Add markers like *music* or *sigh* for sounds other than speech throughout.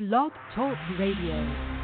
Blog Talk Radio.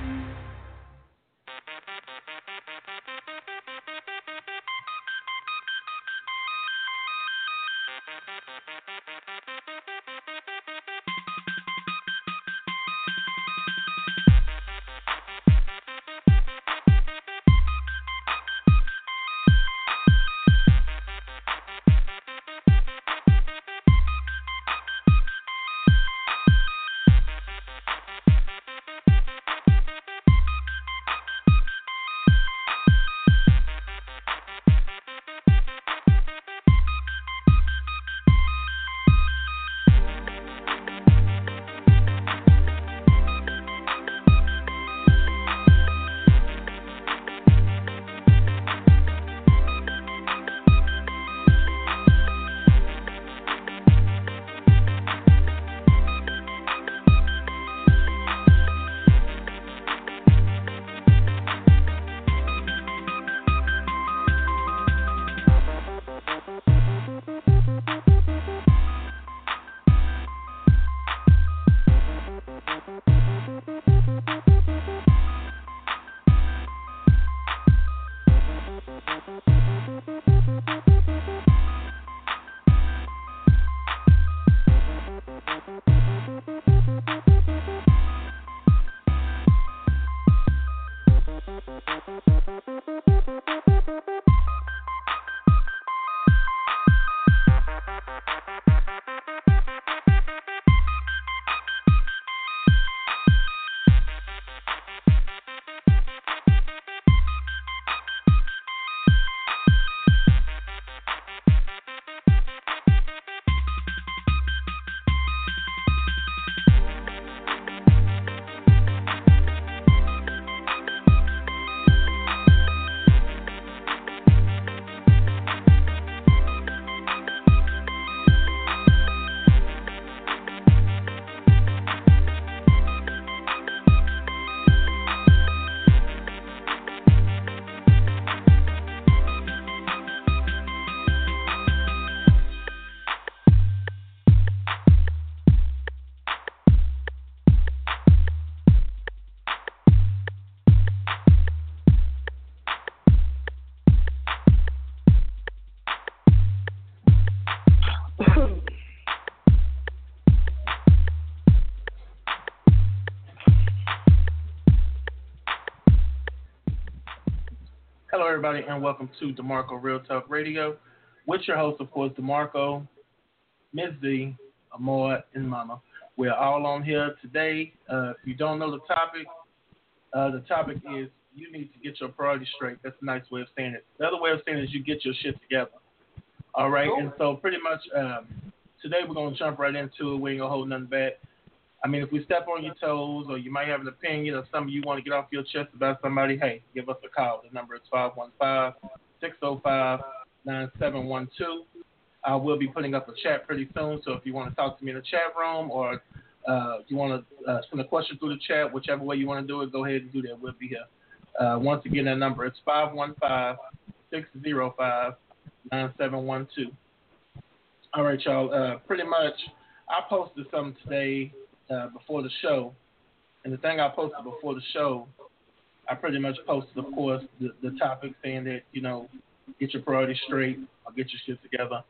Everybody, and welcome to DeMarco Real Talk Radio. With your host, of course, DeMarco, Ms. Z, Amor, and Mama. We're all on here today. Uh, if you don't know the topic, uh, the topic is you need to get your priorities straight. That's a nice way of saying it. The other way of saying it is you get your shit together. All right, and so pretty much um, today we're gonna jump right into it. We ain't gonna hold nothing back. I mean, if we step on your toes or you might have an opinion or something you want to get off your chest about somebody, hey, give us a call. The number is 515-605-9712. I will be putting up a chat pretty soon, so if you want to talk to me in the chat room or uh, you want to uh, send a question through the chat, whichever way you want to do it, go ahead and do that. We'll be here. Uh, once again, that number is 515-605-9712. All right, y'all. Uh, pretty much, I posted something today uh, before the show, and the thing I posted before the show, I pretty much posted, of course, the, the topic saying that you know, get your priorities straight or get your shit together.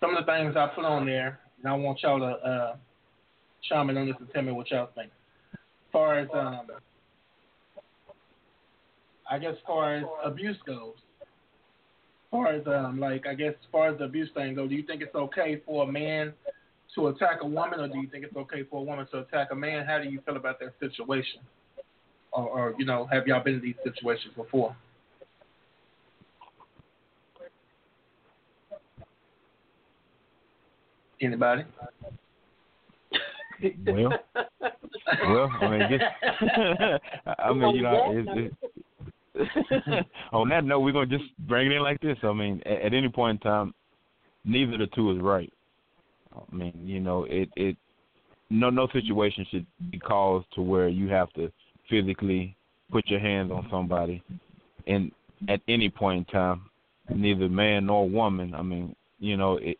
Some of the things I put on there, and I want y'all to uh, chime in on this and tell me what y'all think. As far as um, I guess, as far as abuse goes, as far as um, like I guess, as far as the abuse thing goes, do you think it's okay for a man to attack a woman, or do you think it's okay for a woman to attack a man? How do you feel about that situation? Or, or you know, have y'all been in these situations before? Anybody? Well, well, I mean, just, *laughs* I mean, you know, *laughs* on that note, we're gonna just bring it in like this. I mean, at, at any point in time, neither of the two is right. I mean, you know, it it no no situation should be caused to where you have to physically put your hands on somebody, and at any point in time, neither man nor woman. I mean, you know, it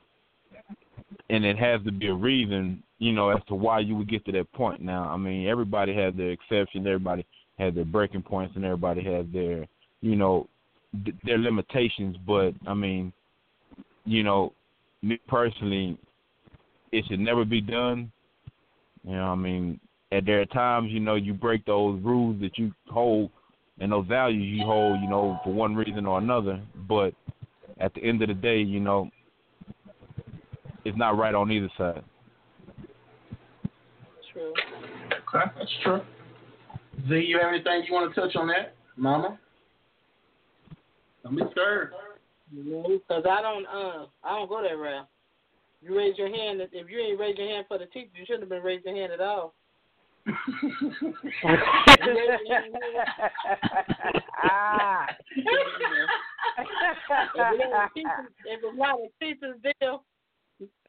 and it has to be a reason, you know, as to why you would get to that point. Now, I mean, everybody has their exceptions, everybody has their breaking points, and everybody has their, you know, th- their limitations. But I mean, you know, me personally, it should never be done. You know, I mean, at there are times, you know, you break those rules that you hold and those values you hold, you know, for one reason or another. But at the end of the day, you know, it's not right on either side. True. Okay, that's true. Z, you have anything you want to touch on that, Mama? Don't be scared. Because I don't, uh, I don't go that route. You raise your hand. If you ain't raise your hand for the teacher, you shouldn't have been raising your hand at all. ah. if it's not a teacher's deal,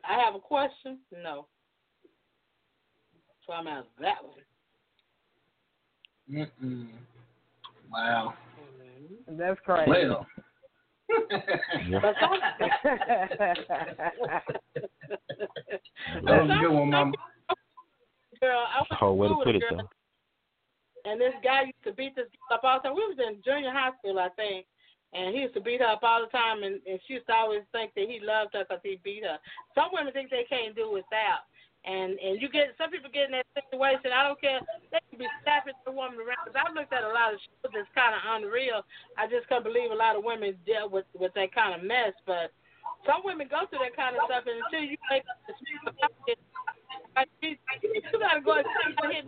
I have a question. No. So I'm out that one. Mm-mm. Wow. That's crazy. Well. That was a good one, Mama. Girl, I was oh, way to put it, though. And this guy used to beat this girl up all the time. We was in junior high school, I think. And he used to beat her up all the time, and, and she used to always think that he loved her because he beat her. Some women think they can't do without. And and you get some people get in that situation. I don't care. They can be slapping the woman around. Cause I've looked at a lot of shit that's kind of unreal. I just can't believe a lot of women deal with with that kind of mess. But some women go through that kind of stuff, and until you make like you gotta go hit.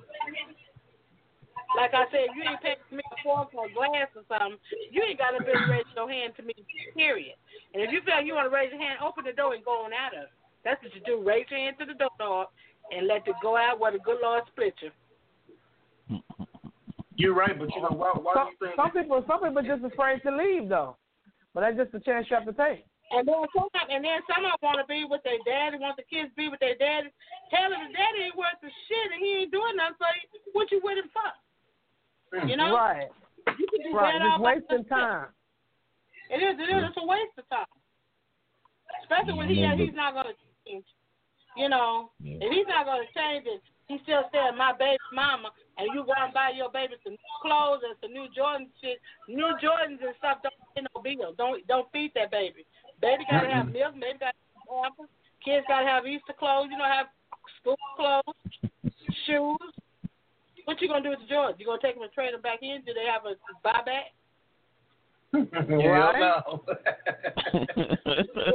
Like I said, you ain't paying me a fork or a glass or something, you ain't got to raise your hand to me. Period. And if you feel you want to raise your hand, open the door and go on out of it. That's what you do. Raise your hand to the door and let it go out where the good Lord split you. *laughs* You're right, but you know why? Why some, do you think some people, some people are just afraid to leave though. But that's just a chance you have to take. And then some, and then some of them want to be with their daddy, want the kids to be with their daddy. Hell, if the daddy ain't worth the shit and he ain't doing nothing for you, what you with him for? Mm. You know? Right. You can do right. that Just all wasting time. It is. It is. It's a waste of time. Especially when he he's not going to change. You know, Yeah. if he's not going to change it, he still saying my baby mama, and you go and buy your baby some new clothes and some new Jordan shit, new Jordans and stuff. Don't pay no bill. Don't don't feed that baby. Baby gotta have milk. Baby gotta have pampers. Kids gotta have Easter clothes. You know, have school clothes, shoes. What you gonna do with the Jordans? You gonna take them and trade them back in? Do they have a buyback? *laughs* Hell no. *laughs*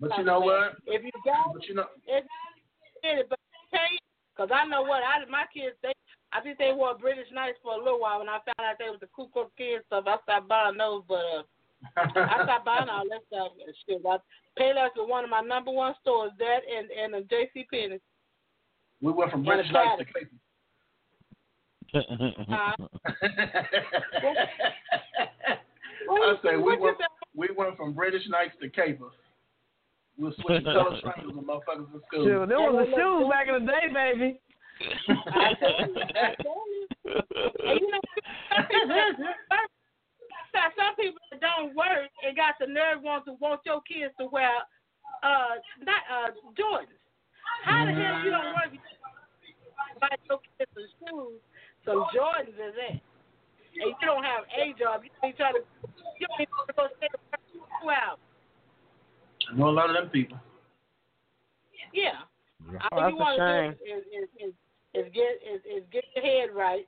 But you know what? If you got But you know, it, it, but tell you, cause I know what I my kids they I think they wore British Knights for a little while. When I found out they was the Ku Klux Klan stuff, I stopped buying those. But uh, I stopped buying all that stuff. and Shit, I Payless was one of my number one stores. That and and a J.C. Penney. we went from British Knights to. Clayton. Huh? I say we went we went from British Knights to Capers. We'll switch color strangles with motherfuckers in school. Shoot, there was the shoes back in the day, baby. I tell you, I tell you. And you know, some people, that- some people that don't work and got the nerve want to want your kids to wear uh not uh Jordans. How the hell you don't work buy your kids some shoes, some Jordans is that? And you don't have a job. You ain't trying to you ain't to go stay two hours. I know a lot of them people. Yeah. Oh, All that's you want to shame. do is, is, is, is get is, is get your head right,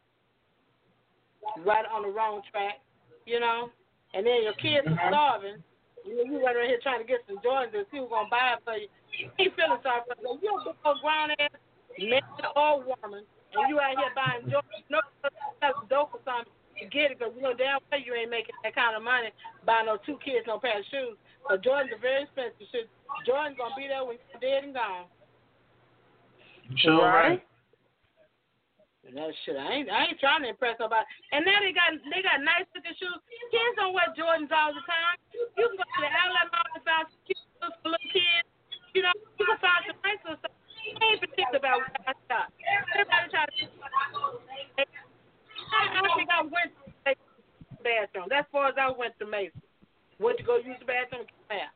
right on the wrong track, you know, and then your kids are mm-hmm. starving. You know, you run around here trying to get some Jordans and see who's gonna buy it for you. You ain't feeling sorry for yourself. You a big old grown ass man or woman, and you out here buying Jordans. No, that's dope or something. You get it because you know damn well you ain't making that kind of money buying no two kids no pair of shoes. But Jordans are very expensive. Shit, Jordan's gonna be there when you're dead and gone. Sure right. Right. And that shit, I ain't, I ain't trying to impress nobody. And now they got, they got nice looking shoes. Kids don't wear Jordans all the time. You can go to the outlet mall and find some cute shoes for little kids. You know, you can find some nice little stuff. I ain't particular about where I shop. Everybody try to. I, I think I went to the bathroom. That's far as I went to Mason. Went to go use the bathroom and came out.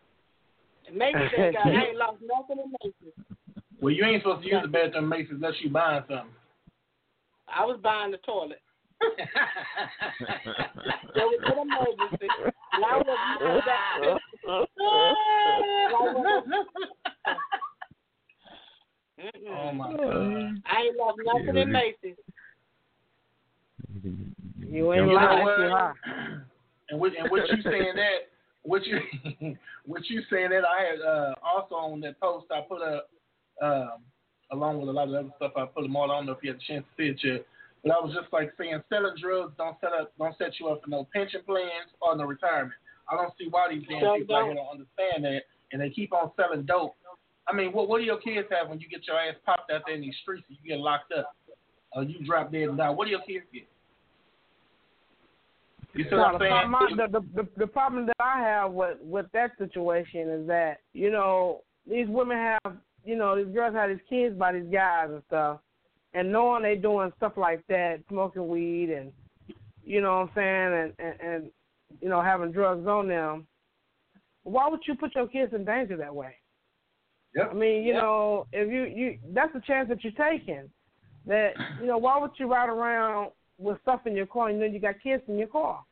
And Macy's ain't *laughs* got. I ain't lost nothing in Macy's. Well, you ain't supposed to use the bathroom Macy's unless you buying something. I was buying the toilet. There was an emergency. And I was *laughs* oh my god. I ain't lost nothing in Macy's. You ain't You know lying. what? And what and what you saying that what you *laughs* what you saying that I had uh, also on that post I put up um, along with a lot of other stuff I put them all. I don't know if you had a chance to see it yet, but I was just like saying selling drugs don't set up don't set you up for no pension plans or no retirement. I don't see why these damn people out here don't understand that, and they keep on selling dope. I mean, what what do your kids have when you get your ass popped out there in these streets and you get locked up, or you drop dead and die? What do your kids get? You see what I'm saying? the, the, the, the problem that I have with, with that situation is that, you know, these women have, you know, these girls have these kids by these guys and stuff, and knowing they doing stuff like that, smoking weed and, you know what I'm saying, and, and, and you know, having drugs on them, why would you put your kids in danger that way? Yep. I mean, you Yep. know, if you you that's the chance that you're taking. That you know, why would you ride around with stuff in your car and you know you got kids in your car?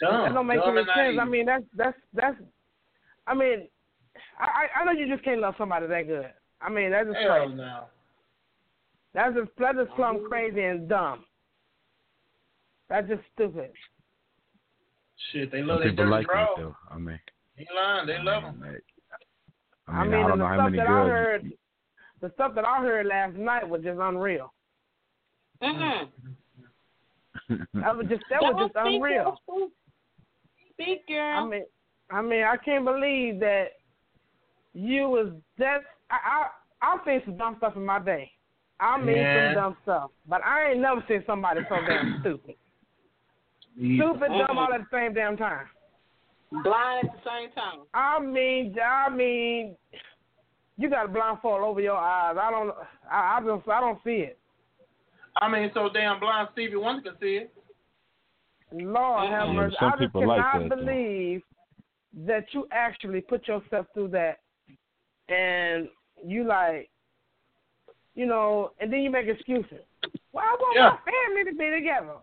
Dumb. That don't make dumb any sense. naive. I mean, that's that's that's. I mean, I I I know you just can't love somebody that good. I mean, that's just Hell crazy. no. That's just that's just plumb mm-hmm. crazy and dumb. That's just stupid. Shit, they love their people dirty like draw. though. I mean, He lying. They love them. like, I I mean, mean, I, don't know the how stuff many that I girls. heard, the stuff that I heard last night was just unreal. Mm-mm. That was just that was just Don't speak, unreal. girl. Speak, girl. I mean, I mean, I can't believe that you was that. I I I've seen some dumb stuff in my day. I mean Yeah. some dumb stuff, but I ain't never seen somebody so damn *coughs* stupid. Stupid, dumb, all at the same damn time. Blind at the same time. I mean, I mean, you got a blindfold over your eyes. I don't, I, I just, I don't see it. I mean, so damn blind Stevie Wonder can see it. Lord have Yeah, mercy. some I just people like cannot that, though. believe that you actually put yourself through that, and you like, you know, and then you make excuses. Well, I want Yeah. my family to be together.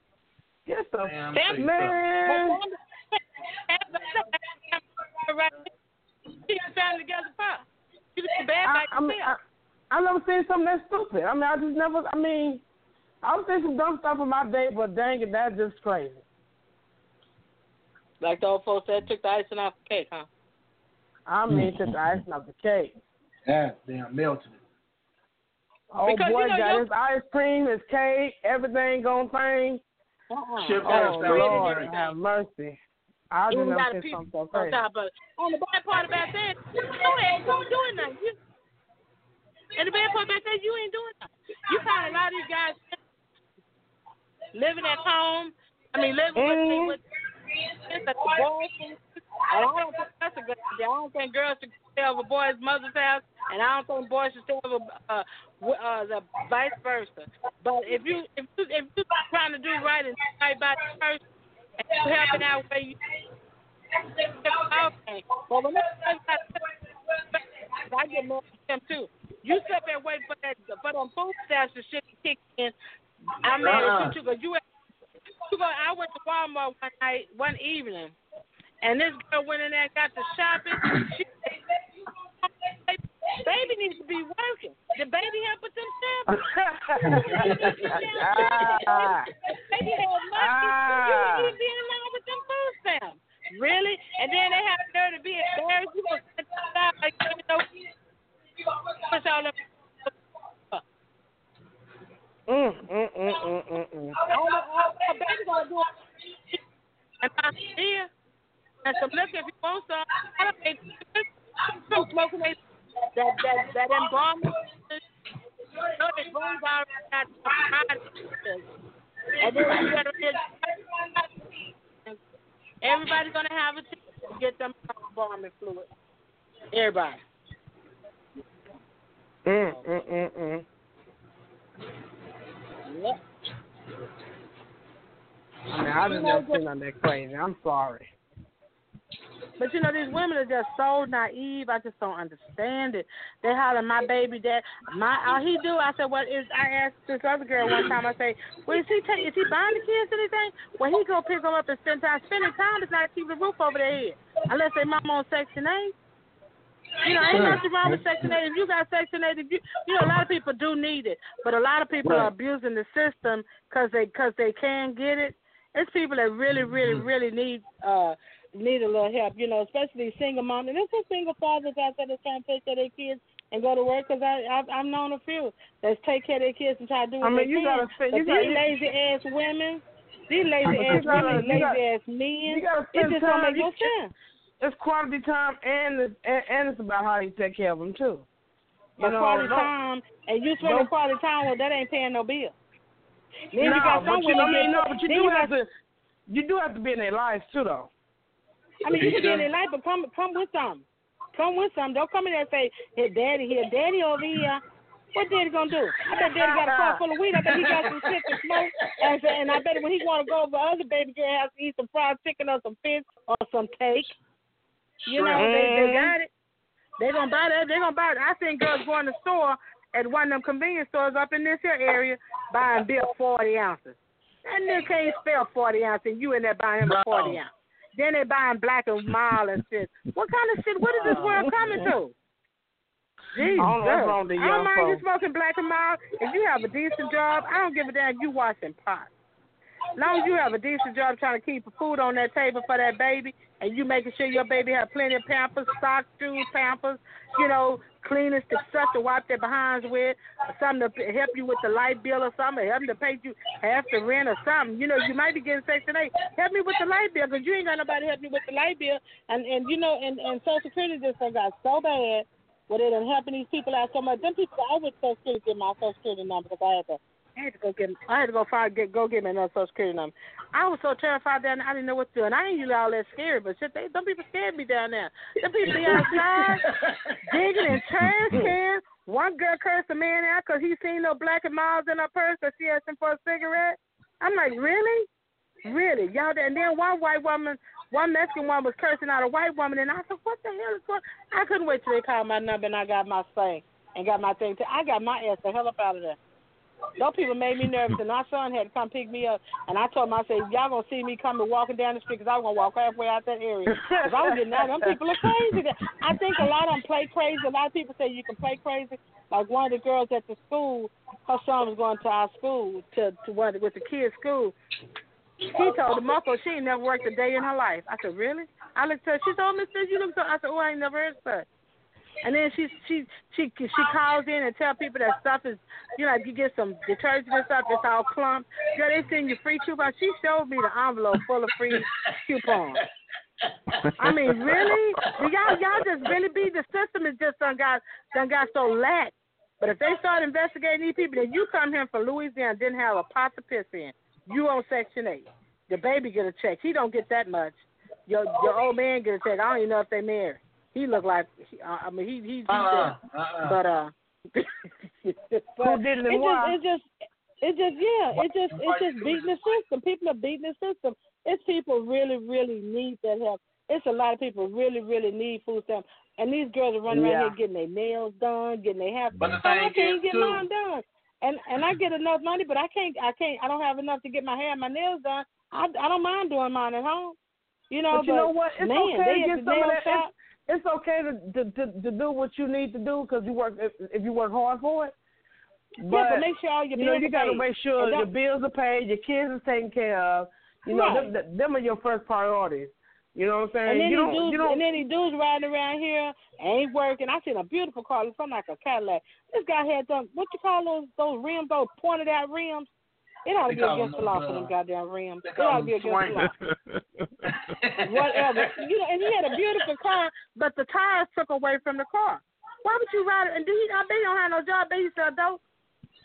Get the Damn fuck, man. Keep the family together, pop. You just bad I, by I mean. I, I never seen something that stupid. I mean, I just never. I mean, I've seen some dumb stuff in my day, but dang it, that's just crazy. Like the old folks said, took the icing off the cake, huh? I mean, took the icing off the cake. God damn melted it. Oh Because, boy, you know, got his ice cream, his cake, everything going thing. Uh-uh. Shit, Oh Lord, have mercy. I just Even got never a seen piece something so on crazy. top. On the bad part about that, you ain't you doing nothing. You, and the bad part about that, you ain't doing nothing. You find a lot of these guys living at home. I mean, living Mhm. with, with the boys. And I don't think that's a good idea. I don't think girls should stay over boys' mother's house, and I don't think boys should stay over uh, uh, the vice versa. But if you if you if you're trying to do right and do right by the person, and you helping out where you okay. But when I get more from them too. You sit there and wait for that for them food stamps and shit to kick in. I'm mad Uh-uh. at you too because you. You go, I went to Walmart one night, one evening, and this girl went in there and got to shopping. She, baby needs to be working. The baby help with them ah, *laughs* Baby had money. You need to be in line with them food stamps. Really? And then they have to be embarrassed. You gonna like you know push all them. Mm, mm, mm, mm, mm, mm. All the baby gonna do it. And my dear, and some liquor if you want some. I don't think some smoking that that that embalming. No, they bones already got and then you gotta Everybody's gonna have a chance to get them embalming fluid. Everybody. Mm, mm, mm, mm. I mean, I just never seen nothing that crazy. I'm sorry. But you know, these women are just so naive. I just don't understand it. They holler, "My baby dad, my all he do." I said, "What is?" I asked this other girl one time. I say, "Well, is he take? Is he buying the kids anything? Well, he go pick them up and spend time. Spending time is not keeping the roof over their head, unless they mom on Section 8. You know, ain't nothing wrong with Section 8. If you got Section 8, if you, you know, a lot of people do need it, but a lot of people right. are abusing the system because they because they can get it. It's people that really, really, mm-hmm. really need uh need a little help. You know, especially single moms. And there's some single fathers out there that's trying to take care of their kids and go to work. Because I, I I've known a few that take care of their kids and try to do what I mean, they you can. Gotta, but you these gotta, lazy ass women, these lazy *laughs* ass women, lazy gotta, ass men, it just don't make no sense it's quality time and it's, and, and it's about how you take care of them too. You know, quality time and you spend quality time well that ain't paying no bill. Then no, you got but you, I mean, no, but you do have to you do have to be in their lives too though. I mean you can be in their life but come come with some. Come with some. Don't come in there and say, Here daddy here, daddy over here. What daddy gonna do? I bet daddy got a car full of weed. I bet he got some shit to smoke. And, and I bet when he wanna go over other baby girl house to eat some fried chicken or some fish or some cake. You know, they, they mm-hmm. got it. They gonna buy that. They gonna buy it. I seen girls going to the store at one of them convenience stores up in this here area buying beer forty ounces. That nigga can't spell forty ounces, and you in there buying him a forty ounce. Then they buying black and mild and shit. What kind of shit? What is this world coming to? Jesus. I don't, know wrong to I don't mind you smoking black and mild. If you have a decent job, I don't give a damn you washing pots. As long as you have a decent job trying to keep food on that table for that baby, and you making sure your baby have plenty of pampers, socks, shoes, pampers, you know, cleaners to stuff to wipe their behinds with, something to help you with the light bill or something, help them to pay you half the rent or something. You know, you might be getting Section 8. Help me with the light bill because you ain't got nobody to help you with the light bill. And, and you know, and, and Social Security just got so bad where they done helping these people out so much. Them people, I to Social Security to get my Social Security number because I had to I had to go get. I had to go find get go get me another social security number. I was so terrified down there. I didn't know what to do, and I ain't usually all that scared. But shit, they some people scared me down there. The people be outside *laughs* digging in trash cans. One girl cursed a man out because he seen no black and miles in her purse because she asked him for a cigarette. I'm like, really, really, y'all. And then one white woman, one Mexican woman was cursing out a white woman, and I said, what the hell is going? I couldn't wait till they called my number and I got my thing and got my thing. I got my ass the hell up out of there. Those people made me nervous, and my son had to come pick me up. And I told him, I said, y'all gonna see me coming walking down the street because I was gonna walk halfway out that area because I was getting out. Them people are crazy. I think a lot of them play crazy. A lot of people say you can play crazy. Like one of the girls at the school, her son was going to our school to to one with the kids' school. She told the uncle she ain't never worked a day in her life. I said, really? I looked at her. She told oh, me, sis, you look so. I said, oh, I ain't never heard that. And then she she she she calls in and tell people that stuff is you know if you get some detergent and stuff it's all clumped. Girl, they send you free coupons. She showed me the envelope full of free coupons. I mean, really? Do y'all y'all just really be the system is just done got done got so lax. But if they start investigating these people, then you come here from Louisiana didn't have a pot to piss in. You on Section Eight. The baby get a check. He don't get that much. Your your old man get a check. I don't even know if they married he looked like uh, I mean he he, he uh-uh, uh-uh. but uh *laughs* but did it, it just it just it just yeah it just it's just beating the system people are beating the system it's people really really need that help it's a lot of people really really need food stamps and these girls are running yeah. around here getting their nails done getting their hair done. but the thing I can't get too. mine done and and I get enough money but I can't I can't I don't have enough to get my hair and my nails done I I don't mind doing mine at home you know, but you know what? It's man, okay they to get some of that. It's okay to to to, to do what you need to do because you work if, if you work hard for it. But, yeah, but make sure all your you bills know you got to make sure your bills are paid, your kids are taken care of. You know, right. them, them are your first priorities. You know what I'm saying? And then you these dudes, you and then these dudes riding around here ain't working. I seen a beautiful car, something like a Cadillac. This guy had them, what you call those those rims, those pointed out rims. It ought to be against the law for them uh, goddamn rims. It ought to be against the law. *laughs* Whatever. You know, and he had a beautiful car, but the tires took away from the car. Why would you ride it? And he, I bet he don't have no job. But he sell dope.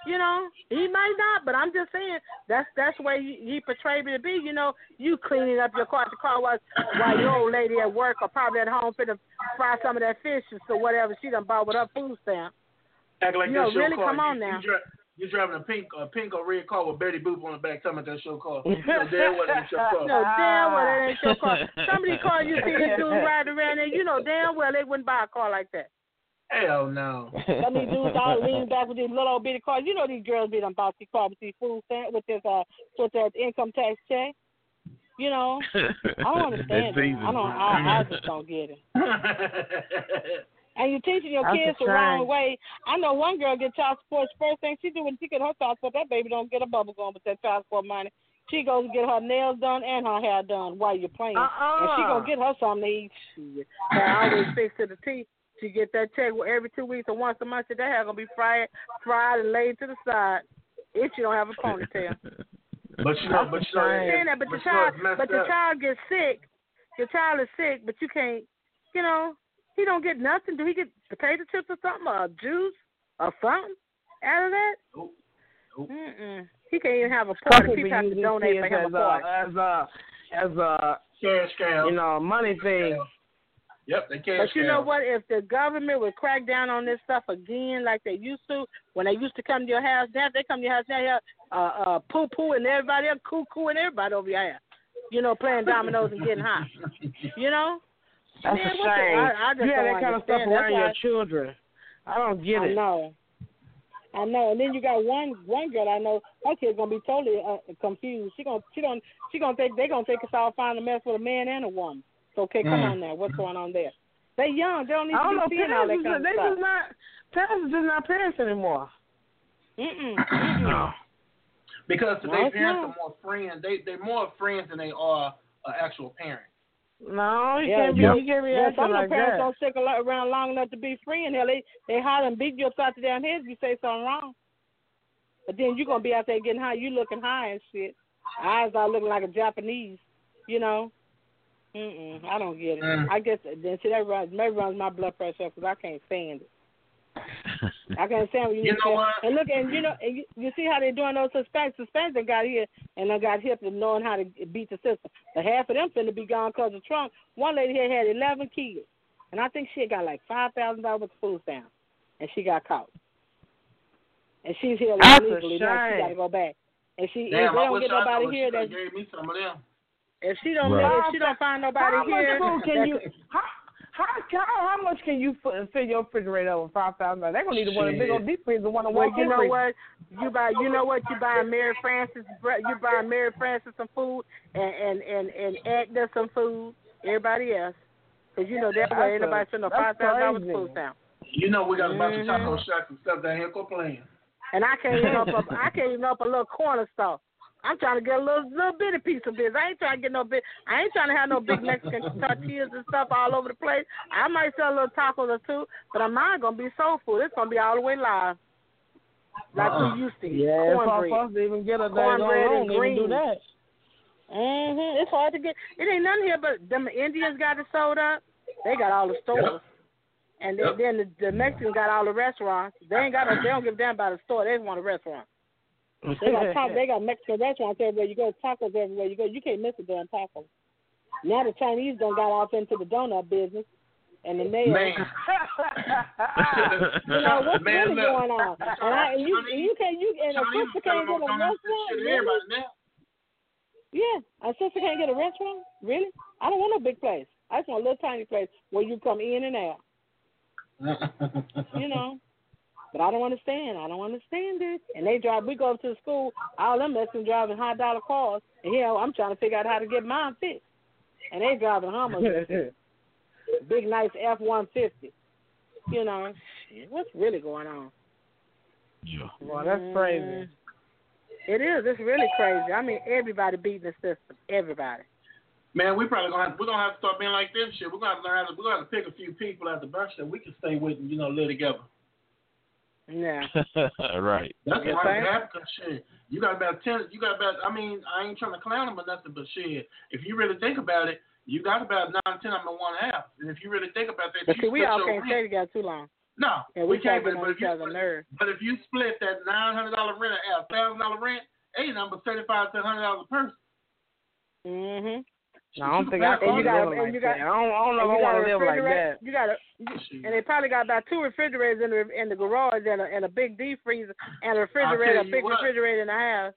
You know, he might not, but I'm just saying that's that's the way he, he portrayed me to be. You know, you cleaning up your car at the car wash while your old lady at work or probably at home finna fry some of that fish or so whatever she done bought with her food stamp. Act like you know, really car. come on you, now. You, you driving a pink a pink or red car with Betty Boop on the back, talking about that show car. *laughs* You know damn well that ain't your car. No, damn well that ain't your car. *laughs* Some of these cars you see these dudes riding around there, you know damn well they wouldn't buy a car like that. Hell no. Some of these dudes all lean back with these little old bitty cars. You know these girls be done bought these cars with these food stamp with this uh with that income tax check. You know, *laughs* I don't understand. it. I don't. I, I just don't get it. And you're teaching your That's kids the wrong way. I know one girl get child support. First thing she do when she get her child support, that baby don't get a bubble gum with that child support money. She goes and get her nails done and her hair done while you're playing. Uh-uh. And she gonna uh-uh. get her something to eat. Shit. I always fix to the teeth. She get that check every two weeks or once a month. She, That hair gonna be fried, fried and laid to the side. If she don't have a ponytail. *laughs* But you know, but you know, Right. saying that, but the you child, but the child gets sick. The child is sick, but you can't. You know, he don't get nothing. Do he get potato chips or something, or juice, or something out of that? Nope. Nope. Mm-mm. He can't even have a party. people People have to these donate for him as a a party. as a as a Cash cow. you know money thing. Yep, they cash But you know what? If the government would crack down on this stuff again, like they used to, when they used to come to your house, now they come to your house now, here, uh, uh, poo poo and everybody else, coo coo and everybody over your house. You know, playing dominoes and getting high. *laughs* You know? That's Man, a what the- shame. I- I just you that kind of stuff understand. That's around your why- children. I don't get I it. I know. I know. And then you got one one girl I know. Her kid's gonna be totally uh, confused. She gonna she gonna she gonna think they gonna think it's all fine to mess with a man and a woman. So okay, come Mm. on now. What's going on there? They young. They don't need I don't to be seeing all Parents, that is, kind they of stuff. just not parents are just not parents anymore. Mm-mm. *clears throat* Mm-mm. because No, today parents not. are more friends. They they're more friends than they are uh, actual parents. No, you Yeah, can't be. yeah. You can't be Yeah, acting some of like the parents that. don't stick around long enough to be free, and hell, they they holler and beat you upside the damn head if you say something wrong. But then you gonna be out there getting high. You looking high and shit. Eyes are looking like a Japanese. You know. Mm-mm, I don't get it. Mm. I guess then see that runs maybe runs my blood pressure up because I can't stand it. *laughs* I can't stand when you, You know say- what? And look, and you know, and you, you see how they're doing those Hispanics. Hispanics that got here and they got hip to knowing how to beat the system. But half of them finna be gone because of Trump. One lady here had 11 kids, and I think she had got like five thousand dollars worth of food stamps, and she got caught. And she's here That's a illegally. Now she got to go back. And she, if Damn, they I don't wish get I nobody wish here, you that gave me some of them. if she don't Right. if she don't find nobody how here, much food can you? How, how how how much can you put, fill your refrigerator with five thousand dollars? They're gonna need the one a big old deep freezer, one of Well, you know freezer. what? You buy, you know what? You buy Mary Francis, bre- you buy Mary Francis some food, and and and and Agnes some food. Everybody else, because you know that That's way a- anybody spend no five that's thousand dollars food stamp. You know we got a bunch Mhm. of taco shacks and stuff down here. Go playing. And I can't even open up. *laughs* I can't even up a little corner store. I'm trying to get a little little bitty piece of business. I ain't trying to get no big. I ain't trying to have no big Mexican *laughs* tortillas and stuff all over the place. I might sell a little tacos or two, but I'm not gonna be soul food. It's gonna be all the way live, like Uh-uh. we used to. Yeah, it's cornbread. for us to even get a Cornbread and to even do that. Mhm. It's hard to get. It ain't nothing here, but them Indians got it sold up. They got all the stores, and then, Yep. then the, the Mexicans got all the restaurants. They ain't got. No, they don't give a damn about the store. They just want a restaurant. They *laughs* got ta- they got Mexican restaurants everywhere you go, tacos everywhere you go. You can't miss a damn taco. Now the Chinese done got off into the donut business, and the nails. Man. *laughs* You know *laughs* what's Man, really look. going on? And, I, and you and you can't you and a sister can't get a don't restaurant. Really? Yeah, a sister can't get a restaurant. Really? I don't want no big place. I just want a little tiny place where you come in and out. You know. But I don't understand. I don't understand it. And they drive. We go up to the school. All them Mexicans driving high dollar cars, and here I'm trying to figure out how to get mine fixed. And they driving Hummers, *laughs* big nice F one fifty. You know, what's really going on? yeah. well, that's crazy. Mm. It is. It's really crazy. I mean, everybody beating the system. Everybody. Man, we probably gonna have, we're gonna have to start being like this shit. We're gonna have to learn how to we're gonna have to pick a few people at the bunch that we can stay with and you know live together. Yeah. *laughs* right. That's You what think? Cause shit, you got about ten. You got about. I mean, I ain't trying to clown them or nothing, but shit, if you really think about it, you got about nine, ten of them in one half. And if you really think about that, But you see, we split all can't stay together too long. No, And we, can't. can't get But, but if you split, but if you split that nine hundred dollar rent at a thousand dollar rent, ain't number thirty five to hundred dollars a person. Mhm. No, I don't think I can live like that. I don't, I don't know if I want to live like that. You got a, and they probably got about two refrigerators in the in the garage and a, and a big deep freezer and a refrigerator, a big what. refrigerator in the house.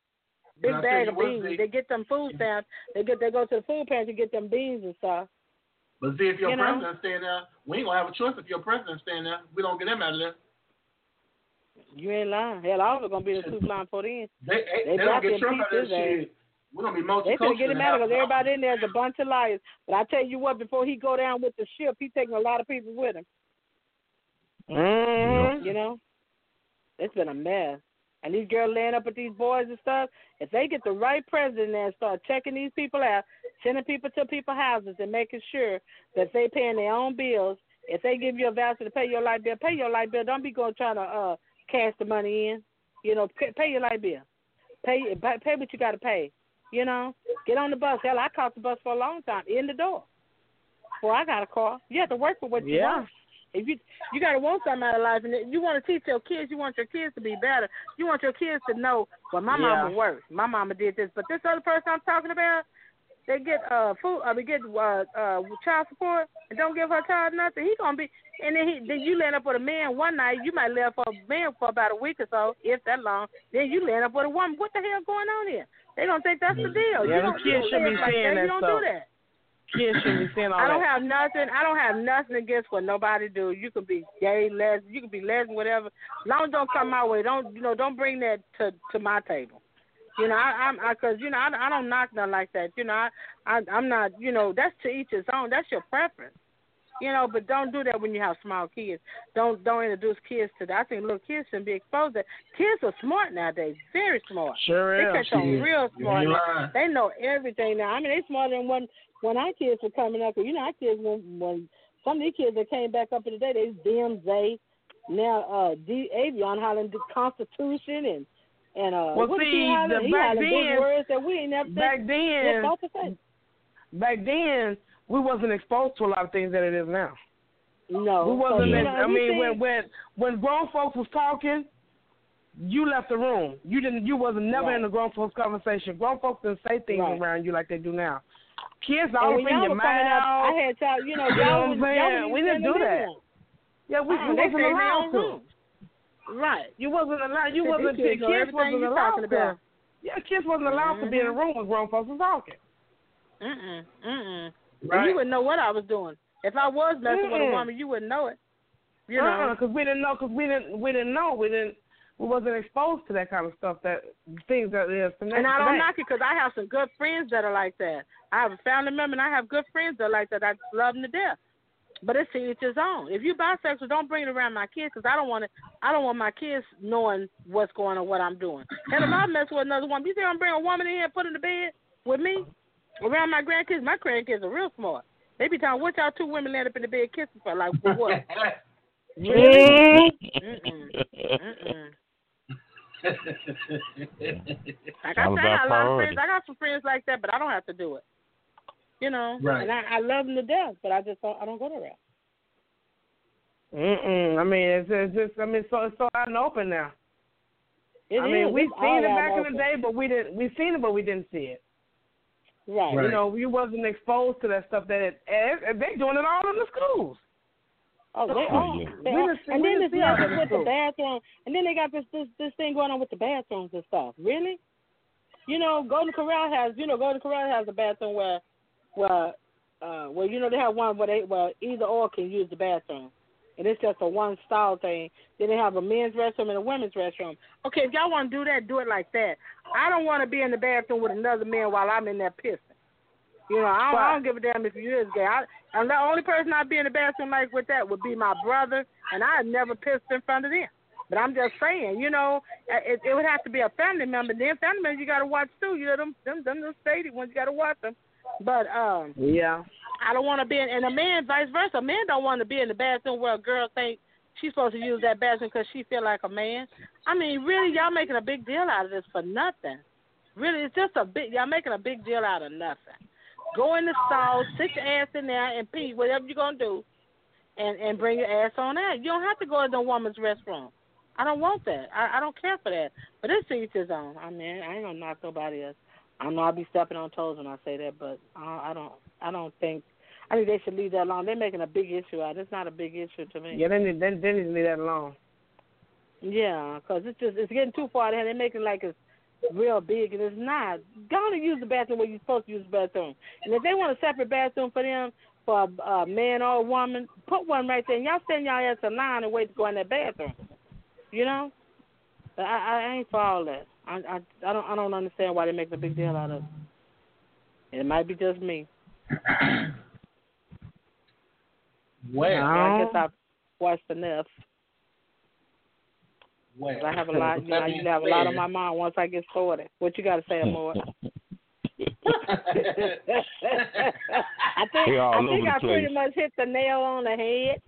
Big bag of beans. They, they, get them food stamps. They get they go to the food pantry get them beans and stuff. But see, if your you president's staying there, we ain't gonna have a choice. If your president's staying there, we don't get them out of there. You ain't lying. Hell, I was gonna be the two line for them. They, they, they don't get Trump out of that shit. We're gonna be They could get him out because everybody in there is a bunch of liars. But I tell you what, before he go down with the ship, he taking a lot of people with him. Mm-hmm. You know, it's been a mess. And these girls laying up with these boys and stuff. If they get the right president there and start checking these people out, sending people to people's houses and making sure that they paying their own bills. If they give you a voucher to pay your light bill, pay your light bill. Don't be going trying to uh cash the money in. You know, pay, pay your light bill. Pay pay what you got to pay. You know, get on the bus. Hell, I caught the bus for a long time in the door. Before I got a car, you have to work for what you yeah. want. If you you gotta want something out of life, and you want to teach your kids, you want your kids to be better. You want your kids to know, well, my yeah. mama worked, my mama did this, but this other person I'm talking about, they get uh food, uh, they get uh uh child support, and don't give her child nothing. He gonna be, and then he then you land up with a man one night. You might live for a man for about a week or so, if that long. Then you land up with a woman. What the hell going on here? They don't think that's the deal. Yeah, you don't, kids should be like saying that. that You don't stuff. do that. Kids should be saying *laughs* all I don't that. have nothing. I don't have nothing against what nobody do. You can be gay, lesbian, you can be lesbian, whatever. As long as don't come my way. Don't you know? Don't bring that to to my table. You know, I, I'm because you know I, I don't knock nothing like that. You know, I, I I'm not. You know, that's to each his own. That's your preference. You know, but don't do that when you have small kids. Don't don't introduce kids to that. I think little kids shouldn't be exposed to that. Kids are smart nowadays, very smart. Sure They catch on real smart. Now. They know everything now. I mean, they smarter than when when our kids were coming up. You know, our kids when when some of these kids that came back up in the day, they DMZ, now uh D Avion hollering the Constitution and and uh Well, what see, he hollering? the he back hollering then- big words that we ain't never said. Back then, to say. back then, we wasn't exposed to a lot of things that it is now. No, We wasn't. so, you know, I mean, think- when when when grown folks was talking, you left the room. You didn't. You wasn't never Right. in the grown folks conversation. Grown folks didn't say things Right. around you like they do now. Kids all up in your coming up, I had y'all, you know, *laughs* You know y'all what was, I'm saying? y'all was We didn't do that. room. Yeah, we, uh, we wasn't stayed in their allowed to. room. Right. You wasn't allowed. You wasn't. kids Kids, wasn't allowed talking to. about. Yeah, kids wasn't allowed to be in a Mhm. room when grown folks was talking. Mm-mm. Mm-mm. Right. You wouldn't know what I was doing. If I was messing with a woman, you wouldn't know it. You know. Uh-uh, because we didn't know. Because we didn't. We didn't know. We didn't. We wasn't exposed to that kind of stuff. That things that is. And I don't knock it because I have some good friends that are like that. I have a family member and I have good friends that are like that. I love them to death. But it's each his own. If you bisexual, don't bring it around my kids because I don't want it. I don't want my kids knowing what's going on, what I'm doing. And if I mess with another woman, you think I'm bring a woman in here and put in the bed with me around my grandkids? My grandkids are real smart. They be telling what y'all two women land up in the bed kissing for, like for what? *laughs* Really? Mm-mm. Mm-mm. Like I All said, I got a lot of friends. I got some friends like that, but I don't have to do it. You know, Right. and I, I love them to death, but I just don't, I don't go to that. Mm-mm. I mean, it's, it's just. I mean, so it's so out and open now. It I mean, is. we It's seen it out back in open. the day, but we didn't. We seen it, but we didn't see it. Right. Right. You know, you wasn't exposed to that stuff. That it, and they doing it all in the schools. Oh, they Oh, are. yeah. They We are. and then done this see all mess with the too. bathroom, and then they got this this this thing going on with the bathrooms and stuff. Really? You know, Golden Corral has you know Golden Corral has a bathroom where where uh where you know they have one where they well either or can use the bathroom. And it's just a one stall thing. Then they have a men's restroom and a women's restroom. Okay, if y'all want to do that, do it like that. I don't want to be in the bathroom with another man while I'm in there pissing. You know, I don't, I don't give a damn if you is gay. I, and the only person I'd be in the bathroom like with that would be my brother, and I'd never pissed in front of them. But I'm just saying, you know, uh, it, it would have to be a family member. Then family members you got to watch too. You know, them them them the stated ones you got to watch them. But um, Yeah. I don't want to be in, and a man vice versa. A man don't want to be in the bathroom where a girl think she's supposed to use that bathroom because she feel like a man. I mean, really, y'all making a big deal out of this for nothing. Really, it's just a big. Y'all making a big deal out of nothing. Go in the stall, sit your ass in there, and pee whatever you're gonna do, and and bring your ass on out. You don't have to go in the woman's restroom. I don't want that. I, I don't care for that. But to each his own. I mean, I ain't gonna knock nobody else. I know I'll be stepping on toes when I say that, but I, I don't. I don't think. I think they should leave that alone. They're making a big issue out. It's not a big issue to me. Yeah, they need they, they need to leave that alone. Yeah, because it's just it's getting too far. They're making like it's real big, and it's not. Go and use the bathroom where you're supposed to use the bathroom. And if they want a separate bathroom for them, for a, a man or a woman, put one right there. And y'all stand y'all ass in line and wait to go in that bathroom. You know, I, I ain't for all that. I, I I don't I don't understand why they make a big deal out of it. It might be just me. *coughs* well, I guess I've watched enough. well. I have a lot. You know, I usually have a lot on my mind once I get started. What you got to say, Amor? *laughs* *laughs* I think I think I pretty much hit the nail on the head.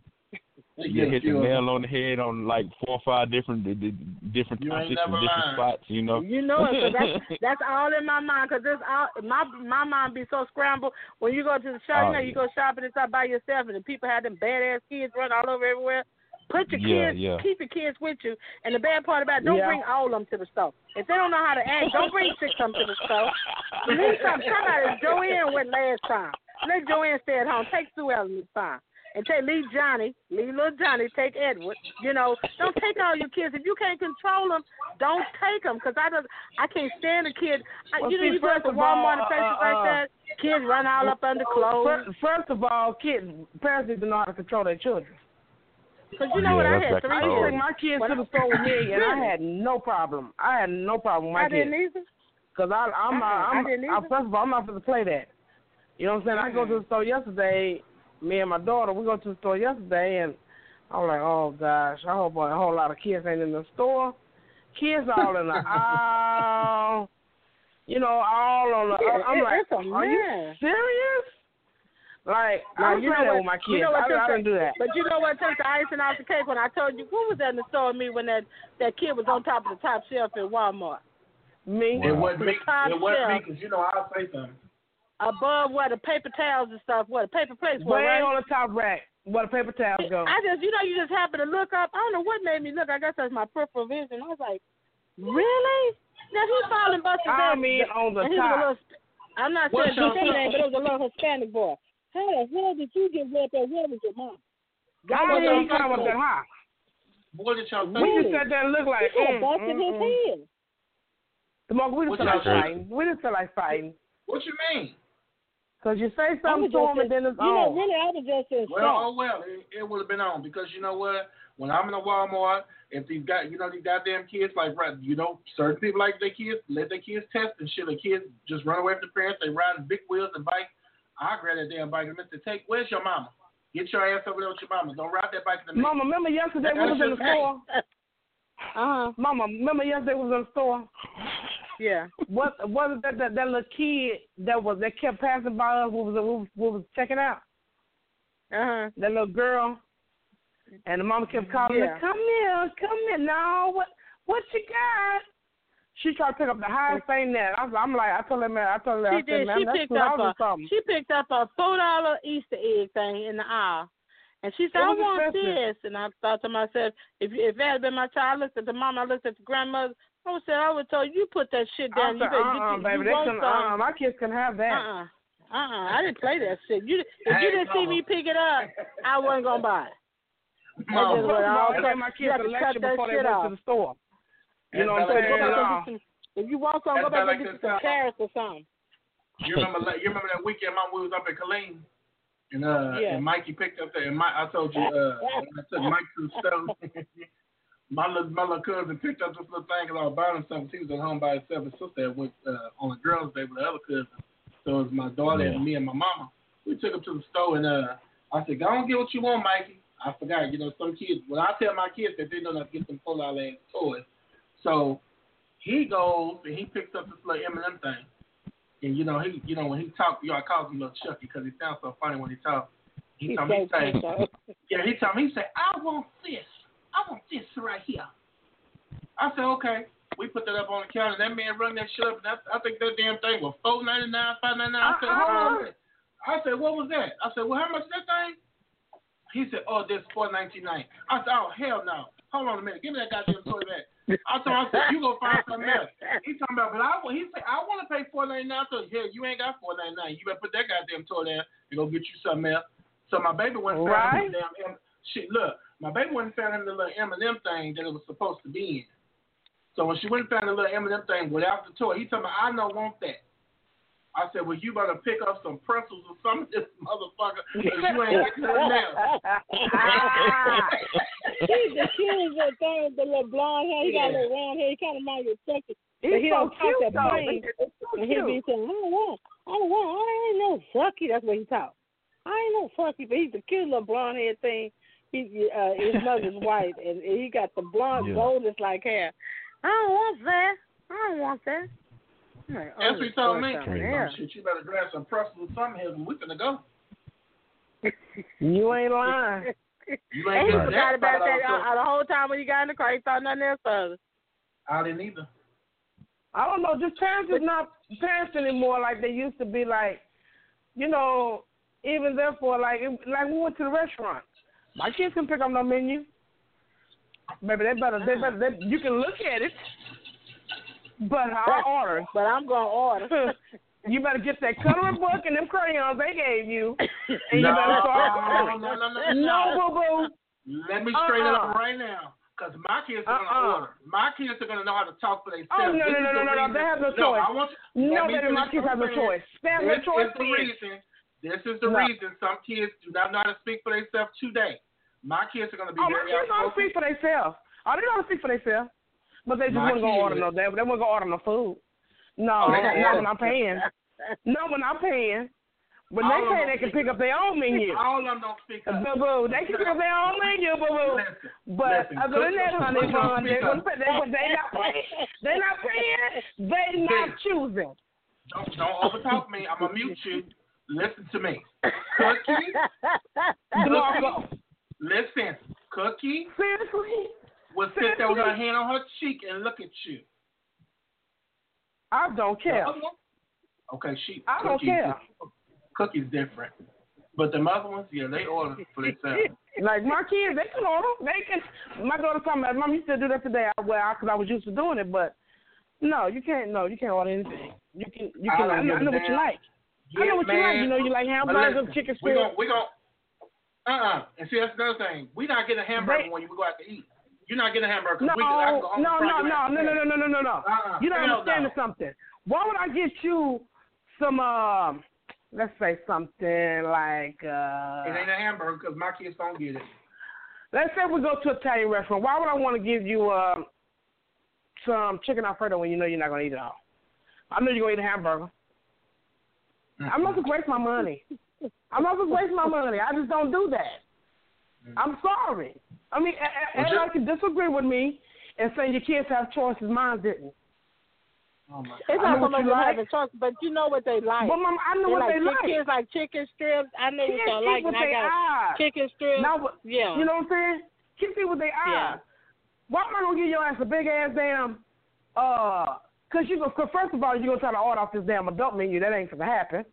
You hit the nail on the head on like four or five different di- di- different topics and different spots. You know. You know it, 'cause that's *laughs* that's all in my mind. Cause this all my my mind be so scrambled when you go to the shop. Oh, you know, you go shopping and stuff by yourself, and the people have them badass kids run all over everywhere. Put your Yeah, kids, yeah. keep your kids with you. And the bad part about it, don't Yeah. bring all of them to the store. If they don't know how to act, don't bring six of them to the store. Leave some. Somebody, *laughs* Joanne went last time. Let Joanne stay at home. Take Sue Ellen this time. And take leave Johnny, leave little Johnny, take Edward. You know, don't take all your kids. If you can't control them, don't take them. Cause I don't, I can't stand a kid. I, Well, you know, see, you go to first of all, Walmart and places uh, like uh, that. Kids run all up under clothes. First, first of all, kids parents need to know how to control their children. Cause you know what? I that's had like three I used to Oh. take my kids When to the store with me, and I had no problem. I had no problem with my I didn't kids. either. Cause I, I'm, Uh-uh, I I'm, didn't I, first of all, I'm not going to play that. You know what I'm saying? I go to the store yesterday. Me and my daughter, we go to the store yesterday, and I'm like, oh gosh, I hope a whole lot of kids ain't in the store. Kids all in the *laughs* aisle. You know, all on the. Yeah, I'm it- like, it's a are you serious? Like, Now, I'm you know playing what- with my kids. you know what I, I took didn't do that. But you know what took the icing off the cake when I told you who was at the store with me when that that kid was on top of the top shelf at Walmart Me. It wasn't me. It wasn't me because you know I'll say something. Above where the paper towels and stuff, where the paper plates were. Way Right? on the top rack where the paper towels go. I just, you know, you just happen to look up. I don't know what made me look. I guess that's my peripheral vision. I was like, really? Now he's falling busting I mean, on the and he was a top. little, I'm not What's saying his your- name, but it was a little Hispanic boy. How the hell did you get wet there? Where was your mom? God, What's he your ain't come up second? that high. What did y'all We think? just sat there and looked like, He could mm, busted mm, his mm. head. Tomorrow, we just What feel like y'all fighting. We just feel like fighting. What you mean? Because you say something to him and then it's you know, really, I was just in Well, shock. oh well, it, it would have been on because you know what? When I'm in a Walmart, if these got you know these goddamn kids like right, you know certain people like their kids let their kids test and shit. The kids just run away from the parents. They riding big wheels and bikes. I grab that damn bike and Mister Take, where's your mama? Get your ass over there with your mama. Don't ride that bike in the middle. Mama, remember yesterday we was in the store? *laughs* Uh huh. Mama, remember yesterday we was in the store? Yeah. What was it that, that that little kid that was that kept passing by us? What was? What was, what was checking out? Uh huh. That little girl, and the mama kept calling Yeah. her, "Come here, come here, no, what what you got?" She tried to pick up the highest thing there. I was, I'm like, I told her, man, I told her, I She said, did. man, She picked up a something. she picked up a four dollar Easter egg thing in the aisle, and she said, "I want expensive. this." And I thought to myself, if if that had been my child, I looked at the mom, I looked at the grandmother. I would say, I would tell you, you put that shit I down. said, you better uh-uh, get baby, you, they you want couldn't, some. uh-uh, my kids couldn't have that. Uh uh. Uh uh. I didn't play that shit. You if you didn't see me pick it up, I wasn't gonna buy it. Well, just first what of I all, I gave my kids have a to lecture cut that before they shit went off. to the store. You That's know what I'm saying? Go back that, and if you want some, go That's back like and get this some time. carrots or something. You remember? that- You remember that weekend, Mom? We was up at Killeen, and uh, Yeah. and Mikey picked up that. And my, I told you, uh, I took Mike to the stove. *laughs* my little, my little cousin picked up this little thing because I was buying him something. He was at home by himself. His sister went uh, on a girls' day with the other cousin. So it was my daughter Yeah. and me and my mama. We took him to the store, and uh, I said, "Go and get what you want, Mikey." I forgot, you know, some kids. When I tell my kids that they know not to get them full out ass toys, so he goes and he picks up this little M&M thing. And you know he, you know when he talk, you know I call him little Chucky because he sounds so funny when he talks. He He's told me, he say, *laughs* yeah, he told me, he said, I want this, I want this right here. I said, okay. We put that up on the counter. That man rung that shit up, and I, I think that damn thing was four ninety nine, five ninety nine. I said, uh-uh. hold on. I said, what was that? I said, well, how much is that thing? He said, oh, this four ninety nine. I said, oh hell no. Hold on a minute. Give me that goddamn toy back. I told him, I said, you go find something else. He's talking about, but I he said I want to pay four ninety nine. I So yeah, you ain't got four ninety nine. You better put that goddamn toy there and go get you something else. So my baby went and found Right. him damn shit. Look, my baby went and found him the little M and M thing that it was supposed to be in. So when she went and found the little M and M thing without the toy, he told me I don't want that. I said, well, you better pick up some pretzels or something, this *laughs* motherfucker, 'cause you ain't getting nothing else. He's the cutest thing with the little blonde hair. He got a little round hair. He kind of reminds me of Chucky. But He's he so don't talk cute that though. plain. So And he be saying, I don't want, I don't want, I ain't no fucky. That's what he talk. I ain't no fucky, but he's a cute little blonde hair thing. He, uh, his mother's *laughs* white, and he got the blonde, Yeah. goldest like hair. I don't want that. I don't want that. I'm like, That's oh, what he told me. something Crazy. else. Shit, you better grab some pretzels or something here, and we finna go. *laughs* You ain't lying. You *laughs* And ain't he getting forgot that about that uh, the whole time when you got in the car. He thought nothing else of it. I didn't either. I don't know. Just parents is not parents anymore like they used to be. Like, you know, even therefore, like, it, like we went to the restaurant. My kids can pick up no menu. Maybe they better. They better. They, you can look at it, but I order. But I'm gonna order. *laughs* You better get that coloring book and them crayons they gave you, and no, you better start no, ordering. no, no, no, No, boo boo. Let me straight Uh-uh. up right now, because my kids are gonna Uh-uh. order. My kids are gonna know how to talk for themselves. Oh, no, This no, no, no, no, they have no No, choice. I want you, No, let my kids have no choice. They have no This is the reason. This is the No. reason some kids do not know how to speak for themselves today. My kids are gonna be Oh, my kids know how to speak for themselves. Oh, they how to speak for themselves. But they just My wasn't gonna order no. They, they wasn't gonna order no food. No, Oh, gonna not when I'm paying. No, when I'm paying. When All they pay, they can pick up their own menu. All of them don't speak up. Boo boo, they can pick up their own menu, boo boo. But listen, other than that, honey, bun, they, gonna- they, they not paying. They not paying. They not choosing. Don't, don't overtalk me. I'm gonna mute you. Listen to me. Cookie, *laughs* Marco, listen. Cookie seriously, will sit there with her hand on her cheek and look at you. I don't care. Okay, she. I don't Cookie's care. Cookie's different. But the other ones, yeah, they order for themselves. *laughs* Like my kids, they can order. They can. My daughter told me, "Mom, you still do that today?" I, well, because I was used to doing it, but no, you can't. No, you can't order anything. You can. You can. don't I know, I know what you like. I know what you like. You know, you like hamburgers, chicken We strips. gon' we gon' uh-uh. And see, that's another thing. We not getting a hamburger They- when you go out to eat. You're not getting a hamburger. No, we, I can no, no, no, no, no, no, no, no, no, no. Uh-uh. You don't Hell understand no. something. Why would I get you some? um Let's say something like. uh It ain't a hamburger because my kids don't get it. Let's say we go to an Italian restaurant. Why would I want to give you um, some chicken alfredo when you know you're not going to eat it all? I know you're going to eat a hamburger. I'm not going to waste my money. I'm not going to waste my money. I just don't do that. I'm sorry. I mean, a- a- Well, everybody can disagree with me and say your kids have choices. Mine didn't. Oh my It's not know so much you about like. having choice, but you know what they like. But mom, I know they what like they like. Kids like chicken strips. I know what Kids y'all eat like. with and I their got eyes. chicken strips. Not what, yeah. You know what I'm saying? Kids eat with their eyes. Yeah. Why am I gonna give your ass a big ass damn? Uh, cause you go. Cause first of all, you gonna try to order off this damn adult menu. That ain't gonna happen.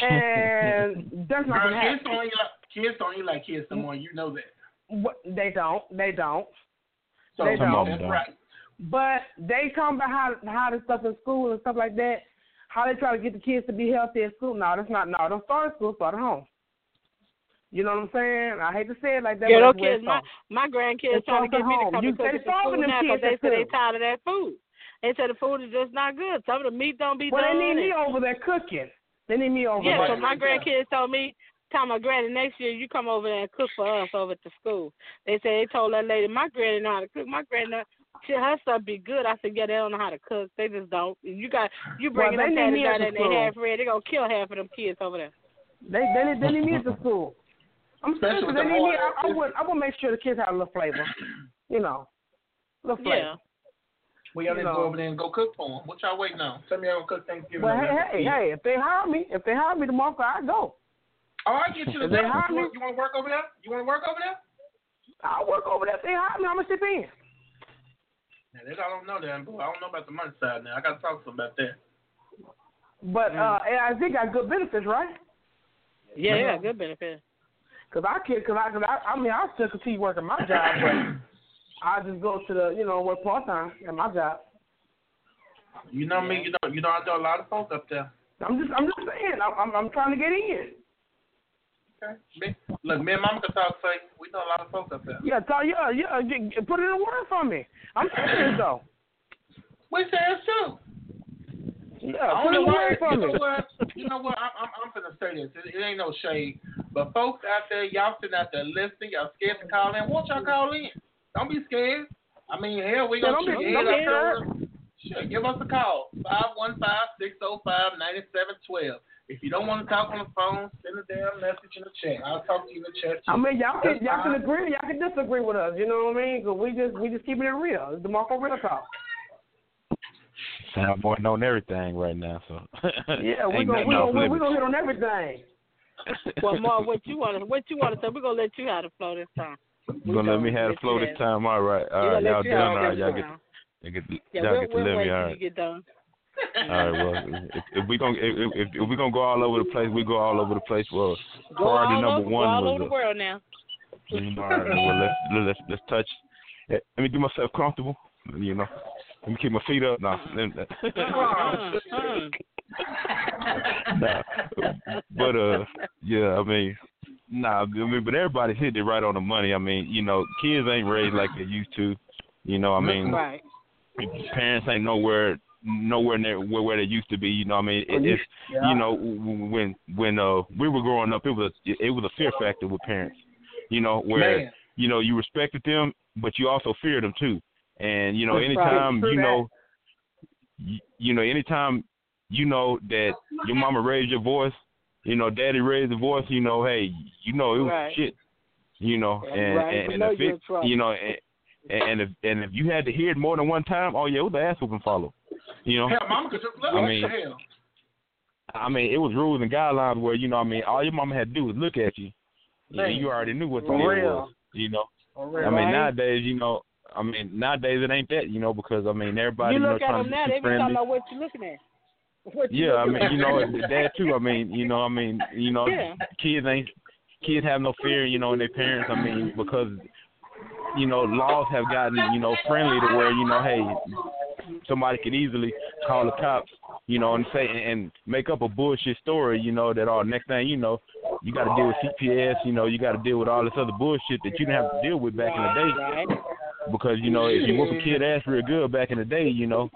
And *laughs* that's not Girl, gonna kids happen. don't eat like kids don't eat like kids no more. You know that. What, they don't. They don't. So They don't. that's right. But they come about how how this stuff in school and stuff like that. How they try to get the kids to be healthy at school. No, that's not. No, don't start at school. Start at home. You know what I'm saying? I hate to say it like that. Yeah, but those that's kids, my my grandkids It's trying to all get me to home. come You- and cook they at the starving school them now kids because they at say they tired of that food. They said the food is just not good. Some of the meat don't be Well, they done. need me and- over there cooking. They need me over Yeah, there. so my grandkids told me, tell my granny next year you come over there and cook for us over at the school. They said they told that lady, my granny know how to cook. My granny, she, her stuff be good. I said, yeah, they don't know how to cook. They just don't. You got you Well, bringing they them need me patties at out the and they school. half red. They gonna kill half of them kids over there. They they need, they need me at the school. I'm Especially serious. They the need me. I, I would I would make sure the kids have a little flavor. You know, little flavor. Yeah. We gotta You go over there and go cook for them. What y'all waiting on? Tell me y'all gonna cook Thanksgiving. Well, hey, hey, hey! If they hire me, if they hire me tomorrow, I go. Oh, I get you the If they hire You me- want, you want to work over there? You want to work over there? I'll work over there. If they hire me, I'm gonna chip in. Yeah, they I don't know that, but I don't know about the money side now. I gotta talk to them about that. But uh, and I think got good benefits, right? Yeah, yeah, good benefit. Cause I can, cause I, cause I, I mean, I still continue working my job, but *coughs* I just go to the, you know, work part time at my job. You know me. You know you know I know a lot of folks up there. I'm just I'm just saying. I'm I'm, I'm trying to get in. Okay. Me, look, me and Mama can talk. Say we know a lot of folks up there. Yeah, talk, yeah, yeah. Get, put it in a word for me. I'm serious though. We said too. Yeah, put it in word for you me. know what? You know what? I'm, I'm, I'm gonna say this. It, it ain't no shade, but folks out there, y'all sitting out there listening. Y'all scared to call in. Won't y'all call in? Don't be scared. I mean, hell, we Yeah, gonna don't be- don't head be. Sure, give us a call. Five one five six zero five ninety seven twelve. If you don't want to talk on the phone, send a damn message in the chat. I'll talk to you in the chat. I mean, y'all can That's y'all can fine. agree, y'all can disagree with us. You know what I mean? Cause we just we just keeping it real. It's the Marco Real Talk. Sound boy knowing everything right now, so *laughs* Yeah, we ain't gonna we off gonna we limits. gonna hit on everything. *laughs* *laughs* Well, Mark, what you want to what you want to say? We're gonna let you have the flow this time. You gonna let me have the flow this time? All right, all right, y'all gonna let you done. All right, y'all get, y'all get, Yeah, y'all get to let me. All right. get done. All right, well, if, if we gonna if, if, if we gonna go all over the place, we go all over the place. Well, Go priority number over, one all was over the world now. *laughs* Mm, all right, well, let's let's let's touch. Let me get myself comfortable. You know, let me keep my feet up. Nah, let me- Mhm. *laughs* nah. But uh, yeah, I mean, nah, I mean, but everybody's hit it right on the money. I mean, you know, kids ain't raised like they used to. You know, I mean, right. parents ain't nowhere nowhere near where, where they used to be. You know, I mean, it, it's you know when when uh we were growing up, it was a, it was a fear factor with parents. You know, where Man. you know you respected them, but you also feared them too. And you know, That's anytime you that. know, you, you know, anytime you know that your mama raised your voice, you know, daddy raised the voice, you know, hey, you know, it was Right. shit. You know, and right. and, and if it, you know, and, and if and if you had to hear it more than one time, oh yeah, it was the ass whooping follow. You know, Hell, Mama could just look. I mean- hell. I mean, it was rules and guidelines where you know, I mean, all your mama had to do was look at you, and you already knew what the For deal was. You know, For I mean, Right. nowadays, you know, I mean, nowadays it ain't that, you know, because I mean, everybody you you know look at trying them to now, be they be friendly. talking about what you looking at. Yeah, I mean, you know, that too. I mean, you know, I mean, you know, Yeah. kids ain't kids have no fear, you know, in their parents. I mean, because you know, laws have gotten you know friendly to where you know, hey, somebody could easily call the cops, you know, and say and make up a bullshit story, you know, that all next thing you know, you got to deal with CPS, you know, you got to deal with all this other bullshit that you didn't have to deal with back in the day because you know if you whoop a kid ass real good back in the day, you know,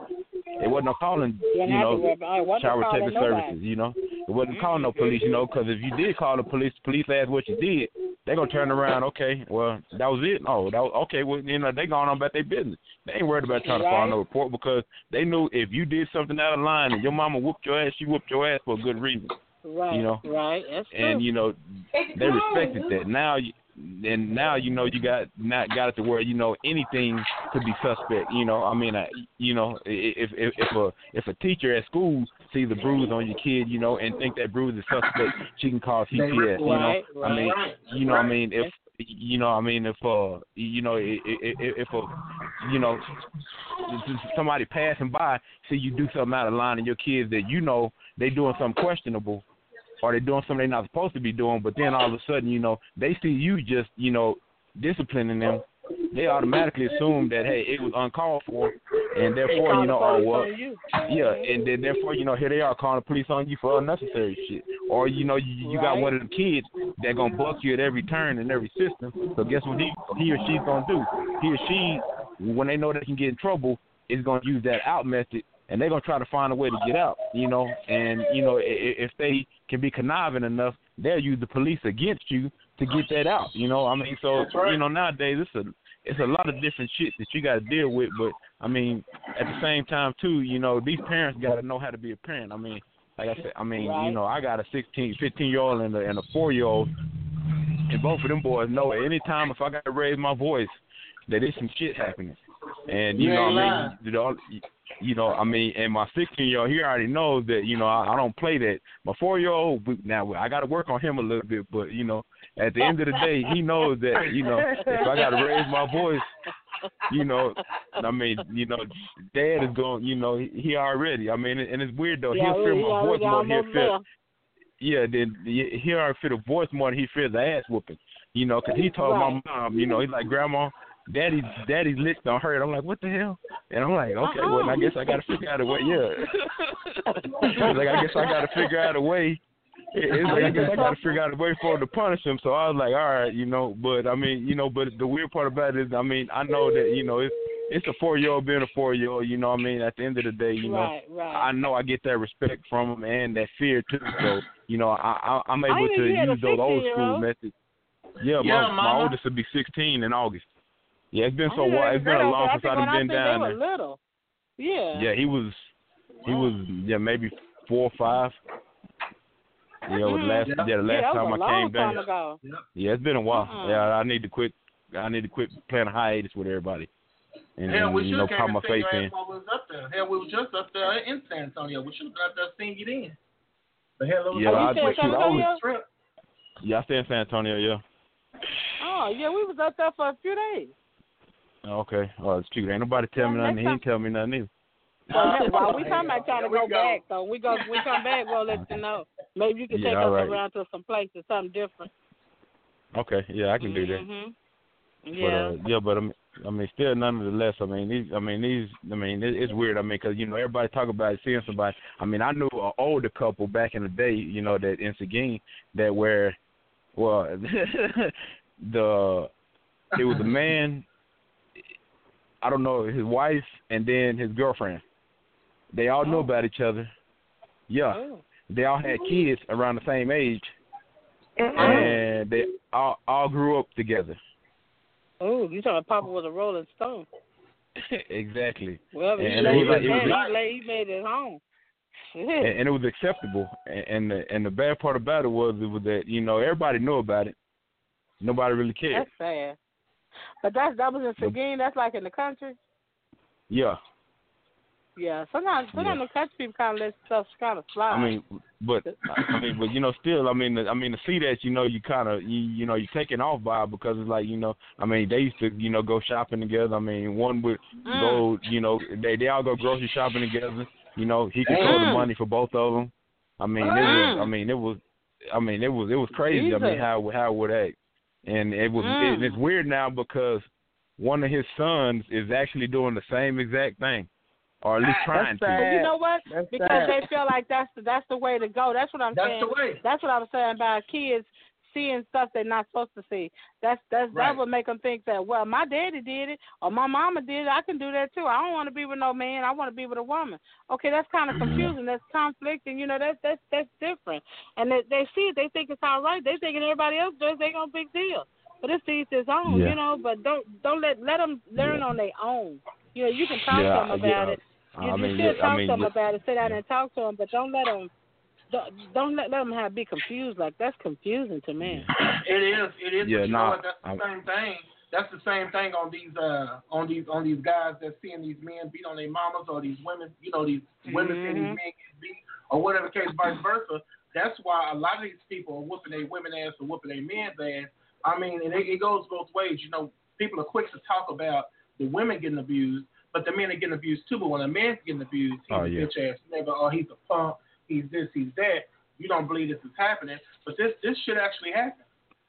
it wasn't no calling, You you don't have to worry know, about it. Wasn't child protective services, you know. It wasn't calling no police, you know, because if you did call the police, police asked what you did, they gonna turn around. Okay, well that was it. Oh, that was okay. Well, you know they gone on about their business. They ain't worried about trying to file Right. no report because they knew if you did something out of line and your mama whooped your ass, she whooped your ass for a good reason. Right. You know. Right. That's true. And you know they respected that. Now you. And now you know you got not got it to where you know anything could be suspect. You know, I mean, I, you know, if if if a if a teacher at school sees a bruise on your kid, you know, and think that bruise is suspect, she can call CPS. You know, I mean, you know, I mean, if you know, I mean, if uh, you know, i- i- i- if a, you know, somebody passing by see you do something out of line, and your kids that you know they doing something questionable, or they doing something they're not supposed to be doing, but then all of a sudden, you know, they see you just, you know, disciplining them. They automatically assume that hey, it was uncalled for, and therefore, you know, oh well, yeah, and then therefore, you know, here they are calling the police on you for unnecessary shit. Or you know, you, you got one of the kids that gonna buck you at every turn in every system. So guess what he he or she's gonna do? He or she, when they know they can get in trouble, is gonna use that out method, and they're gonna try to find a way to get out. You know, and you know, if they can be conniving enough, they'll use the police against you to get that out. You know, I mean, so right. you know, nowadays it's a it's a lot of different shit that you got to deal with. But I mean, at the same time too, you know, these parents got to know how to be a parent. I mean, like I said, I mean, you know, I got a 16, 15 year old and a, and a four year old, and both of them boys know at any time if I got to raise my voice, that there's some shit happening. And you You know, I mean, you know, you know, I mean, and my 16 year old, he already knows that, you know, I, I don't play that. My four year old, now I got to work on him a little bit, but you know, at the end of the day, he knows that, you know, if I got to raise my voice, you know, I mean, you know, dad is going, you know, he, he already. I mean, and it's weird though. Yeah, He'll feel my voice more than he'll feel. Yeah, then he he already feel the voice more than he feels the ass whooping. You know, 'cause he told Right. my mom, you know, he's like, Grandma, Daddy, Daddy's lips don't hurt. I'm like, what the hell? And I'm like, okay, uh-uh. well, I guess I got to figure out a way. Yeah. *laughs* Like, I guess I got to figure out a way. It's like I guess I got to figure out a way for him to punish him. So I was like, all right, you know. But I mean, you know, but the weird part about it is, I mean, I know that you know it's it's a four year old being a four year old. You know, what I mean, at the end of the day, you know, right, right. I know I get that respect from him and that fear too. So you know, I, I I'm able to use those old school methods. Yeah, yeah my, my oldest will be 16 in August. Yeah, it's been so while. It's been a long time since I've been down there. Little. Yeah. Yeah, he was. He was yeah maybe four or five. Yeah, mm-hmm. the last yeah, the last yeah, time I came down. Yeah, it's been a while. Uh-uh. Yeah, I need to quit. I need to quit playing hiatus with everybody. And, Hell, we and, you know, came pop my faith in. While we was up there. Hell, we was just up there in San Antonio. We should have got up there seeing you then. But hell, it was yeah, I, I, San Antonio? trip. Yeah, I stay in San Antonio. Yeah. Oh yeah, we was up there for a few days. Okay. Oh, it's cute. Ain't nobody tell me nothing. He ain't tell me nothing either. Well, *laughs* well, we talking about trying to go, go, back, so we go we come back, we'll let you know. Maybe you can yeah, take us right. around to some places, something different. Okay, yeah, I can do that. Mm-hmm. Yeah. But, uh, yeah, but I mean, I mean, still nonetheless, I mean, these, I mean, these, I mean, it, it's weird. I mean, because you know, everybody talk about seeing somebody. I mean, I knew an older couple back in the day, you know, that in Seguin, that where, well, *laughs* the it was a man. I don't know his wife and then his girlfriend. They all knew Oh. about each other. Yeah, Oh. they all had kids around the same age, Mm-hmm. and they all all grew up together. Oh, you talking Papa was a Rolling Stone? *laughs* exactly. Well, he, And laid was- it was- he, laid, he made it home. and, and it was acceptable. And, and the and the bad part about it was it was that you know everybody knew about it. Nobody really cared. That's sad. But that's that was in Seguin. That's like in the country. Yeah, Yeah. Sometimes, sometimes the country people kind of let stuff kind of slide. I mean, but I mean, but you know, still, I mean, I mean, to see that, you know, you kind of, you, you know, you're taking off by it because it's like, you know, I mean, they used to, you know, go shopping together. I mean, one would Mm. go, you know, they they all go grocery shopping together. You know, he controlled the Mm. money for both of them. I mean, it was, I mean, it was, I mean, it was, it was crazy. I mean, how how would act, and it was, Mm. it, it's weird now because one of his sons is actually doing the same exact thing, or at least trying That's to. But you know what? That's Because sad. they feel like that's the, that's the way to go. That's what I'm That's saying. the way. That's what I'm saying about kids seeing stuff they're not supposed to see. That's that's Right. that would make them think that well, my daddy did it or my mama did it. I can do that too. I don't want to be with no man. I want to be with a woman. Okay, that's kind of mm-hmm. confusing. That's conflicting. You know, that's that's that's different. And they, they see it. They think it's all right. They thinking everybody else does. They gonna big deal. But it's each his own. Yeah. You know. But don't don't let let them learn Yeah. on their own. You know, you can talk Yeah, to them about it. You, I you should talk I mean, to them about it. Sit down and talk to them, but don't let them. Don't, don't let, let them have be confused. Like that's confusing to me. *clears throat* It is. It is. Yeah, but you know nah, what? That's the I'm- same thing. That's the same thing on these uh on these on these guys that seeing these men beat on their mamas or these women, you know, these women seeing these men get beat or whatever case, vice versa. That's why a lot of these people are whooping their women ass or whooping their men's ass. I mean, and it, it goes both ways. You know, people are quick to talk about the women getting abused, but the men are getting abused too. But when a man's getting abused, he's Oh, a yeah. bitch ass nigga or he's a punk, he's this, he's that. You don't believe this is happening, but this this should actually happen.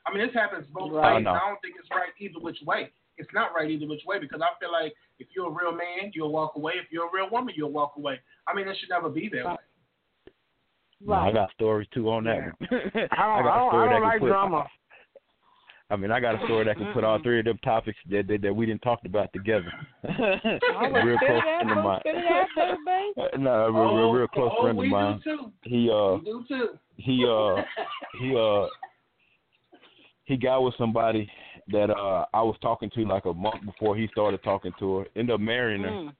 I mean, this happens both Right. ways. I know. I don't think it's right either which way. It's not right either which way because I feel like if you're a real man, you'll walk away. If you're a real woman, you'll walk away. I mean, it should never be that way. No, I Right. got stories too on that. one. *laughs* I don't, got I a don't, I don't can like put- drama. I mean, I got a story that can put all three of them topics that that, that we didn't talk about together. *laughs* *laughs* Real close friend of mine. Spit it out, baby. no, a real, real, real close oh, friend of mine. do too. He uh we do too. he uh *laughs* he uh he got with somebody that uh I was talking to like a month before he started talking to her. Ended up marrying her. Mm.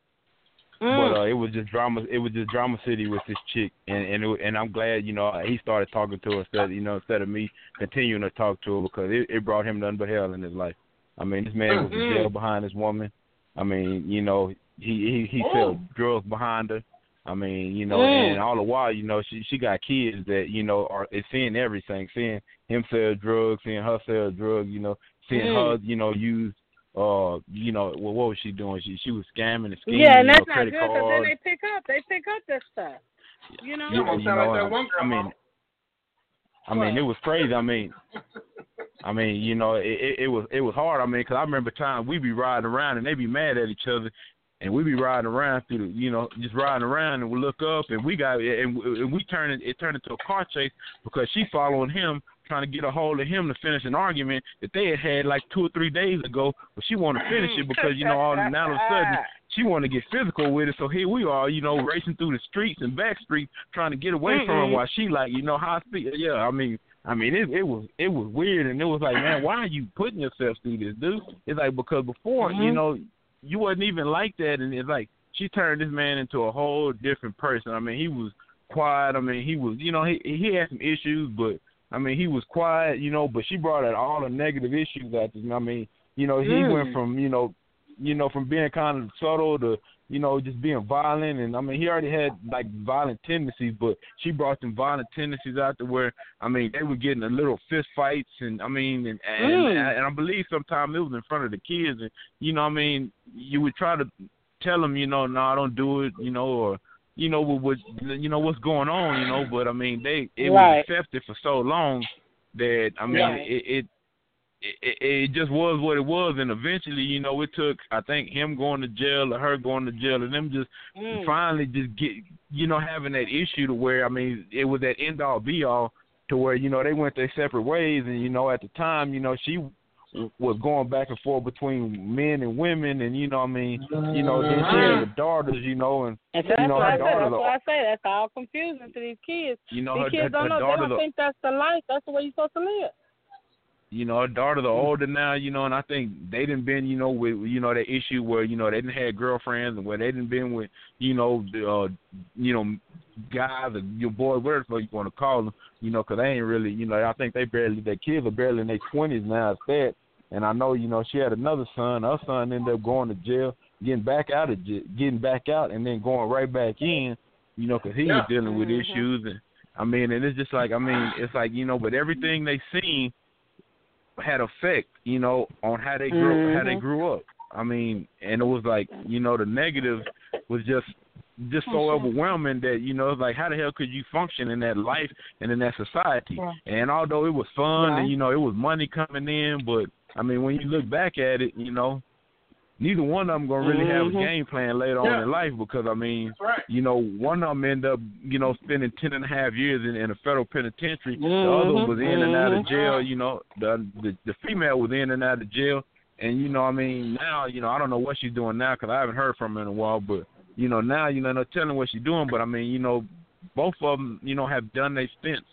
But Mm. uh, it was just drama. It was just drama city with this chick, and and it, and I'm glad you know he started talking to her instead you know instead of me continuing to talk to her because it, it brought him nothing but hell in his life. I mean, this man was in Mhm. jail behind this woman. I mean, you know, he he he Oh. drugs behind her. I mean, you know, Mm. and all the while, you know, she she got kids that you know are is seeing everything, seeing him sell drugs, seeing her sell drugs, you know, seeing Mm. her, you know, use uh, you know, well, what was she doing? She she was scamming and scheming, Yeah, and that's not good because then they pick up. They pick up this stuff. You know. You you know, like that one I mean. I mean, it was crazy. I mean, I mean, you know, it, it was it was hard. I mean, because I remember times we be riding around and they be mad at each other, and we be riding around through, the, you know, just riding around and we look up and we got and, and we turn it, it turned into a car chase because she following him trying to get a hold of him to finish an argument that they had had like two or three days ago, but she wanted to finish it because you know all now all of a sudden she wanted to get physical with it. So here we are, you know, racing through the streets and back streets trying to get away mm-hmm. from her while she like, you know, high speed. Yeah, I mean, I mean, it, it was it was weird, and it was like, man, why are you putting yourself through this, dude? It's like because before, mm-hmm. you know, you wasn't even like that, and it's like she turned this man into a whole different person. I mean, he was quiet. I mean, he was, you know, he he had some issues, but I mean, he was quiet, you know, but she brought out all the negative issues at him. I mean, you know, he mm. went from, you know, you know, from being kind of subtle to, you know, just being violent. And I mean, he already had like violent tendencies, but she brought some violent tendencies out to where, I mean, they were getting a little fist fights. And I mean, and and, mm. and I believe sometimes it was in front of the kids. And you know, I mean, you would try to tell them, you know, no, nah, don't do it, you know, or you know what, what you know what's going on, you know. But I mean, they it right. was accepted for so long that I mean right. it, it it, it just was what it was, and eventually, you know, it took I think him going to jail or her going to jail, and them just mm. finally just get you know having that issue to where I mean it was that end all be all to where you know they went their separate ways, and you know at the time you know she was going back and forth between men and women, and you know, I mean, you know, then she had the daughters, you know, and, and that's you know, her I daughter. That's what I say. That's all confusing to these kids. You know, these her, kids her, don't her know. Daughter, they don't think that's the life. That's the way you're supposed to live. You know, her daughters are older now, you know, and I think they didn't been, you know, with you know that issue where you know they didn't have girlfriends and where they didn't been with, you know, the, uh, you know, guys or your boy, whatever you want to call them, you know, because they ain't really, you know, I think they barely, their kids are barely in their twenties now. Instead, and I know, you know, she had another son. Her son ended up going to jail, getting back out of jail, getting back out, and then going right back in. You know, because he yeah. was dealing with mm-hmm. issues, and I mean, and it's just like, I mean, it's like you know, but everything they seen had effect, you know, on how they grew, mm-hmm. how they mm-hmm. grew up. I mean, and it was like, you know, the negative was just just so overwhelming that you know it's like how the hell could you function in that life and in that society yeah. and although it was fun yeah. and you know it was money coming in but I mean, when you look back at it, you know, neither one of them gonna really mm-hmm. have a mm-hmm. game plan later yeah. on in life because I mean, right. you know, one of them end up, you know, spending ten and a half years in, in a federal penitentiary. Mm-hmm. The other was in and out of mm-hmm. jail. You know, the, the the female was in and out of jail, and you know, I mean, now, you know, I don't know what she's doing now because I haven't heard from her in a while, but you know, now, you know, no telling what she's doing, but I mean, you know, both of them, you know, have done their stints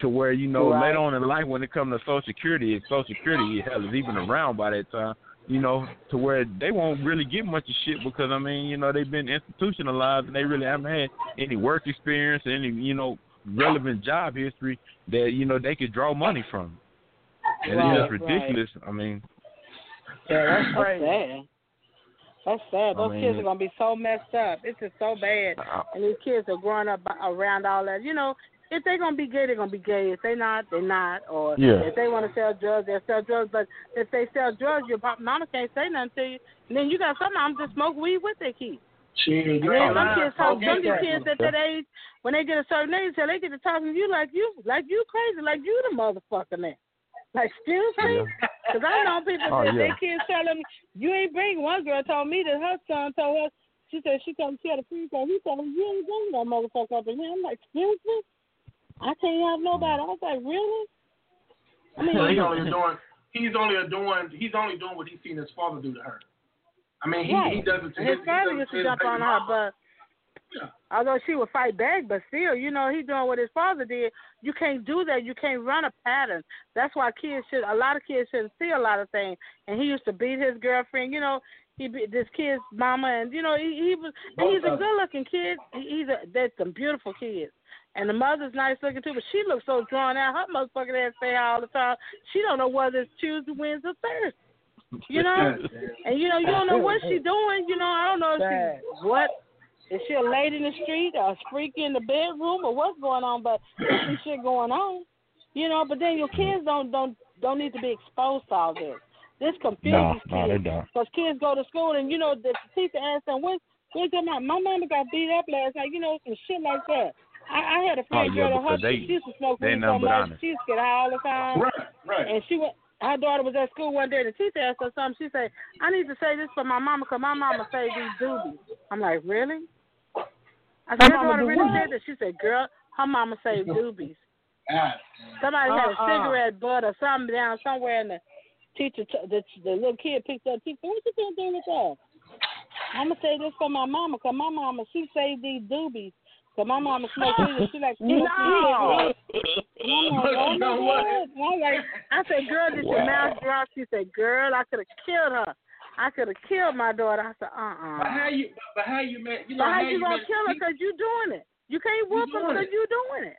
to where you know right. later on in life when it comes to Social Security, if Social Security hell is even around by that time, you know, to where they won't really get much of shit because I mean, you know, they've been institutionalized and they really haven't had any work experience, any you know relevant job history that you know they could draw money from. And right, it's just ridiculous. Right. I mean, yeah, that's crazy. That's sad. Those I mean, kids are gonna be so messed up. It's just so bad. and these kids are growing up around all that. You know, if they're gonna be gay, they're gonna be gay. If they're not, they're not. Or yeah. if they want to sell drugs, they'll sell drugs. But if they sell drugs, your mama can't say nothing to you. And then you got some moms that smoke weed with their kids. She and then some kids talk. Some kids at that age, when they get a certain age, so they get to talking to you like you, like you crazy, like you the motherfucker now. Like, excuse me? Because I know people oh, that yeah. their kids tell them, you ain't bring. One girl told me that her son told her, she said she told him she had a free card. He told him, you ain't bring that motherfucker up in here. I'm like, excuse me? I can't have nobody. I was like, really? I mean, he's only *laughs* doing. He's only doing. He's only doing what he's seen his father do to her. I mean, he right. he does it to his, his father used to jump on her, but yeah. although she would fight back, but still, you know, he's doing what his father did. You can't do that. You can't run a pattern. That's why kids should. A lot of kids shouldn't see a lot of things. And he used to beat his girlfriend. You know, he beat this kid's mama, and you know, he, he was. And he's a good-looking kid. He's a. There's some beautiful kids. And the mother's nice looking too, but she looks so drawn out. Her motherfucking ass stay all the time. She don't know whether it's Tuesday, Wednesday, or Thursday. You *laughs* know, and you know you don't know what she's doing. You know, I don't know if she what is she a lady in the street or a freak in the bedroom or what's going on, but there's some shit going on. You know, but then your kids don't don't don't need to be exposed to all this. This confuses no, kids no, because kids go to school and you know the teacher asks them, "When when's your mom? My mama got beat up last night." You know, some shit like that. I, I had a friend oh, yeah, girl, her, they, she used to smoke weed so much, honest. she used to get high all the time. Right, right. And she went, her daughter was at school one day, and the teacher asked her something. She said, I need to say this for my mama, because my mama say these doobies. I'm like, really? I said, your daughter really said that? She said, girl, her mama say *laughs* doobies. Ah, Somebody had a Uh-uh. cigarette butt or something down somewhere, and the teacher, t- the, the little kid picked up. Teacher, what you gonna do with that? I'm gonna say this for my mama, 'cause my mama she say these doobies. 'Cause my mama smoke weed, she like No. I'm like, *laughs* You know what? I'm like, I said, girl, did your mouth drop? She said, girl, I could have killed her. I could have killed my daughter. I said, uh uh But how you? But how you met? You know So how how you gonna kill her? Cause you doing it. You can't whoop her because you doing it.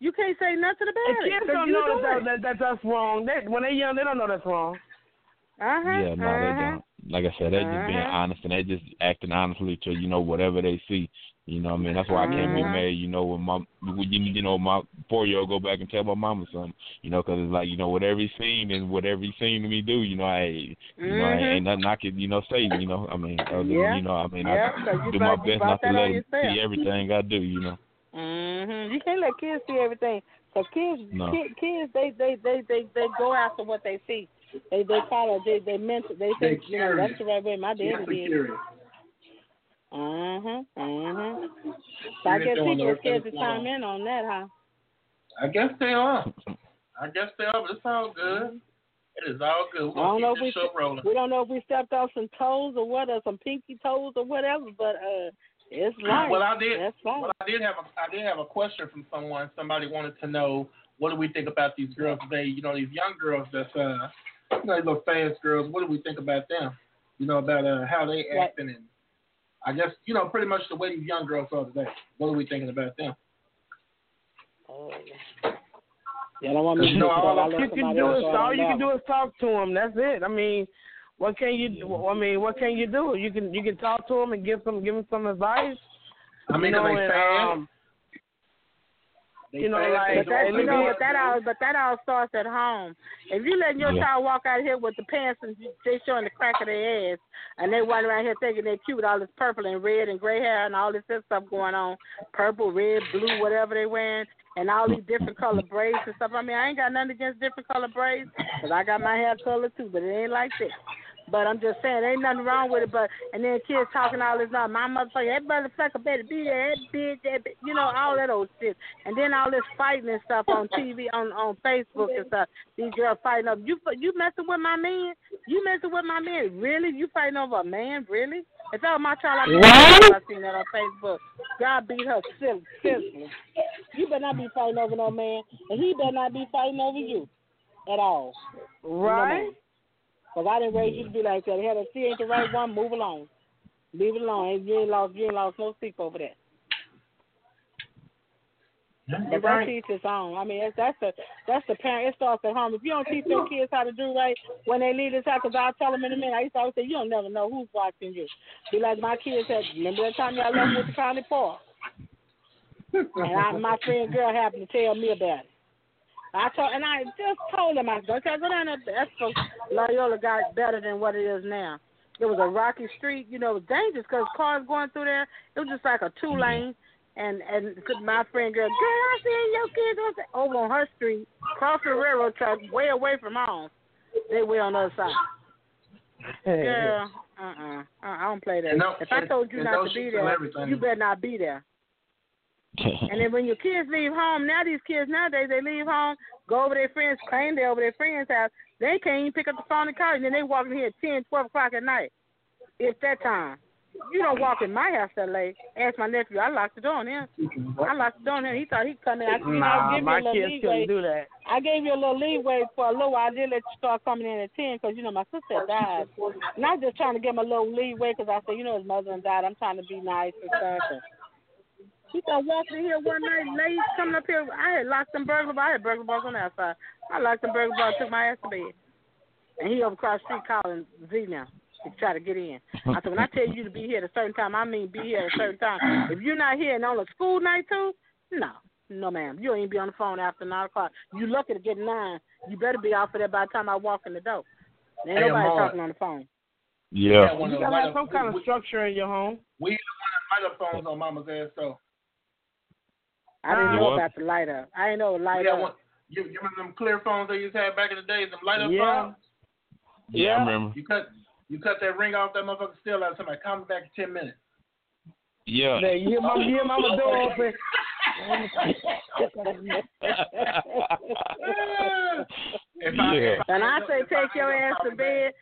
You can't say nothing And about it kids because don't you know doing that, it. that, that that's wrong. They, when they're young, they don't know that's wrong. Uh huh. Yeah, no, they don't. Like I said, they just being Uh-huh. honest and they just acting honestly to you know whatever they see. You know, what I mean, that's why I can't be Uh-huh. mad. You know, when my when you you know my four year old go back and tell my mama something. You know, 'cause it's like you know whatever he's seen and whatever he's seen to me do. You know, I you know I ain't nothing I could you know say. You know, I mean, Mm-hmm. Yeah. you know, I mean, Yeah, I do my best not to let him see everything I do. You know. Mhm. You can't let kids see everything. Cause kids, No. kids, kids, they, they, they, they, they go after what they see. They, they follow. They, they mental. They They think, you know, that's the right way. My daddy did. curious. Mhm. Mhm. So I guess people are scared to chime in on that, huh? I guess they are. I guess they are, but it's all good. It is all good. We're I don't know if we we don't know if we stepped off some toes or what, or some pinky toes or whatever, but uh, it's right. Well, I did. That's right. Well, I did have a I did have a question from someone. Somebody wanted to know what do we think about these girls today? You know, these young girls that's uh, you know, these little fast girls. What do we think about them? You know, about uh, how they Right. acting and I guess you know pretty much the way these young girls are today. What are we thinking about them? Oh, yeah, don't want me to You know, do all that. I I'll let you can do is go all you can do is talk to them. That's it. I mean, what can you? do? I mean, what can you do? You can you can talk to them and give them give them some advice. I mean, you know, are they and, fast? um, They you know, like- But that, you know, what but that all, but that all starts at home. If you letting your Yeah. child walk out here with the pants and they showing the crack of their ass, and they walking around here thinking they're cute, all this purple and red and gray hair and all this other stuff going on, purple, red, blue, whatever they wearing, and all these different color braids and stuff. I mean, I ain't got nothing against different color braids, 'cause I got my hair color too, but it ain't like this. But I'm just saying, ain't nothing wrong with it. But and then kids talking all this, now my motherfucker, that motherfucker better be there, that bitch, that bitch, you know, all that old shit. And then all this fighting and stuff on TV, on on Facebook and stuff. These girls fighting over you. You messing with my man? You messing with my man? Really? You fighting over a man? Really? If that was my child, I'd be I seen that on Facebook. God beat her silly, silly. You better not be fighting over no man, and he better not be fighting over you at all. right? Because I didn't raise you to be like that. Hell, if she ain't the right one, move along. Leave it alone. Ain't- You ain't lost, you ain't lost no sleep over that. But right. teach its own. I mean, that's, that's the that's the parent. It starts at home. If you don't teach your kids how to do right when they leave this house, because I'll tell them in a minute. I used to always say, you don't never know who's watching you. Be like my kids said, remember that time y'all left with the county park? And I, my friend girl happened to tell me about it. I told, and I just told him, I said, don't go down there. That's so Loyola got better than what it is now. It was a rocky street, you know, it was dangerous because cars going through there. It was just like a two lane. And and my friend girl, girl, I seen your kids on the- over on her street, crossing the railroad track, way away from home. They way on the other side. Girl, uh uh-uh, uh, I don't play that. No- if I told you not to be there, you better not be there. And then when your kids leave home, now these kids nowadays they leave home, go over their friends, claim they over their friends' house. They can't even pick up the phone and call, and then they walk in here at ten, twelve o'clock at night. It's that time. You don't walk in my house that late. Ask my nephew. I locked the door on him. I locked the door on him. He thought he'd come in. I you know, Nah, I'll give my you a little kids leeway. couldn't do that. I gave you a little leeway for a little while. I did let you start coming in at 10 because, you know, my sister died. And I was just trying to give him a little leeway because I said, you know, his mother died. I'm trying to be nice and stuff. And he started walking in here one night late, coming up here. I had locked them burglar bars. I had burglar bars on the outside. I locked them burglar bars, took my ass to bed. And he over across the street calling Z now to try to get in. I said, when I tell you to be here at a certain time, I mean be here at a certain time. If you're not here and on a school night too, no. No, ma'am. You ain't be on the phone after 9 o'clock. You lucky to get 9. You better be off of there by the time I walk in the door. Ain't Hey, nobody talking on the phone. yeah. You gotta have some kind of structure in your home. we the one of the light phones on Mama's ass though. I didn't ah. know about the light up. I didn't know light Yeah, up. one, you, you remember them clear phones they used to have back in the days, them light up Yeah. phones? Yeah, Yeah. I remember. You cut you cut that ring off that motherfucker still out. Of somebody come back in ten minutes. Yeah. Now, you hear mama, you hear mama door *laughs* open. If I- Yeah. And I say take your ass to coming back- bed.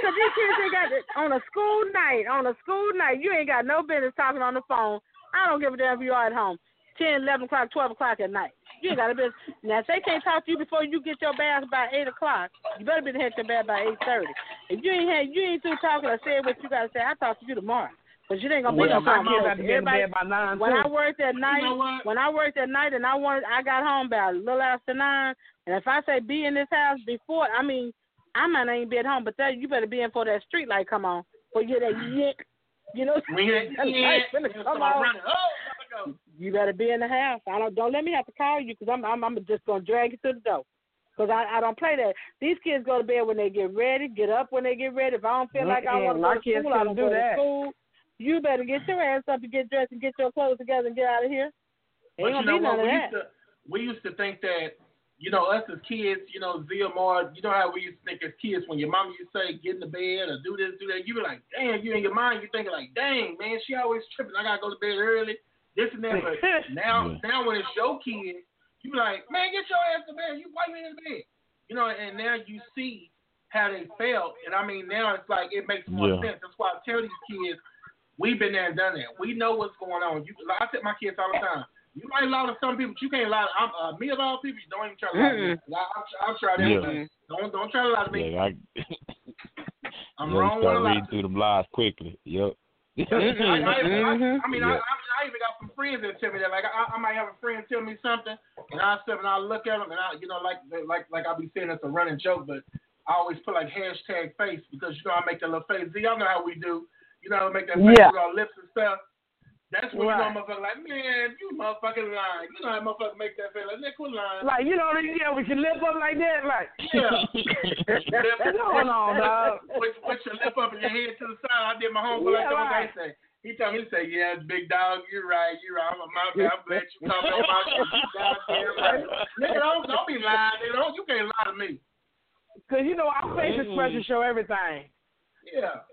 Cause these kids ain't got it on a school night. On a school night, you ain't got no business talking on the phone. I don't give a damn if you are at home. Ten, eleven o'clock, twelve o'clock at night. You ain't got a business. Now if they can't talk to you before you get your bath by eight o'clock, you better be the head to bed by eight thirty. If you ain't had you ain't through talking or saying what you gotta say, I'll talk to you tomorrow. Cause you ain't gonna be Well, no my problem. to be Everybody, bed by nine when too. I worked at night, know when I worked at night and I wanted, I got home about a little after nine. And if I say be in this house before, I mean, I might not even be at home, but that you better be in for that street light come on, for you that yick, you know. We ain't *laughs* that yeah, light yeah, come somebody on. Oh, gotta go. You better be in the house. I don't don't let me have to call you because I'm, I'm I'm just gonna drag you to the door. Cause I I don't play that. These kids go to bed when they get ready, get up when they get ready. If I don't feel like I want to my go to kids school, I couldn't don't do go to school. You better get your ass up and get dressed and get your clothes together and get out of here. But Ain't you know be what? none of We that. used to we used to think that you know us as kids, you know Zia Mar, you know how we used to think as kids when your mama used to say get in the bed or do this, do that. You be like, damn, you in your mind you thinking like, dang man, she always tripping. I gotta go to bed early. This and that. But *laughs* now Yeah. now when it's your kid, you be like, man, get your ass to bed. You white man in the bed. You know, and now you see how they felt, and I mean now it's like it makes more Yeah. sense. That's why I tell these kids, we've been there and done that. We know what's going on. You, I tell my kids all the time. You might lie to some people, but you can't lie. To, I'm, uh, me of all people, don't even try to lie to me. I, I've, I've tried Yeah. Don't don't try to lie to me. Yeah, I, I'm *laughs* yeah, wrong start one reading through the blogs quickly. Yep. I, I, I, Mhm. I mean, I, Yeah. I, I even got some friends that tell me that. Like, I, I might have a friend tell me something, and I step and I look at them, and I, you know, like, like, like I be saying it's a running joke, but I always put like hashtag face because you know I make that little face. See, y'all know how we do. You know, make that face Yeah. with our lips and stuff. That's when you Right. know motherfucker like, man, you motherfucking lying. You know how motherfucker make that face like, man, quit lying. Like you know, yeah, with your lip up like that, like yeah. *laughs* what's going on, dog? Put, put your lip up and your head to the side. I did my homework like Yeah, that one day. right. Say, he told me to say, yeah, big dog, you're right, you're right. I'm, my bad. I'm glad you come on my goddamn right. Nigga, don't, don't be lying. Nigga, don't, you can't lie to me. Cause you know our face Mm-mm. expression show everything. Yeah.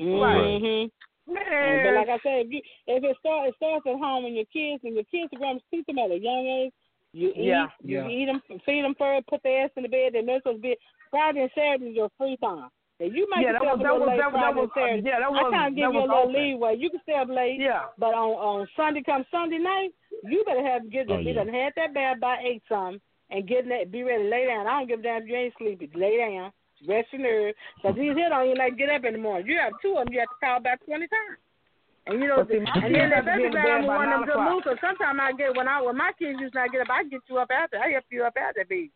Mhm. Man, But like I said, if you if it starts it starts at home and your kids and your kids are going to teach them at a young age. You eat, Yeah. you Yeah. eat them, feed them first, put their ass in the bed. They're supposed to be. Friday and Saturday is your free time. And you might yeah, that was stay that up a was little late that was that Friday was and Saturday. yeah, that was, I kind of give you a little open. leeway. You can stay up late, Yeah. but on on Sunday come Sunday night, you better have get Oh, you yeah. done had that bad by eight something and get that be ready to lay down. I don't give a damn if you ain't sleepy. Lay down, rest your nerves. Cause these here don't even like get up in the morning. You have two of them, you have to call about twenty times. And you know, see, and then have to be especially in glad bed I'm by one of them good moves. Cause sometimes I get when I when my kids used to not get up, I get you up after. I help you up after, baby.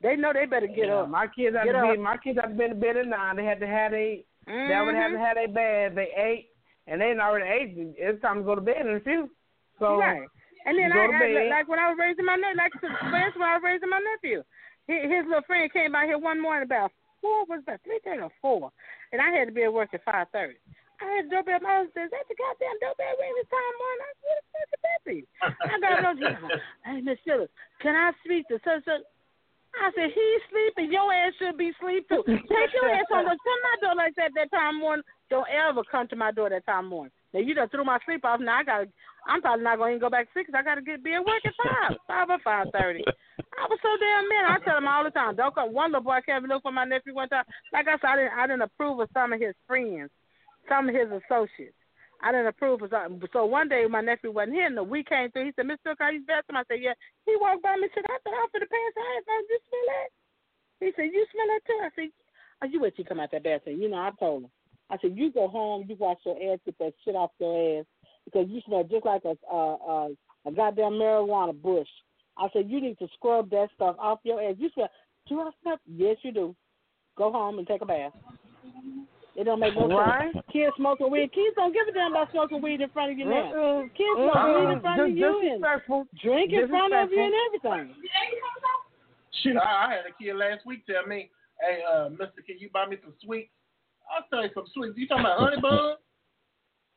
They know they better get Yeah, up. My kids had to be my kids had to be in bed at nine. They had to have they they would have to mm-hmm. have their bed. They ate and they already ate. It's time to go to bed in a few. So right. And then I, I like when I was raising my nephew, like instance, when I was raising my nephew, his, his little friend came by here one morning about four was about three thirty or four, and I had to be at work at five thirty. I had doorbell. My husband says, "That's the goddamn doorbell ring this time morning." I said, "What the fuck could that be?" I got no. *laughs* Hey, Miss Phillips, can I speak to such such? I said, he's sleeping. Your ass should be asleep too. Take your ass on. Come my door like that that time morning. Don't ever come to my door that time morning. Now you done threw my sleep off. Now I got. I'm probably not going to go back to six. I got to get be at work at five, *laughs* five or five thirty. I was so damn mad. I tell him all the time, don't come. One little boy came and looked for my nephew one time. Like I said, I didn't. I didn't approve of some of his friends, some of his associates. I didn't approve of something. So one day my nephew wasn't here, and the week came through. He said, "Mr. Cook, are you bathroom?" I said, "Yeah." He walked by me and said, "I thought off for the pants. I ain't found you smell that." He said, "You smell that too?" I said, "Oh, you wait till you come out that bathroom." You know, I told him. I said, "You go home. You wash your ass, get that shit off your ass, because you smell just like a a, a, a goddamn marijuana bush." I said, "You need to scrub that stuff off your ass. You smell. Do I smell? Yes, you do. Go home and take a bath." It don't make no Right. sense. Kids smoking weed. Kids don't give a damn about smoking weed in front of you now. Mm-mm. Kids smoking weed in front of Dis- you and drink in front of you and everything. Shit, I, I had a kid last week tell me, hey, uh, mister, can you buy me some sweets? I'll tell you some sweets. You talking about honey bun?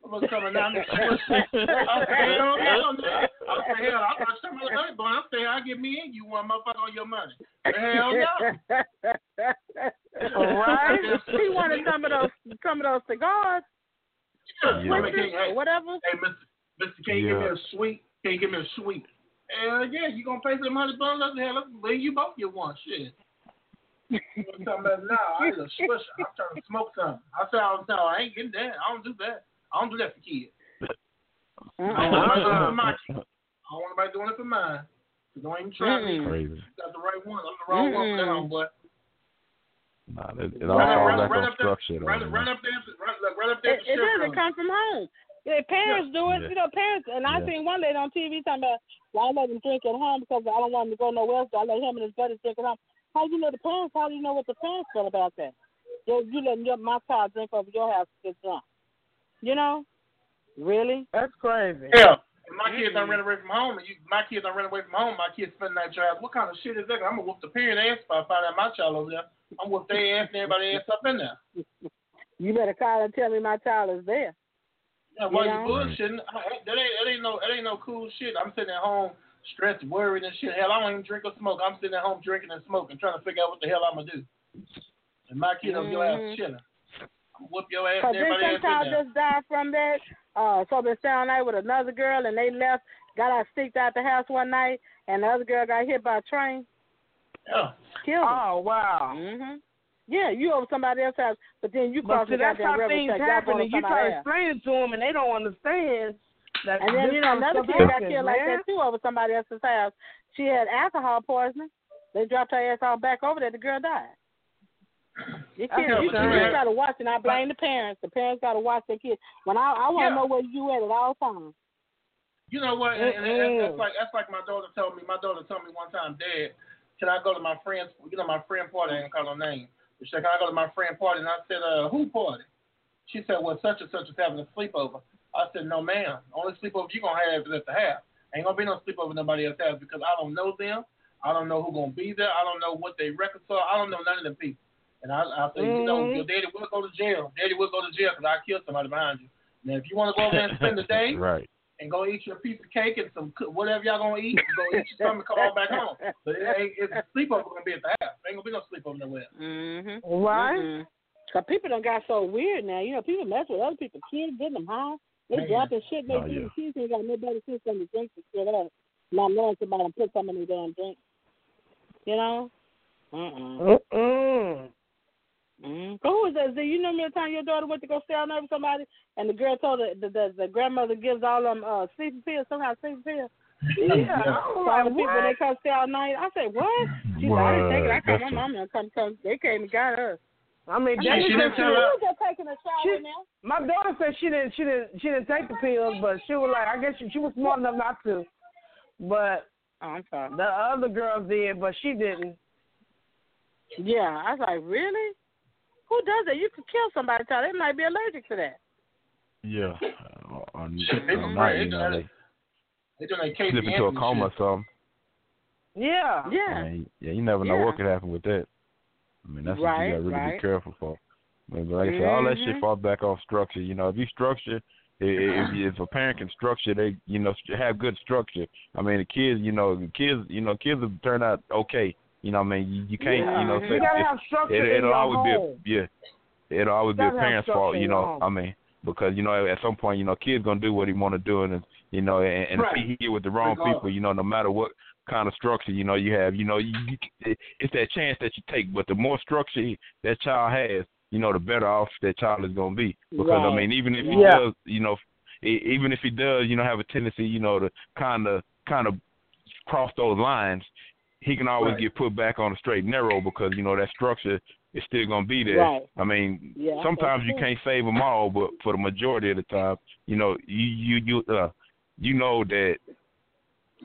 I was coming down there. I said, hell no, no. I said, hell, I thought some other honey bun. I'm saying I give me and you one motherfucker on your money. Hell no. right? *laughs* he wanted some of those some of those cigars. Yeah. Yeah. Hey, hey, Whatever. hey, Mister, Mister, can you give me Yeah. a sweet? Can you give me a sweet? Hell yeah, you gonna pay some honey buns? Let's hell, let's bring you both get one. Shit. I'm talking about now. I ain't a swisher. I'm trying to smoke something. I said all the time, I ain't getting that. I don't do that. I don't do that for kids. I don't want nobody doing it for my kids. I don't want nobody doing it for mine. Don't even try me. Mm-mm. Crazy. You got the right one. I'm the wrong one for that Mm-mm. Nah, it, it all Run up, falls run, back run on up there, structure. though, run, man. run up there, run, look, up there. It, it doesn't come from home. Yeah, parents do it. Yeah. You know, parents. And I Yeah. seen one lady on TV talking about, well, I let him drink at home because I don't want him to go nowhere else. So I let him and his buddies drink at home. How do you know the parents? How do you know what the parents feel about that? You, you letting your, my child drink over your house to get drunk. You know? Really? That's crazy. Yeah. If my kids don't mm-hmm. run away from home, and you, my kids don't run away from home, my kids spend that child. What kind of shit is that? I'm gonna whoop the parent ass if I find out my child over there. I'm gonna whoop their ass and everybody ass up in there. *laughs* You better call and tell me my child is there. Yeah, why You you, know? bullshitting? I, that ain't that ain't no that ain't no cool shit. I'm sitting at home stressed, worried and shit. Hell, I don't even drink or smoke. I'm sitting at home drinking and smoking, trying to figure out what the hell I'm gonna do. And my kid over your ass Mhm. chilling. I'm gonna whoop your ass Cause and then everybody some ass child just died from that. Uh, so they staying night with another girl, and they left, got out sticked out the house one night, and the other girl got hit by a train, Yeah. killed her. Oh wow. Mhm. Yeah, you over somebody else's house, but then you cross But see, the that's goddamn how river things and happen, and you try to explain it to them, and they don't understand. That And then you know another kid got killed like that too over somebody else's house. She had alcohol poisoning. They dropped her ass all back over there. The girl died. Your That's kids, you, you just gotta watch, and I blame the parents. The parents gotta watch their kids. When I I want to Yeah. know where you at at all times. You know what? And, and, and that's like that's like my daughter told me. My daughter told me one time, Dad, can I go to my friend's? You know, my friend party. I ain't call her name. She said, Can I go to my friend party? And I said, Uh, who party? She said, Well, such and such is having a sleepover. I said, No, ma'am. Only sleepover you gonna have is at the house. Ain't gonna be no sleepover nobody else has because I don't know them. I don't know who gonna be there. I don't know what they reconcile. I don't know none of them people. And I, I said, you know, Mhm. your daddy will go to jail. Daddy will go to jail because I killed somebody behind you. Now, if you want to go over there and spend the day, *laughs* right. and go eat your piece of cake and some whatever y'all gonna eat. Go eat your something and come on back home. But it ain't it's a sleepover gonna be at the house. Ain't gonna be no sleepover nowhere. Mhm. Right? Mhm. Cause people done got so weird now. You know, people mess with other people. Kids getting them high. They Man. dropping shit. They Oh, do. yeah. Kids ain't got no better system to drink the shit up. Not knowing somebody and put something in their damn drink. You know. Uh-uh. Mm-hmm. Who was that? Do you know me the time your daughter went to go stay out there with somebody, and the girl told her the the, the grandmother gives all them uh sleeping pills, somehow sleeping pills. Yeah. Yeah. I'm So all like, the people what? they come stay all night. I said, what? She said, I didn't take it. I called my That's a- mama and come come. They came and got her. I mean, She- Jamie she said didn't she tell was- her. was just taking a shower She- now. My daughter said she didn't she didn't she didn't take the pills, but she was like I guess she, she was smart enough not to. But Oh, I'm sorry. the other girls did, but she didn't. Yeah, I was like, really? Who does that? You could kill somebody. Child. They might be allergic to that. Yeah. Uh, on, Shit, they on night, you know, they They doing that Casey slip into a coma or something. Yeah. Yeah. I mean, yeah, you never know Yeah. what could happen with that. I mean, that's what you gotta really right. be careful for. But like I said, all that shit Mhm. falls back on structure. You know, if you structure, i- i- if, if a parent can structure, they you know have good structure. I mean, the kids, you know, the kids, you know, kids will turn out okay. You know, I mean, you, you can't, you know, say You have it, it'll always home. be a, yeah, it'll always be a parent's fault. You know. I mean, because you know, at some point, you know, kids gonna do what he want to do, and you know, and, and Right. if he here with the wrong Regardless. people, you know, no matter what kind of structure you know you have, you know, you, it's that chance that you take. But the more structure that child has, you know, the better off that child is gonna be. Because I mean, even if he Yeah. does, you know, even if he does, you know, have a tendency, you know, to kind of kind of cross those lines, he can always Right. get put back on the straight and narrow because you know that structure is still gonna be there. Right. I mean, Yeah, sometimes you can't save them all, but for the majority of the time, you know, you you you uh, you know that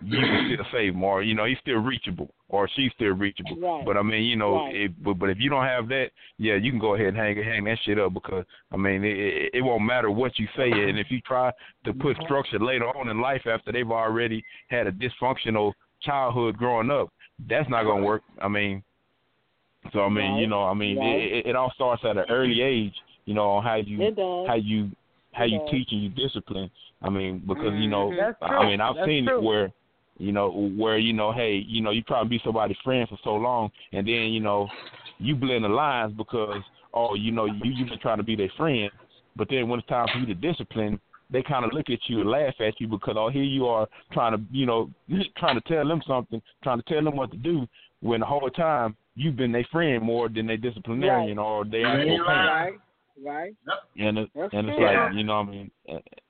you can still save them, or you know, he's still reachable, or she's still reachable. Right. But I mean, you know, Right. if, but but if you don't have that, yeah, you can go ahead and hang hang that shit up because I mean, it, it, it won't matter what you say, and if you try to put structure later on in life after they've already had a dysfunctional childhood growing up, that's not gonna work. I mean, so I mean, you know, I mean, Right. it, it, it all starts at an early age, you know, on how you how you how It you teach and you discipline. I mean, because you know, Mhm. I mean, I've That's seen true. it where You know, where you know, hey, you know, you try to be somebody's friend for so long, and then you know, you blend the lines because oh, you know, you you've been trying to be their friend, but then when it's time for you to discipline, they kind of look at you and laugh at you because oh, here you are trying to, you know, *laughs* trying to tell them something, trying to tell them what to do, when the whole time you've been their friend more than their disciplinarian right. or their actual parent. Right. Right. And it, That's and it's true. like you know what I mean,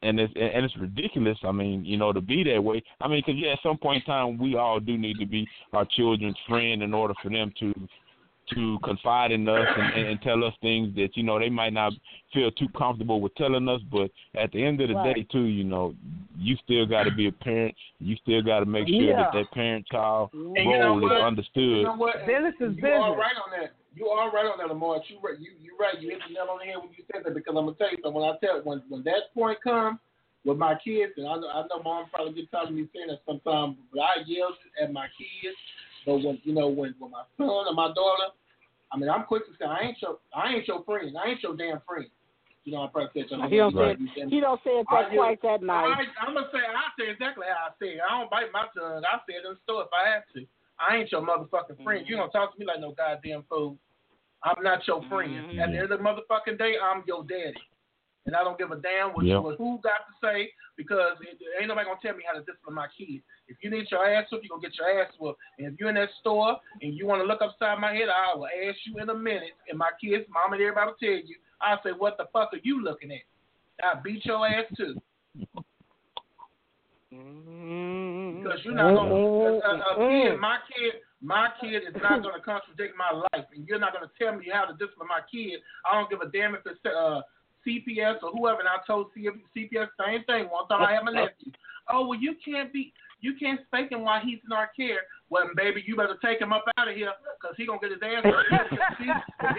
and it's and it's ridiculous. I mean, you know, to be that way. I mean, because yeah, at some point in time, we all do need to be our children's friend in order for them to to confide in us and, and tell us things that you know they might not feel too comfortable with telling us. But at the end of the Right. day, too, you know, you still got to be a parent. You still got to make sure Yeah. that that parent-child And you know role is understood. You know what? Business is you are business. right on that. You are right on that, Lamar. You right. You you right. You hit the nail on the head when you said that because I'm gonna tell you something. When I tell when when that point comes with my kids, and I know I know mom probably gets tired of me saying that sometimes, but I yell at my kids. But when you know when when my son or my daughter, I mean I'm quick to say I ain't your I ain't your friend. I ain't your damn friend. You know I probably said something. He don't Right. say it, he don't say it that I- quite that nice. I, I'm gonna say I say exactly how I say it. I don't bite my tongue. I say it in the store if I have to. I ain't your motherfucking friend. You don't talk to me like no goddamn fool. I'm not your friend. Mm-hmm. At the end of the motherfucking day, I'm your daddy, and I don't give a damn what, what who got to say because it, ain't nobody gonna tell me how to discipline my kids. If you need your ass whooped, you gonna get your ass whooped. And if you're in that store and you want to look upside my head, I will ask you in a minute. And my kids, mom, and everybody will tell you. I'll say, what the fuck are you looking at? I beat your ass too. Because you're not gonna a, a, a kid, my kid, my kid is not gonna contradict my life, and you're not gonna tell me how to discipline my kid. I don't give a damn if it's uh, CPS or whoever. And I told CPS same thing one time. I had my nephew. Oh well, you can't be, you can't spank him while he's in our care. Well, baby, you better take him up out of here because he gonna get his ass. *laughs* He,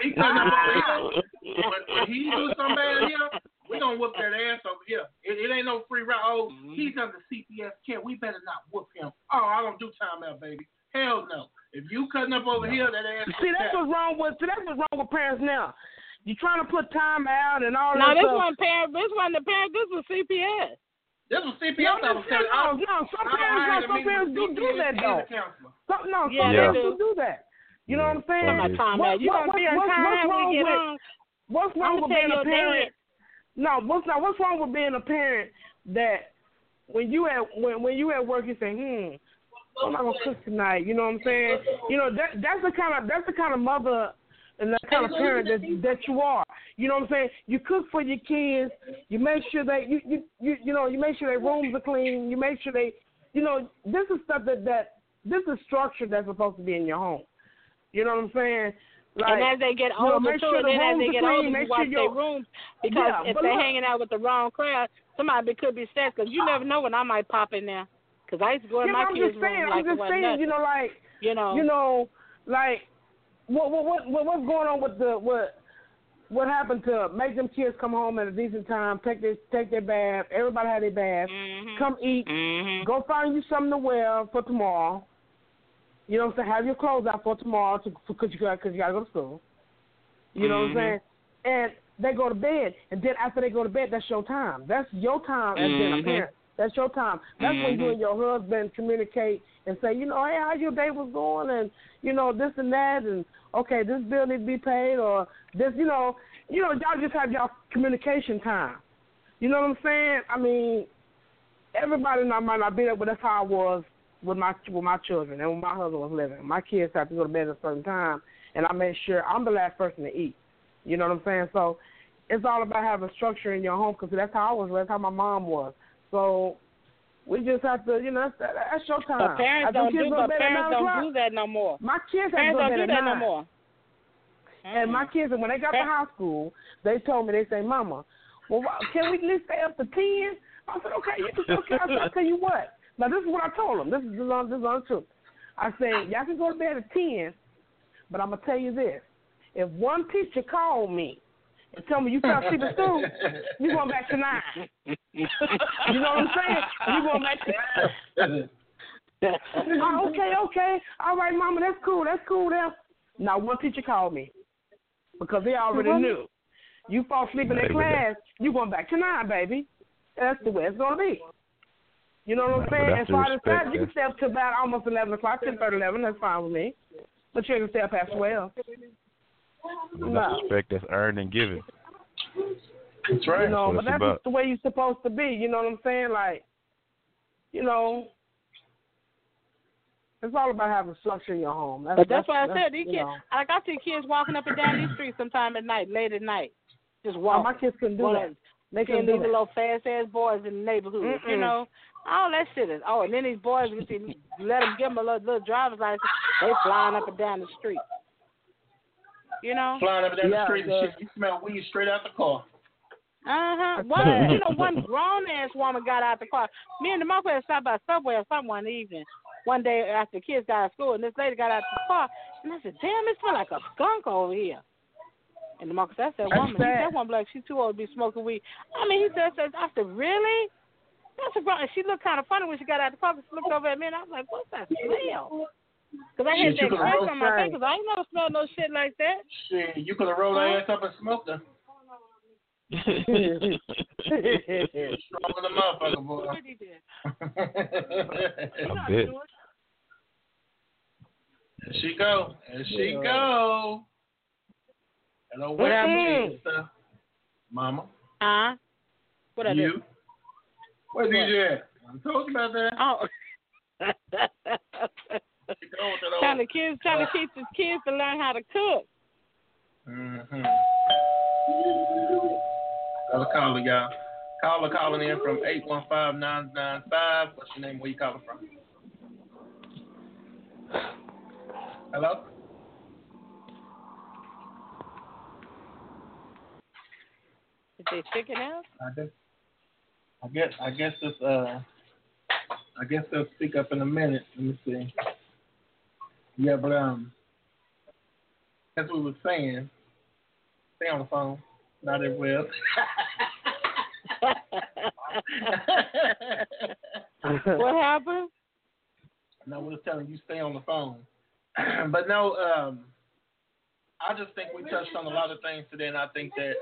he cutting up over here, when, when he do something bad here, we gonna whoop that ass over here. It, it ain't no free ride. Oh, mm-hmm. he's under CPS care. We better not whoop him. Oh, I don't do time out, baby. Hell no. If you cutting up over here, that ass. See, that's what's wrong with. See, that's what's wrong with parents now. You trying to put time out and all No, that No, this stuff. one parent. This one the parent. This was CPS. This was CPS. No, I no, was no, Some I- I parents, had some parents do do that though. Some, no, some Yeah, they parents do. do do that. You know what I'm saying? Yeah. Time What- You what- gonna be what- on what's- time what's wrong with- home. What's wrong with being a your parent? No, what's not? What's wrong with being a parent that when you at when when you at work you say, hmm, I'm not gonna cook tonight. You know what I'm saying? You know that that's the kind of that's the kind of mother and that kind of parent that that you are. You know what I'm saying? You cook for your kids. You make sure that you you you, you know you make sure their rooms are clean. You make sure they, you know, this is stuff that that this is structure that's supposed to be in your home. You know what I'm saying? Like, and as they get you know, older make sure and the then as they get clean, older, make you sure watch their rooms because Yeah, if they're look- hanging out with the wrong crowd, somebody could be stressed because you never know when I might pop in there. Because I used to go in yeah, my I'm kids' just saying, room I'm like it just saying, nothing. you know, like you know, you know, like what what what what- what's going on with the what what happened to make them kids come home at a decent time, take their take their bath, everybody had their bath, Mhm. come eat, Mhm. go find you something to wear for tomorrow. You know what I'm saying? Have your clothes out for tomorrow to because you got cause you got to go to school. You know what I'm Mhm. saying? And they go to bed, and then after they go to bed, that's your time. That's your time as being a parent. That's your time. That's when you Mhm. and your husband communicate and say, you know, hey, how your day was going, and you know this and that, and okay, this bill needs to be paid, or this, you know, you know, y'all just have y'all communication time. You know what I'm saying? I mean, everybody not, might not be there, but that's how I was with my with my children and when my husband was living. My kids have to go to bed at a certain time, and I made sure I'm the last person to eat. You know what I'm saying? So it's all about having structure in your home because that's how I was. That's how my mom was. So we just have to, you know, that's, that's uh, your time. But parents don't do. But parents don't do that no more. My kids Parents don't do that no more. And my kids, when they got to high school, they told me, they say, Mama, well, can we at least stay up to 10? I said, okay, you can okay. I said, I'll tell you what. Now, this is what I told them. This is the this is the truth. I said, y'all can go to bed at 10, but I'm going to tell you this. If one teacher called me and tell me you fell asleep at school, you going back to 9. *laughs* You know what I'm saying? You going back to *laughs* oh, okay, okay. All right, Mama, that's cool. That's cool now. Now, one teacher called me because they already knew. You fall asleep in their class, you going back to nine, baby. That's the way it's going to be. You know what I'm saying? And so I decided you can stay up to about almost 11 o'clock, 10, 30, 11. That's fine with me. But you can stay up past 12. That's no. respect that's earned and given. That's right. You know, that's but that's about. the way you're supposed to be. You know what I'm saying? Like, you know, it's all about having structure in your home. That's, but that's, that's, why I said these kids. Know. Like I see kids walking up and down these streets sometime at night, late at night, just walking. Oh, my kids can do well, that. They can do these little fast ass boys in the neighborhood. Mm-mm. You know, all that shit is. Oh, and then these boys, if you let them give them a little, little driver's license, they flying up and down the street. You know, flying up and down yeah, the street and shit. You smell weed straight out the car. Uh huh. One, you know, one grown ass woman got out the car. Me and the mother had stopped by Subway or something one evening. One day after the kids got out of school, and this lady got out the car, and I said, "Damn, it smell like a skunk over here." And the mother said, that woman. He, that woman like she's too old to be smoking weed." I mean, he said, said "I said, really?" That's a grown. She looked kind of funny when she got out the car. She looked over at me, and I was like, "What's that smell?" Because I had Shit, that could've curse rolled on my straight. face because I ain't never smelled no shit like that. Shit, you could have rolled her ass up and smoked her. *laughs* Strong than motherfucker, boy. What did? I bet. there she go. There she go. Hello, what happened, sister? Mama? Huh? What I do? You? Where's DJ? I told you about that. Oh. *laughs* She go with that trying to kids trying to teach his kids to learn how to cook. Mm-hmm. Got a caller, y'all. Caller calling in from 815-995. What's your name? Where you calling from? Hello? Is they chicken out? I guess I guess I guess this uh I guess they'll speak up in a minute. Let me see. Yeah, but um as we were saying, stay on the phone. Not everywhere. *laughs* what happened? No, we're telling you stay on the phone. *clears throat* but no, um, I just think we touched on a lot of things today, and I think that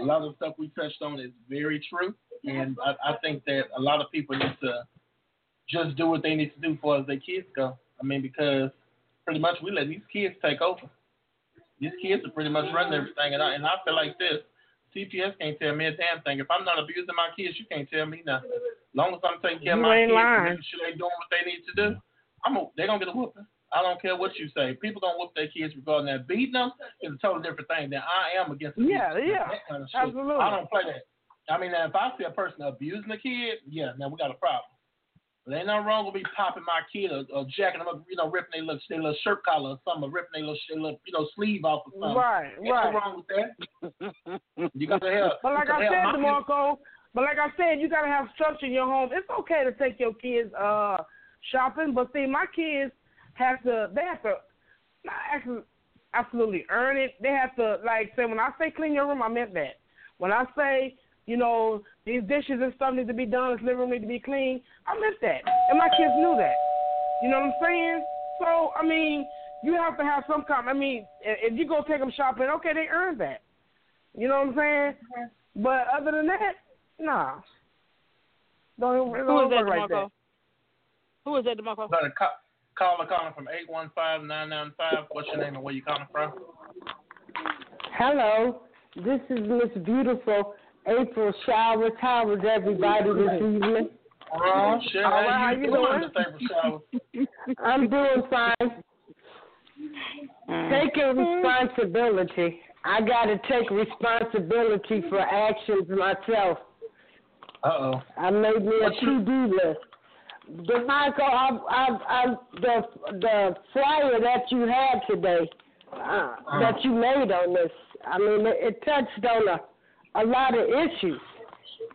a lot of stuff we touched on is very true. And I, I think that a lot of people need to just do what they need to do for as their kids go. I mean, because pretty much we let these kids take over. These kids are pretty much running everything, and I and I feel like this. CPS can't tell me a damn thing. If I'm not abusing my kids, you can't tell me nothing. As long as I'm taking care of my kids, lying. and making sure they doing what they need to do, I'm a, they gonna get a whooping. I don't care what you say. People gonna whoop their kids regarding that. Beating them is a totally different thing than I am against Yeah, kids. yeah. That kind of shit. Absolutely. I don't play that. I mean, if I see a person abusing a kid, yeah, now we got a problem. But ain't nothing wrong with me popping my kid or, or jacking them up, you know, ripping their little, their little shirt collar or something, or ripping their little, their little, you know, sleeve off or something. Right, Ain't right. wrong with that. You got to have. But like I said, DeMarco, but like I said, you gotta have structure in your home. It's okay to take your kids uh shopping, but see, my kids have to. They have to not actually absolutely earn it. They have to like say when I say clean your room, I meant that. When I say you know these dishes and stuff need to be done, this living room need to be clean, I miss that, and my kids knew that. You know what I'm saying? So I mean, you have to have some kind. I mean, if if you go take them shopping, okay, they earned that. You know what I'm saying? But other than that, nah. Don't, don't is that, work like DeMarco? that. Who is that, DeMarco? Got a ca- caller calling from 815-995. What's your name and where you calling from? Hello, this is Miss Beautiful April Showers. How is everybody this evening? Oh, shit. All right, How how you you doing, doing? Miss April Shower? *laughs* I'm doing fine. Taking responsibility. I got to take responsibility for actions myself. Uh-oh. I made me a to-do list. The Michael, I, I, I, the the flyer that you had today, uh, that you made on this, I mean, it, it touched on a, a lot of issues.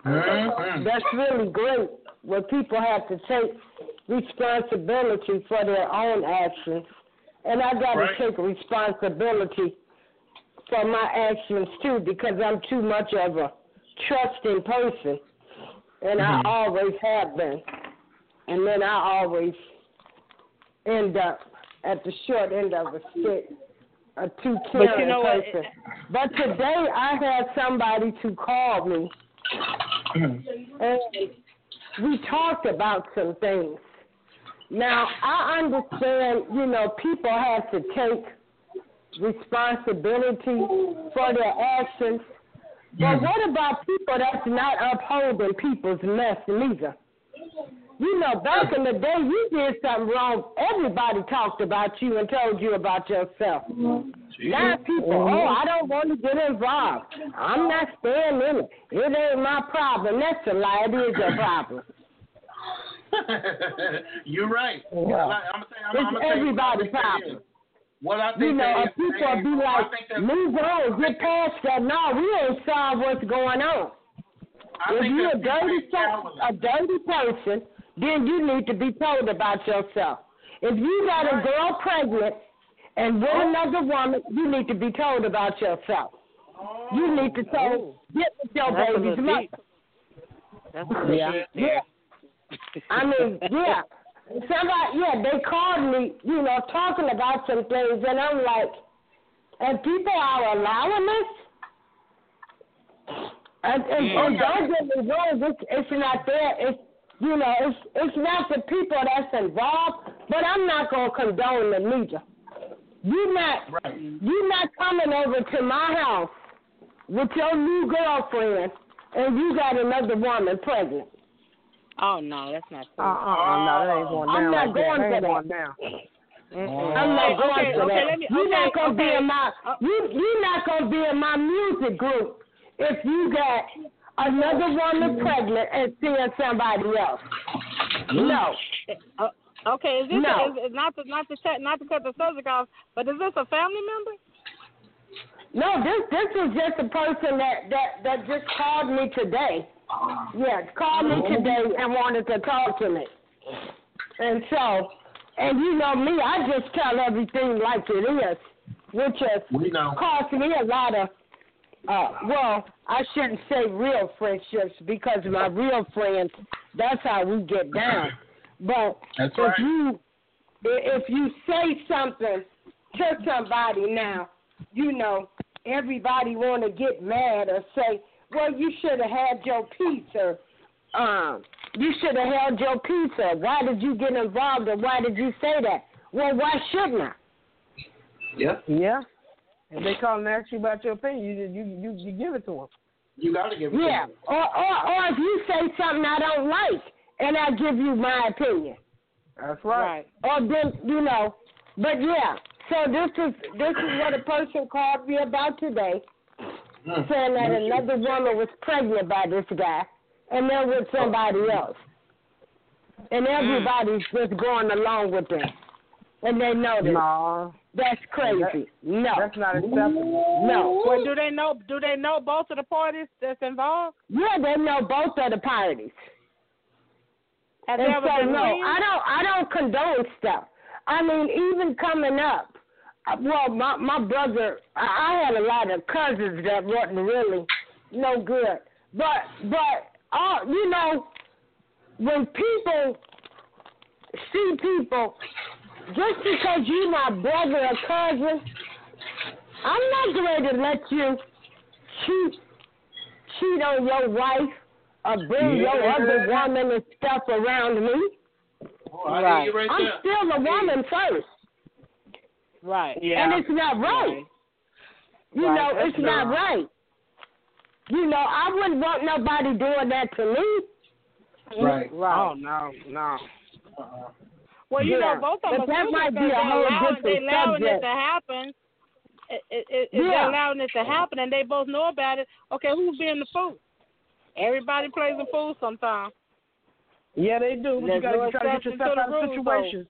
Mm-hmm. That's really great where people have to take responsibility for their own actions. And I got to Right. take responsibility for my actions too because I'm too much of a trusting person. And Mhm. I always have been. And then I always end up at the short end of a stick, a too But you caring know what? person. But today I had somebody to call me *clears throat* and we talked about some things. Now I understand, you know, people have to take responsibility for their actions. But Mm. what about people that's not upholding people's mess neither? You know, back in the day, you did something wrong. Everybody talked about you and told you about yourself. Now people, oh, mm-hmm. I don't want to get involved. I'm not staying in it. It ain't my problem. That's a lie. It is your problem. *laughs* You're right. Yeah. I'm I'm, It's I'm gonna tell you what I everybody's problem. What I think You know, people be like, move on, get past that. No, we ain't solve what's going on. I if you're a dirty, people ain't so- a dirty person, then you need to be told about yourself. If you got a girl pregnant and with another woman, you need to be told about yourself. You need to tell, get with your That's baby's mother. That's Yeah. Yeah. I mean, *laughs* yeah. Somebody, yeah, they called me, you know, talking about some things, and I'm like, and people are allowing this? And, and, and don't get me wrong, it's, it's not there. It's, you know, it's it's not the people that's involved, but I'm not gonna condone the neither. You not Right. you not coming over to my house with your new girlfriend, and you got another woman pregnant. Oh no, that's not Uh cool. uh no, that ain't going I'm down not like going that. That for that. going down. I'm not going okay, for okay, that. let me- you're okay, not gonna be in my Uh, you you're not gonna be in my music group if you got another woman pregnant and seeing somebody else. Mm. No. Uh, uh, okay, is this No. is, is not to not to cut not to cut the subject off, but is this a family member? No, this this is just a person that that that just called me today. Yeah, called me mm-hmm. today and wanted to talk to me. And so, and you know me, I just tell everything like it is, which has We know. cost me a lot of. Uh, well, I shouldn't say real friendships because my real friends, that's how we get down. But That's if right. you if you say something to somebody now, you know, everybody want to get mad or say, "Well, you should have had your peace," or um, "You should have held your peace," or "Why did you get involved?" or "Why did you say that?" Well, why shouldn't I? Yep. Yeah. If they call and ask you about your opinion, you you you, you give it to them. You got to give it to Yeah, them. or, or or if you say something I don't like and I give you my opinion, That's right. or then you know, but yeah. So this is this is what a person called me about today, Mm. saying that another woman was pregnant by this guy, and they're with somebody else, and everybody's just going along with them, and they know this. No, That's crazy. No, that's not acceptable. no. Well, do they know? Do they know both of the parties that's involved? Yeah, they know both of the parties. Have And so no, friends? I don't I don't condone stuff. I mean, even coming up, uh, well, my my brother, I, I had a lot of cousins that wasn't really no good, but but uh, you know, when people see people, just because you my brother or cousin, I'm not going to let you cheat cheat on your wife or bring your Yeah. other woman and stuff around me. Oh, right. Right I'm there. still a woman first, Right. Yeah. and it's not right. You Right, know, that's it's not not- right. You know, I wouldn't want nobody doing that to me. Right. Oh no, no. Uh-uh. Well, you Yeah, know, both of them that are might be a they're whole allowing, different they allowing it to happen. It, it, it, Yeah. They're allowing it to happen, and they both know about it. Okay, who's being the fool? Everybody plays a fool sometimes. Yeah, they do. But you gotta no try to get yourself out of situations.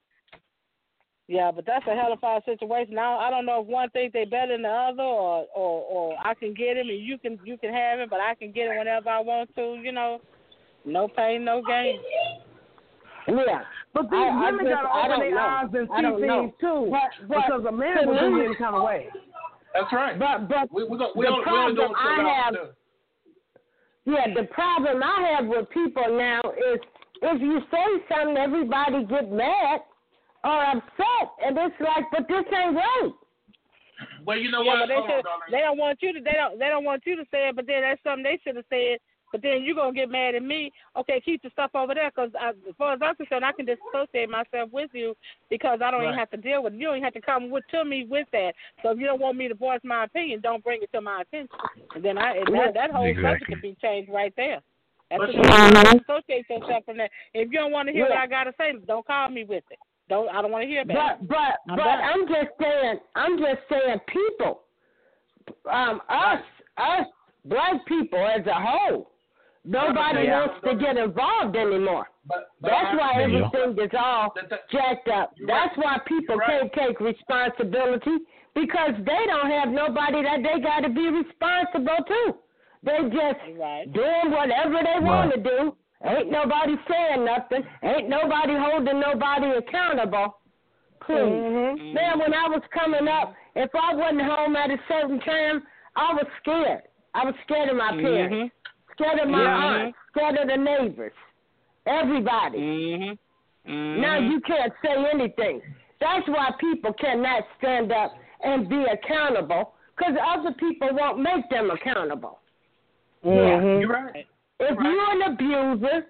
Yeah, but that's a hell of a situation. Now I don't know if one thinks they better than the other, or or or I can get him and you can you can have him, but I can get him whenever I want to. You know, no pain, no gain. Yeah. But these I- I women gotta open their know. eyes and see things too. But, but because a man to would do me- any kind of way. That's right. But but we we go, we the only, we only doing problem I have- do. Yeah, the problem I have with people now is if you say something, everybody get mad or upset, and it's like, but this ain't right. Well, you know yeah, what? but they Hold on, should, they don't want you to they don't they don't want you to say it, but then that's something they should have said but then you're gonna get mad at me. Okay, keep the stuff over there, because as far as I'm concerned, I can disassociate myself with you because I don't Right. even have to deal with. it. You don't even have to come with to me with that. So if you don't want me to voice my opinion, don't bring it to my attention. And then I and that that whole subject Exactly. could be changed right there. That's But what you- you disassociate yourself from that. If you don't want to hear what I gotta say, don't call me with it. Don't I don't want to hear about But it. but I'm but done. I'm just saying I'm just saying people, um, us us black people as a whole, nobody Yeah. wants to get involved anymore. But, but That's I- why everything is all That- that- jacked up. You're That's right. why people right. can't take responsibility because they don't have nobody that they got to be responsible to. They just Right. doing whatever they want to do. Ain't nobody saying nothing. Ain't nobody holding nobody accountable. Please. Mhm. Man, when I was coming up, if I wasn't home at a certain time, I was scared. I was scared of my parents, Mhm. Scared of my Yeah. aunt, scared of the neighbors, everybody. Mhm. Mhm. Now you can't say anything. That's why people cannot stand up and be accountable because other people won't make them accountable. Mhm. You're right. If Right. you're an abuser,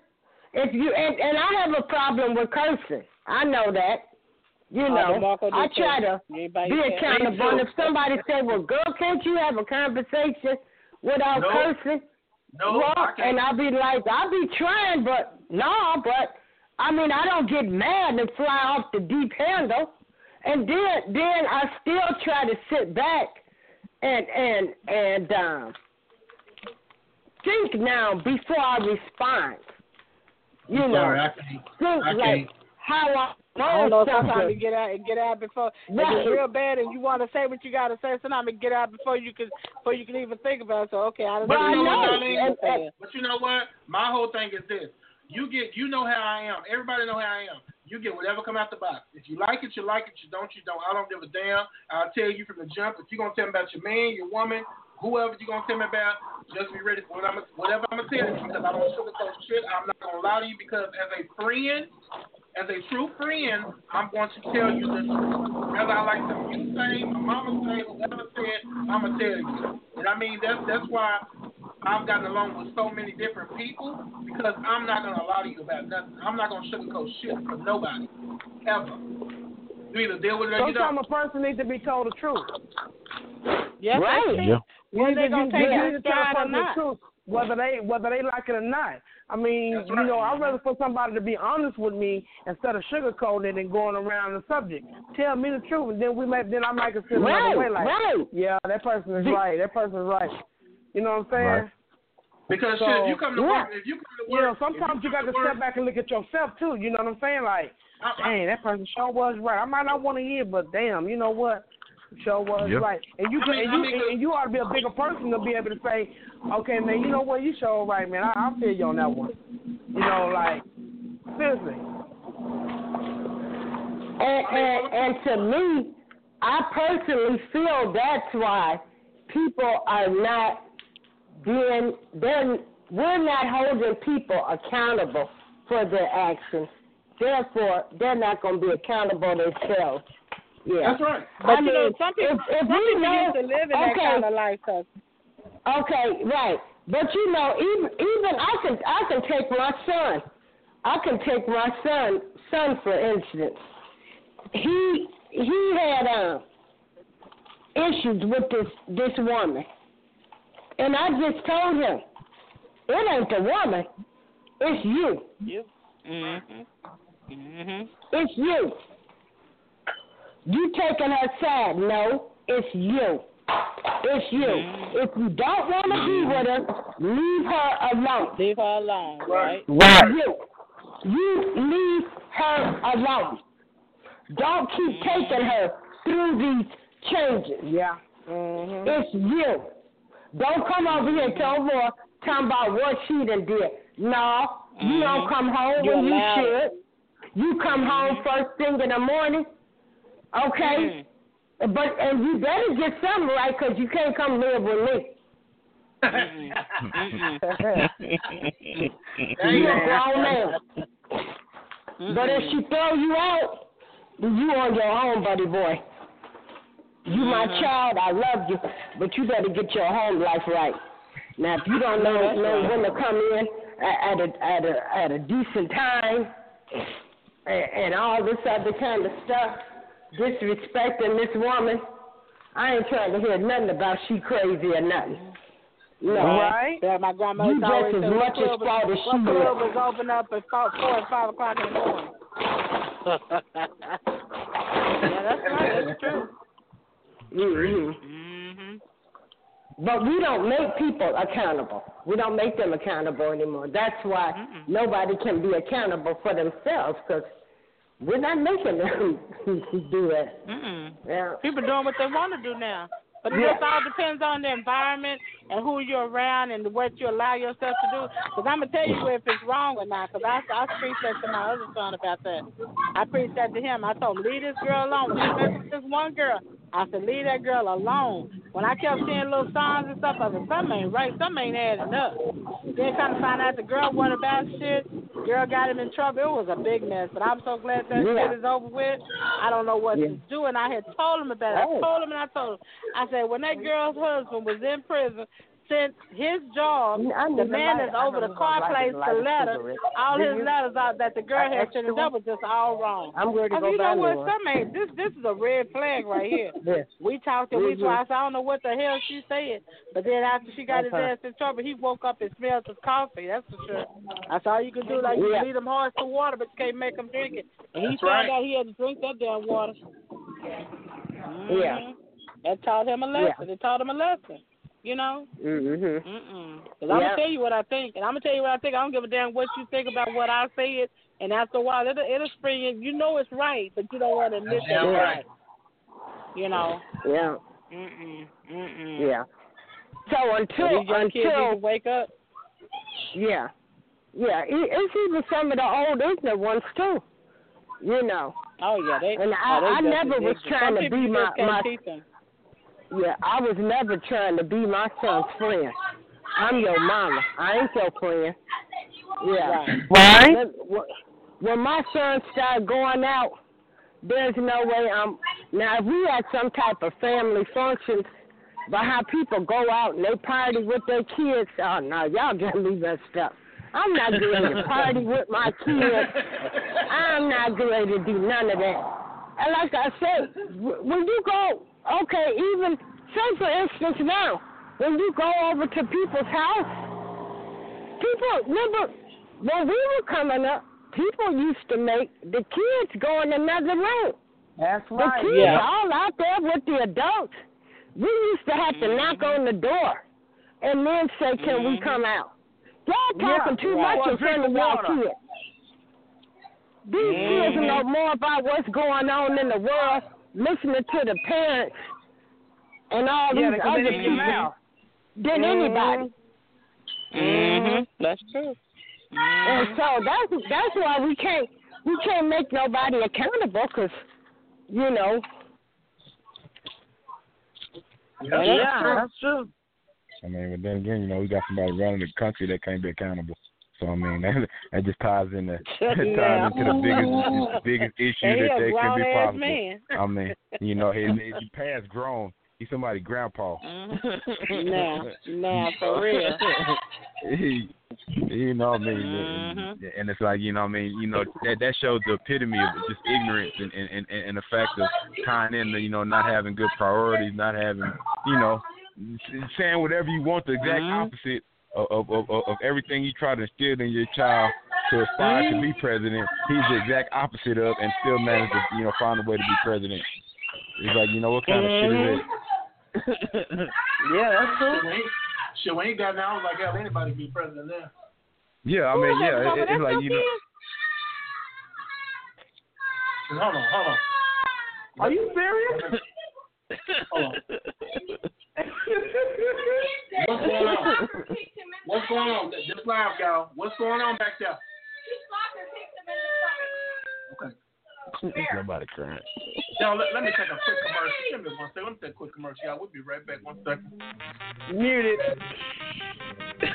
if you and, and I have a problem with cursing. I know that. You Oh, know, DeMarco I try to Everybody be accountable. And if somebody say, "Well, girl, can't you have a conversation without No. cursing?" No, well, I and I'll be like, I'll be trying, but no, but I mean, I don't get mad and fly off the deep handle, and then then I still try to sit back and and and um, think now before I respond. You I'm know, sorry, I can't. think I like can't. how I I don't know. know Sometimes you get out and get out before if Right. it's real bad and you want to say what you got to say. Sometimes you get out before you can before you can even think about. it. So okay, I don't But I you know what, know. Darlene? And- and- But you know what? My whole thing is this: you get, you know how I am. Everybody know how I am. You get whatever come out the box. If you like it, you like it. You don't, you don't. I don't give a damn. I'll tell you from the jump. If you're gonna tell me about your man, your woman, whoever you're gonna tell me about, just be ready for what I'm, whatever I'm gonna tell you because I don't sugarcoat shit. I'm not gonna lie to you because as a friend, as a true friend, I'm going to tell you the truth. Whether I like something you say, my mama say, whoever said, I'm gonna tell you. And I mean that's that's why I've gotten along with so many different people because I'm not gonna lie to you about nothing. I'm not gonna sugarcoat shit for nobody ever. You either deal with it or you don't. a person needs to be told the truth. yes, Right. that's it. Yeah. Whether they You- gonna take you need to tell a person the truth, whether they whether they like it or not. I mean, That's you know, I'd mm-hmm. rather for somebody to be honest with me instead of sugarcoating it and going around the subject. Tell me the truth, and then we may then I might consider Right, another way. Like, right. yeah, that person is right. That person is right. You know what I'm saying? Right. Because So, shit, if you come to yeah. work, if you come to You know, sometimes you got come to to work, step back and look at yourself too. You know what I'm saying? Like, I, I, dang, that person sure was right. I might not want to hear, but damn, you know what? Sure uh, was Yep. right. And you I mean- and I you mean, and you ought to be a bigger person to be able to say, okay, man, you know what? You sure right, man. I, I'll feel you on that one. You know, like seriously. And, and and to me, I personally feel that's why people are not being they're we're not holding people accountable for their actions. Therefore, they're not going to be accountable themselves. Yeah. that's right. But I you know, mean, some people, if, if some we people know, used to live in that kind of life. Cause Okay, right. But you know, even even I can I can take my son. I can take my son son for instance. He he had uh, issues with this this woman, and I just told him, it ain't the woman, it's you. you. Mhm. Mhm. It's you. You taking her side? No, it's you. It's you. Mm-hmm. If you don't want to be mm-hmm. with her, leave her alone. Leave her alone, right? Right. You. You leave her alone. Don't keep mm-hmm. taking her through these changes. Yeah. Mhm. It's you. Don't come over here and tell more talking about what she done did. No, you don't come home You when you allow should. You come home first thing in the morning. Okay? But and you better get something right because you can't come live with me. *laughs* You a grown man. But if she throw you out, then you on your own, buddy boy. You my child, I love you, but you better get your home life right. Now, if you don't know know when to come in at, at a at a at a decent time, and, and all this other kind of stuff, disrespecting this woman, I ain't trying to hear nothing about she crazy or nothing. No, Right? Yeah, my grandmother You always just said as what much as club was- fault as what she club is. was open up at four, four and five o'clock in the morning. *laughs* yeah, that's right. That's true. Mm-hmm. Mhm. But we don't make people accountable. We don't make them accountable anymore. That's why Mm-mm. nobody can be accountable for themselves because we're not making them *laughs* do that. Mm-mm. Yeah. People doing what they want to do now. But it Yeah. just all depends on the environment and who you're around and what you allow yourself to do. Because I'm going to tell you if it's wrong or not. Because I, I preached that to my other son about that. I preached that to him. I told him, leave this girl alone. When with this one girl, I said, leave that girl alone. When I kept seeing little signs and stuff, I said, something ain't right. Something ain't adding up. Then kind of find out the girl wasn't about shit. Girl got him in trouble. It was a big mess. But I'm so glad that Yeah. shit is over with. I don't know what Yeah. to do. And I had told him about it. Oh. I told him and I told him. I said, when that girl's husband was in prison, since his job, the man is over the car place it, light to a letter. All Do his you? letters out that the girl had extra sent, that was just all wrong. I'm ready to I go said, you know me what? one. Some ain't this. This is a red flag right here. *laughs* Yes. We talked and we twice. I don't know what the hell she said, but then after she got his Okay. ass in trouble, he woke up and smelled his coffee. That's for sure. That's all you can do. Like you Yeah. can lead them horse to water, but you can't make them drink it. And he That's found right. out he had to drink that damn water. Yeah. Mhm. That taught him a lesson. It taught him a lesson. You know. Mm-hmm. Mm-mm. Cause I'm gonna tell you what I think, and I'm gonna tell you what I think. I don't give a damn what you think about what I said. And after a while, it'll, it'll spring in. You know it's right, but you don't want to admit that Damn right. right. You know. Yeah. Mm-mm. Mm-mm. Yeah. So So until these kids need to until wake up. yeah, yeah, it- it's even some of the old ignorant ones too. You know. Oh yeah, they. And I- oh, they I never was trying Some to people be you my- just my- teach them. Yeah, I was never trying to be my son's friend. I'm your mama. I ain't your friend. Yeah. Right. When- When my son started going out, there's no way I'm. Now, if we had some type of family functions, but how people go out and they party with their kids, oh no, y'all got me that stuff. I'm not going to party with my kids. I'm not going to do none of that. And like I said, when you go, okay, even say for instance now, when you go over to people's house, people remember when we were coming up, people used to make the kids go in another room. That's right. The kids Yeah. all out there with the adults. We used to have to knock on the door and then say, "Can we Mhm. come out?" Y'all talking Yeah, too right. much in front of y'all kids. These kids Mhm. know more about what's going on in the world, listening to the parents and all Yeah, these other people get out. than anybody. Mhm. That's true. And Mhm. so that's that's why we can't we can't make nobody accountable because you know Yeah, Yeah, that's true. I mean, but then again, you know, we got somebody running the country that can't be accountable. So I mean, *laughs* that that just ties into *laughs* *laughs* ties into the biggest biggest issue And that they can be possible. man. I mean, you know, his, his past grown. He's somebody grandpa. Nah, nah, for real. he, you know what I mean? Mhm. And, it's like, you know what I mean, you know, that that shows the epitome of just ignorance and and, and, and the fact of tying in the, you know, not having good priorities, not having, you know, saying whatever you want, the exact Mhm. opposite of, of, of, of everything you try to instill in your child to aspire to be mm-hmm. president. He's the exact opposite of and still managed to, you know, find a way to be president. It's like, you know, what kind of shit is it? Mm-hmm. *laughs* Yeah, that's true. Shit, when he, shit, when he got down, I was like, hell, anybody be president there. Yeah, I mean, has yeah, mama? it, it's like you know. Hold on, hold on. Are you serious? Hold on. *laughs* What's going on? What's going on? Just live, y'all. What's going on back there? Okay. Nobody crying. Y'all, let, let me take a quick commercial. Give me one second. Let me take a quick commercial, y'all. We'll be right back. One second. Muted. *laughs*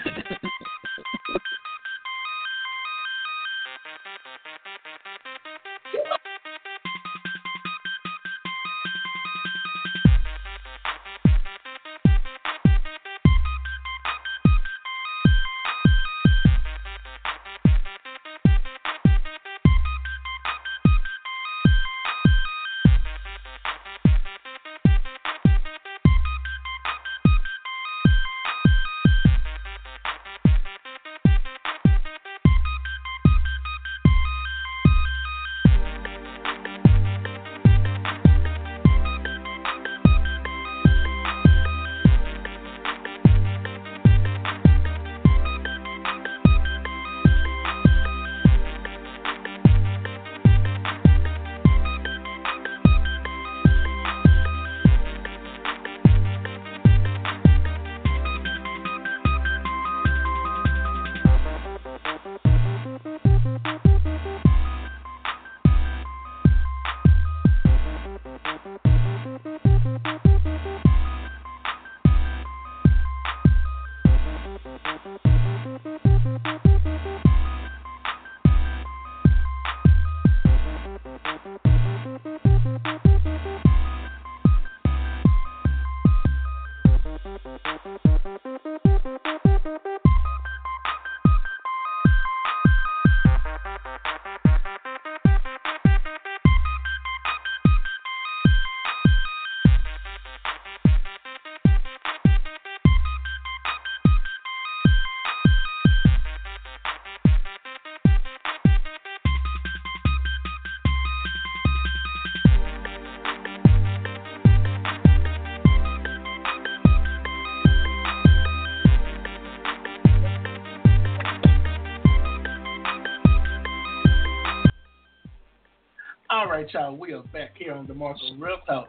right, y'all. We are back here on DeMarco Real Talk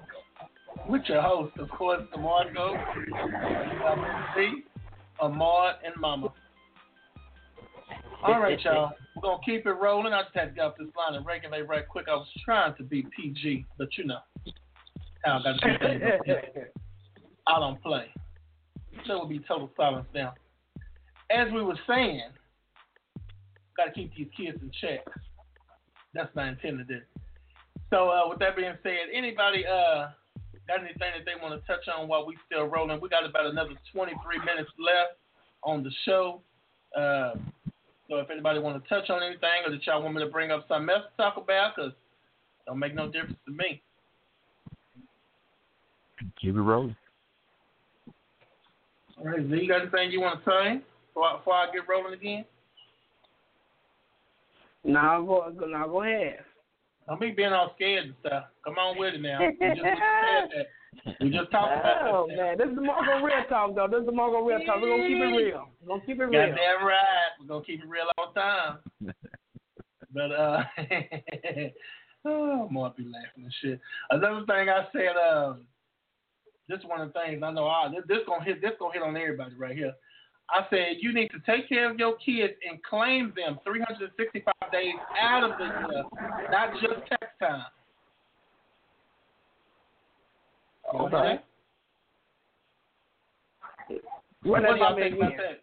with your host, of course, DeMarco, C, Ahmad, and Mama. All right, y'all. We're going to keep it rolling. I just had to get off this line and regulate right quick. I was trying to be PG, but you know how I got to do things. *laughs* I don't play. So it would be total silence now. As we were saying, got to keep these kids in check. That's not intended. So uh, with that being said, anybody uh, got anything that they want to touch on while we still rolling? We got about another 23 minutes left on the show. Uh, so if anybody want to touch on anything or that y'all want me to bring up something else to talk about, because don't make no difference to me. Keep it rolling. All right, Z, you got anything you want to say before, before I get rolling again? Now go, now go ahead. Don't be being all scared and stuff. Come on with it now. We just. *laughs* We just talked about Oh that. man, this is DeMarco Real Talk though. This is DeMarco Real Talk. We're gonna keep it real. We're gonna keep it real. Goddamn right. We're gonna keep it real all the time. But uh *laughs* oh might be laughing and shit. Another thing I said, um this one of the things I know I this, this gonna hit this gonna hit on everybody right here. I said you need to take care of your kids and claim them 365 days out of the year, not just tax time. You know what I'm saying? Run What that do y'all think about that?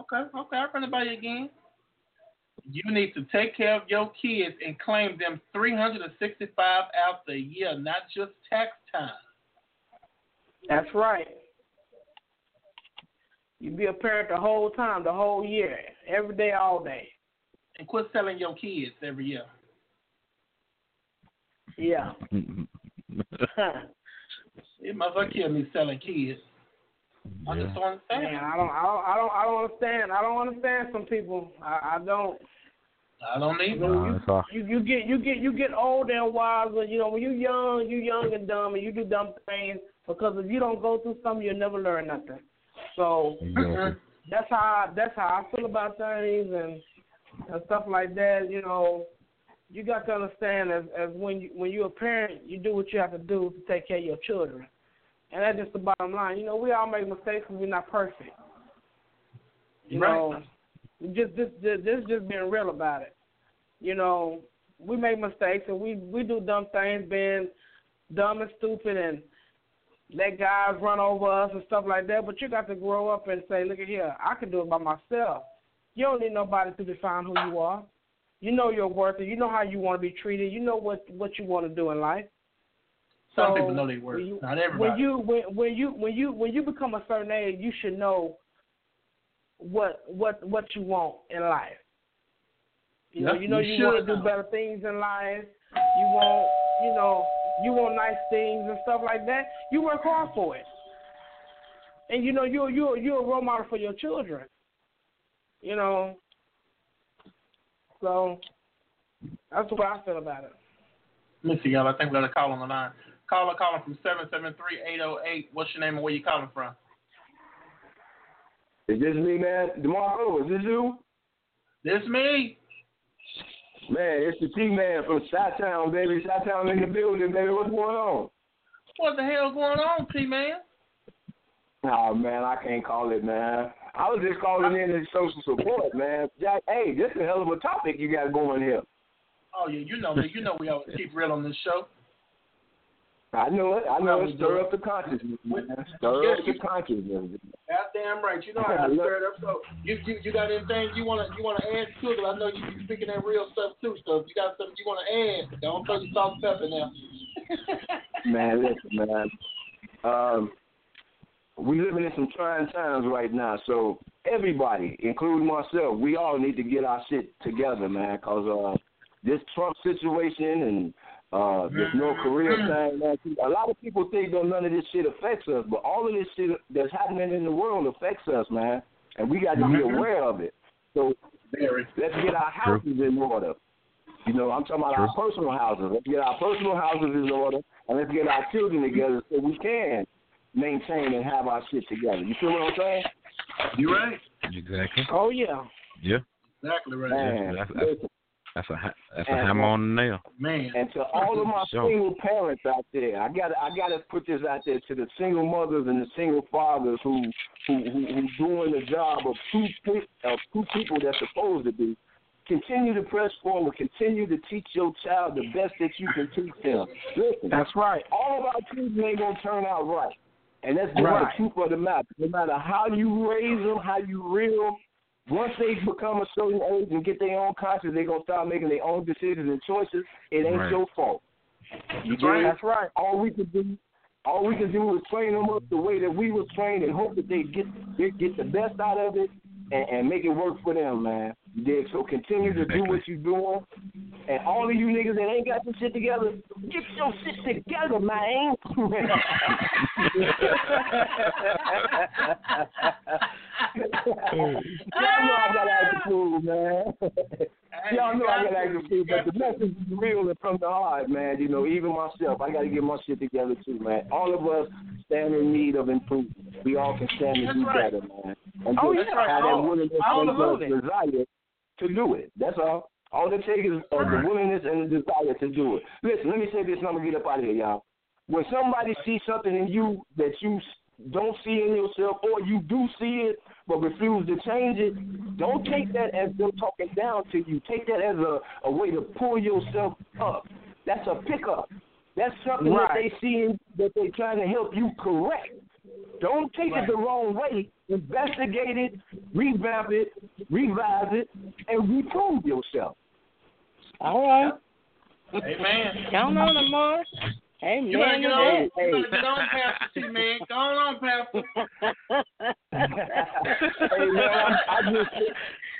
Okay, okay, I'll run it by you again. You need to take care of your kids and claim them 365 out the year, not just tax time. That's right. You be a parent the whole time, the whole year, every day, all day. And quit selling your kids every year. Yeah. Huh. It must have kill me selling kids. I just yeah. don't understand. Man, I don't, I don't, I don't, I don't understand. I don't understand some people. I, I don't. I don't need You, them. Nah, that's all. you, you get, you get, you get old and wise. But you know, when you're young, you're young and dumb, and you do dumb things. Because if you don't go through something, you'll never learn nothing. So Exactly. that's how that's how I feel about things and and stuff like that. You know, you got to understand as as when you when you're a parent, you do what you have to do to take care of your children, and that's just the bottom line. You know, we all make mistakes and we're not perfect. You Right. know, just this this this just being real about it. You know, we make mistakes and we we do dumb things, being dumb and stupid and let guys run over us and stuff like that. But you got to grow up and say, look at here, I can do it by myself. You don't need nobody to define who you are. You know your worth. and You know how you want to be treated. You know what what you want to do in life. Some So, people know their worth. you- Not everybody. When you when when you when you when you become a certain age, you should know what what what you want in life. You know, you know you you, want to do better things in life. You want, you know, you want nice things and stuff like that. You work hard for it, and you know you're you're you're a role model for your children. You know, so that's the way I feel about it. Let me see, y'all. I think we got a call on the line. Caller calling from 773-808. What's your name and where you calling from? Is this me, man? DeMarco, is this you? This me. Man, it's the T-Man from Chi-Town, baby. Chi-Town in the building, baby. What's going on? What the hell going on, T-Man? Oh, man, I can't call it, man. I was just calling in as social support, man. Jack, hey, this is a hell of a topic you got going here. Oh, yeah, you know me. You know we always keep real on this show. I know it. I know it. Stir up the consciousness, man. Stir Yeah, up the you- consciousness. damn right. You know how to stir it up. So you, you you got anything you wanna you wanna add to it? I know you you speaking that real stuff too. So if you got something you wanna add, don't throw your salt and pepper now. *laughs* Man, listen, man. Um, we living in some trying times right now, so everybody, including myself, we all need to get our shit together, man. Cause uh, this Trump situation and uh, this North Korea thing, man. A lot of people think that none of this shit affects us, but all of this shit that's happening in the world affects us, man. And we got to be aware of it. So let's get our houses in order. You know, I'm talking about our personal houses. Let's get our personal houses in order, and let's get our children together so we can maintain and have our shit together. You feel what I'm saying? You right. Exactly. Oh yeah. Yeah. Exactly right. Man, that's- that's- listen, That's a that's a hammer on the nail. Man. And to all of my Sure. single parents out there, I got I got to put this out there to the single mothers and the single fathers who who who, who doing the job of two pe- of two people that's supposed to be. Continue to press forward. Continue to teach your child the best that you can teach them. Listen, That's right. all of our children ain't gonna turn out right, and that's Right. the truth of the matter. No matter how you raise them, how you rear them, once they become a certain age and get their own conscience, they're gonna start making their own decisions and choices. It ain't Right. your fault. You That's right. That's right. All we can do, all we can do is train them up the way that we was trained, and hope that they get they get the best out of it, and, and make it work for them, man. You dig? So continue to do what you're doing, and all of you niggas that ain't got the shit together, get your shit together, man. Y'all know I got attitude, man. Y'all know I got attitude, but the message is real and from the heart, man. You know, even myself, I got to get my shit together too, man. All of us stand in need of improvement. We all can stand to do right. better, man. And Oh, yeah. have that willingness of the desire to do it. That's all. All it takes is uh, the willingness and the desire to do it. Listen, let me say this, and I'm gonna get up out of here, y'all. When somebody sees something in you that you don't see in yourself, or you do see it but refuse to change it, don't take that as them talking down to you. Take that as a, a way to pull yourself up. That's a pickup. That's something that they see in, that they're trying to help you correct. Don't take Right. it the wrong way. Investigate it, revamp it, revise it, and reprove yourself. All right. Amen. Count on them, Morris. Amen You better get on. that. You better get on, Pastor T, man. Go on, Pastor. *laughs* hey man, I, I just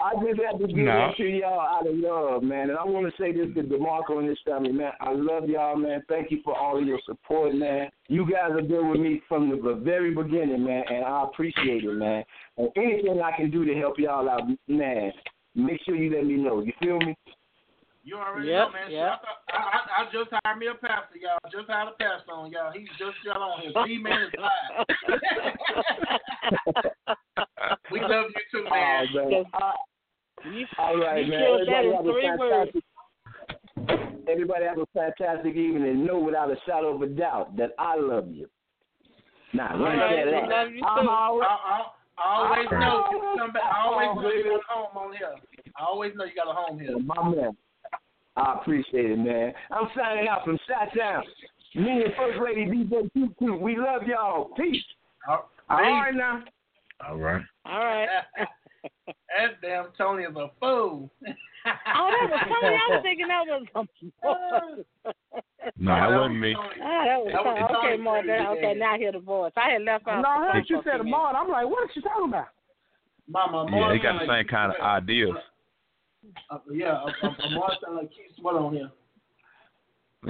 I just have to give No. it to y'all out of love, man. And I want to say this to DeMarco and his family, man. I love y'all, man. Thank you for all of your support, man. You guys have been with me from the very beginning, man, and I appreciate it, man. And anything I can do to help y'all out, man, make sure you let me know. You feel me? You already Yep, know, man. yep. I, I, I just hired me a pastor, y'all. Just hired a pastor on y'all. He's just got on here. B man is live. *laughs* we love you too, man. Oh, man. Yes. All right, you man. killed that in Everybody three have a fantastic. Everybody have a fantastic evening and know without a shadow of a doubt that I love you. Now, let right, say we that. love you too. I'm always- I, I, I always know you. I always know you got a home on here. I always know you got a home here. My man. I appreciate it, man. I'm signing out from Chi-Town. Me and First Lady DJ Q. We love y'all. Peace. All All right now. All right. All right. *laughs* that damn Tony is a fool. *laughs* Oh, that was Tony. I was thinking that was some. No, that wasn't me. Ah, that was That was Okay, Tony more okay. Now I hear the voice. I had left out. No, I heard you said fucking tomorrow. I'm like, what is she talking about? Mama, Yeah, Amar they got the same kind of ideas. Uh, yeah, uh, uh, Amar sound like Keith Sweat on here.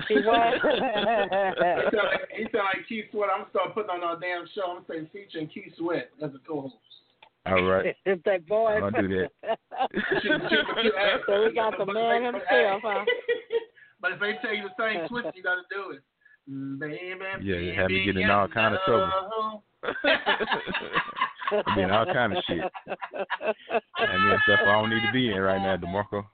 He was. *laughs* He sound like, he sound like Keith Sweat. I'm gonna start putting on our damn show. I'm gonna say featuring Keith Sweat as a co-host. All right. It's that boy. I'll do that. *laughs* so we got the man himself, huh? *laughs* But if they tell you the same twist, you gotta do it. Mm, Baby, Yeah, you have me getting in all kind of trouble. *laughs* I mean, all kind of shit. I mean, stuff I don't need to be in right now, DeMarco.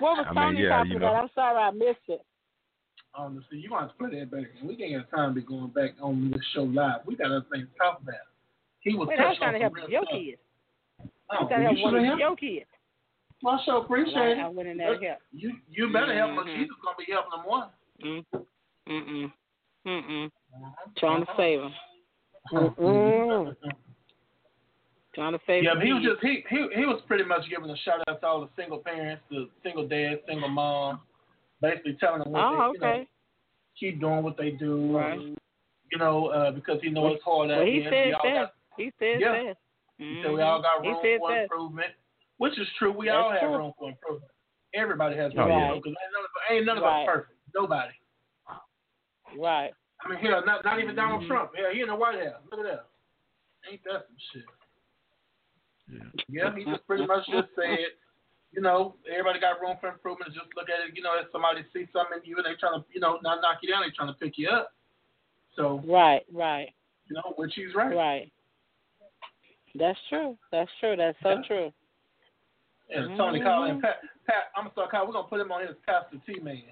what was I mean, Tony yeah, talking you know. about? I'm sorry I missed it. Um, see, you want to play that back. We ain't got time to be going back on this show live. We got other things to talk about. He was Wait, I was trying to help your stuff. kids. Oh, I'm trying to help one of your kids. Well, I sure appreciate I it. went in there to help. You you better help him. Mhm. Jesus gonna be helping them one. Mm. Mm-mm. Mm-mm. Uh-huh. Trying to save them. Mm. Trying to save Yeah, he was just he he he was pretty much giving a shout out to all the single parents, the single dads, single moms, basically telling them what Oh, they you know, okay. keep doing what they do. Right. You know, uh, because he knows it's hard out Well, he here. said that. Got, He said Yeah. that. he said we all got room for that. improvement, which is true. We That's all have true. room for improvement. Everybody has Oh, room yeah. because ain't none of us, ain't none of Right. us perfect. Nobody. Right. I mean, hell, not not even Donald Mhm. Trump. Yeah, he in the White House. Look at that. Ain't that some shit? Yeah, he just pretty much just said, you know, everybody got room for improvement. Just look at it, you know, if somebody sees something in you and they trying to, you know, not knock you down, they trying to pick you up. So, Right. Right. you know, which he's right. Right. That's true. That's true. That's so Yeah. true. And mm-hmm. Tony Collins. Pat, Pat, I'm gonna sorry, Kyle. We're gonna put him on his Pastor T man.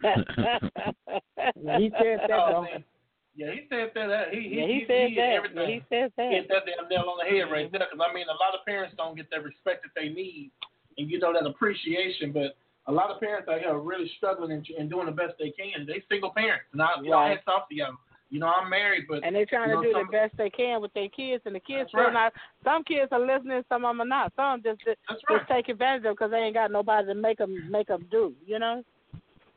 *laughs* he said that though. Yeah, he said that. He, he, yeah, he, he said he, that. Everything. He said that. Hit that damn nail on the head right there. Because I mean, a lot of parents don't get that respect that they need, and you know that appreciation. But a lot of parents out here are really struggling and, and doing the best they can. They single parents, and I, you know, hats off to y'all. You know, I'm married, but and they're trying you know, to do some, the best they can with their kids, and the kids still right. not. Some kids are listening, some of them are not. Some just just, right. just take advantage of because they ain't got nobody to make them make them do. You know.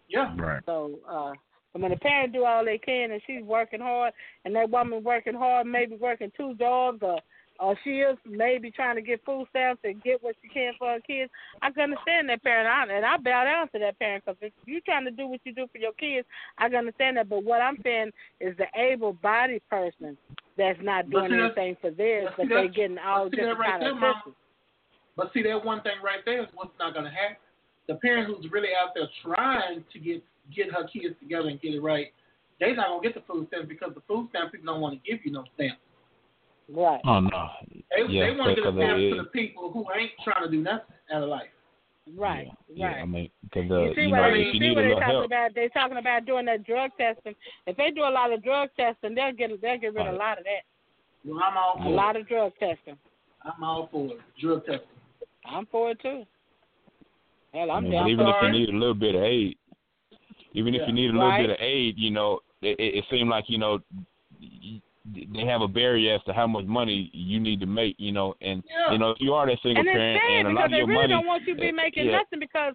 Yeah. Right. So, uh, I mean, the parents do all they can, and she's working hard, and that woman working hard, maybe working two jobs, or or she is maybe trying to get food stamps and get what she can for her kids. I can understand that parent, and I bow down to that parent because if you're trying to do what you do for your kids, I can understand that. But what I'm saying is the able-bodied person that's not doing see, anything for theirs, but, but they're getting all different right kind there, of assistance. But see, that one thing right there is what's not going to happen. The parent who's really out there trying to get get her kids together and get it right, they're not gonna get the food stamps because the food stamp people don't want to give you no stamps. Right. Oh no. They, yeah, they want to get a stamp it, to the people who ain't trying to do nothing out of life. Right. Yeah, right. yeah I mean, because uh, you see you what know, I mean? you see what they're talking help, about? They're talking about doing that drug testing. If they do a lot of drug testing, they'll get they'll get rid of a lot of that. Well, I'm all for a it. lot of drug testing. I'm all for it. Drug testing. I'm for it too. Hell, I'm I mean, down even for if you need a little bit of aid, even if you need a little Right. bit of aid, you know, it, it, it seemed like you know they have a barrier as to how much money you need to make, you know, and Yeah. you know if you are that single and it's parent sad and a because lot of they your really money, don't want you to be uh, making yeah, nothing because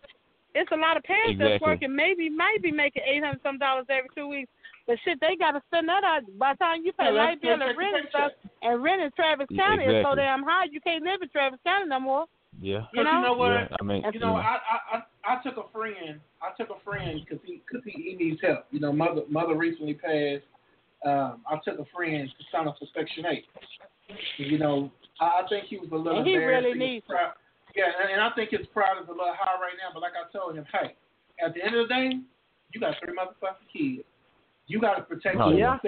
it's a lot of parents that's working, maybe might be making eight hundred some dollars every two weeks. But shit, they gotta spend that out by the time you pay Yeah, light bill and rent and the stuff. And rent in Travis Yeah, County is so exactly. damn high you can't live in Travis County no more. yeah, You know? you know what? yeah. I mean, You know, I, I I I took a friend. I took a friend because he because he, he needs help. You know, mother mother recently passed. Um, I took a friend to sign up for Section Eight. You know, I, I think he was a little And he really needs it. proud. Yeah, and, and I think his pride is a little high right now. But like I told him, hey, at the end of the day, you got three motherfucking kids. You got to protect Oh, yeah.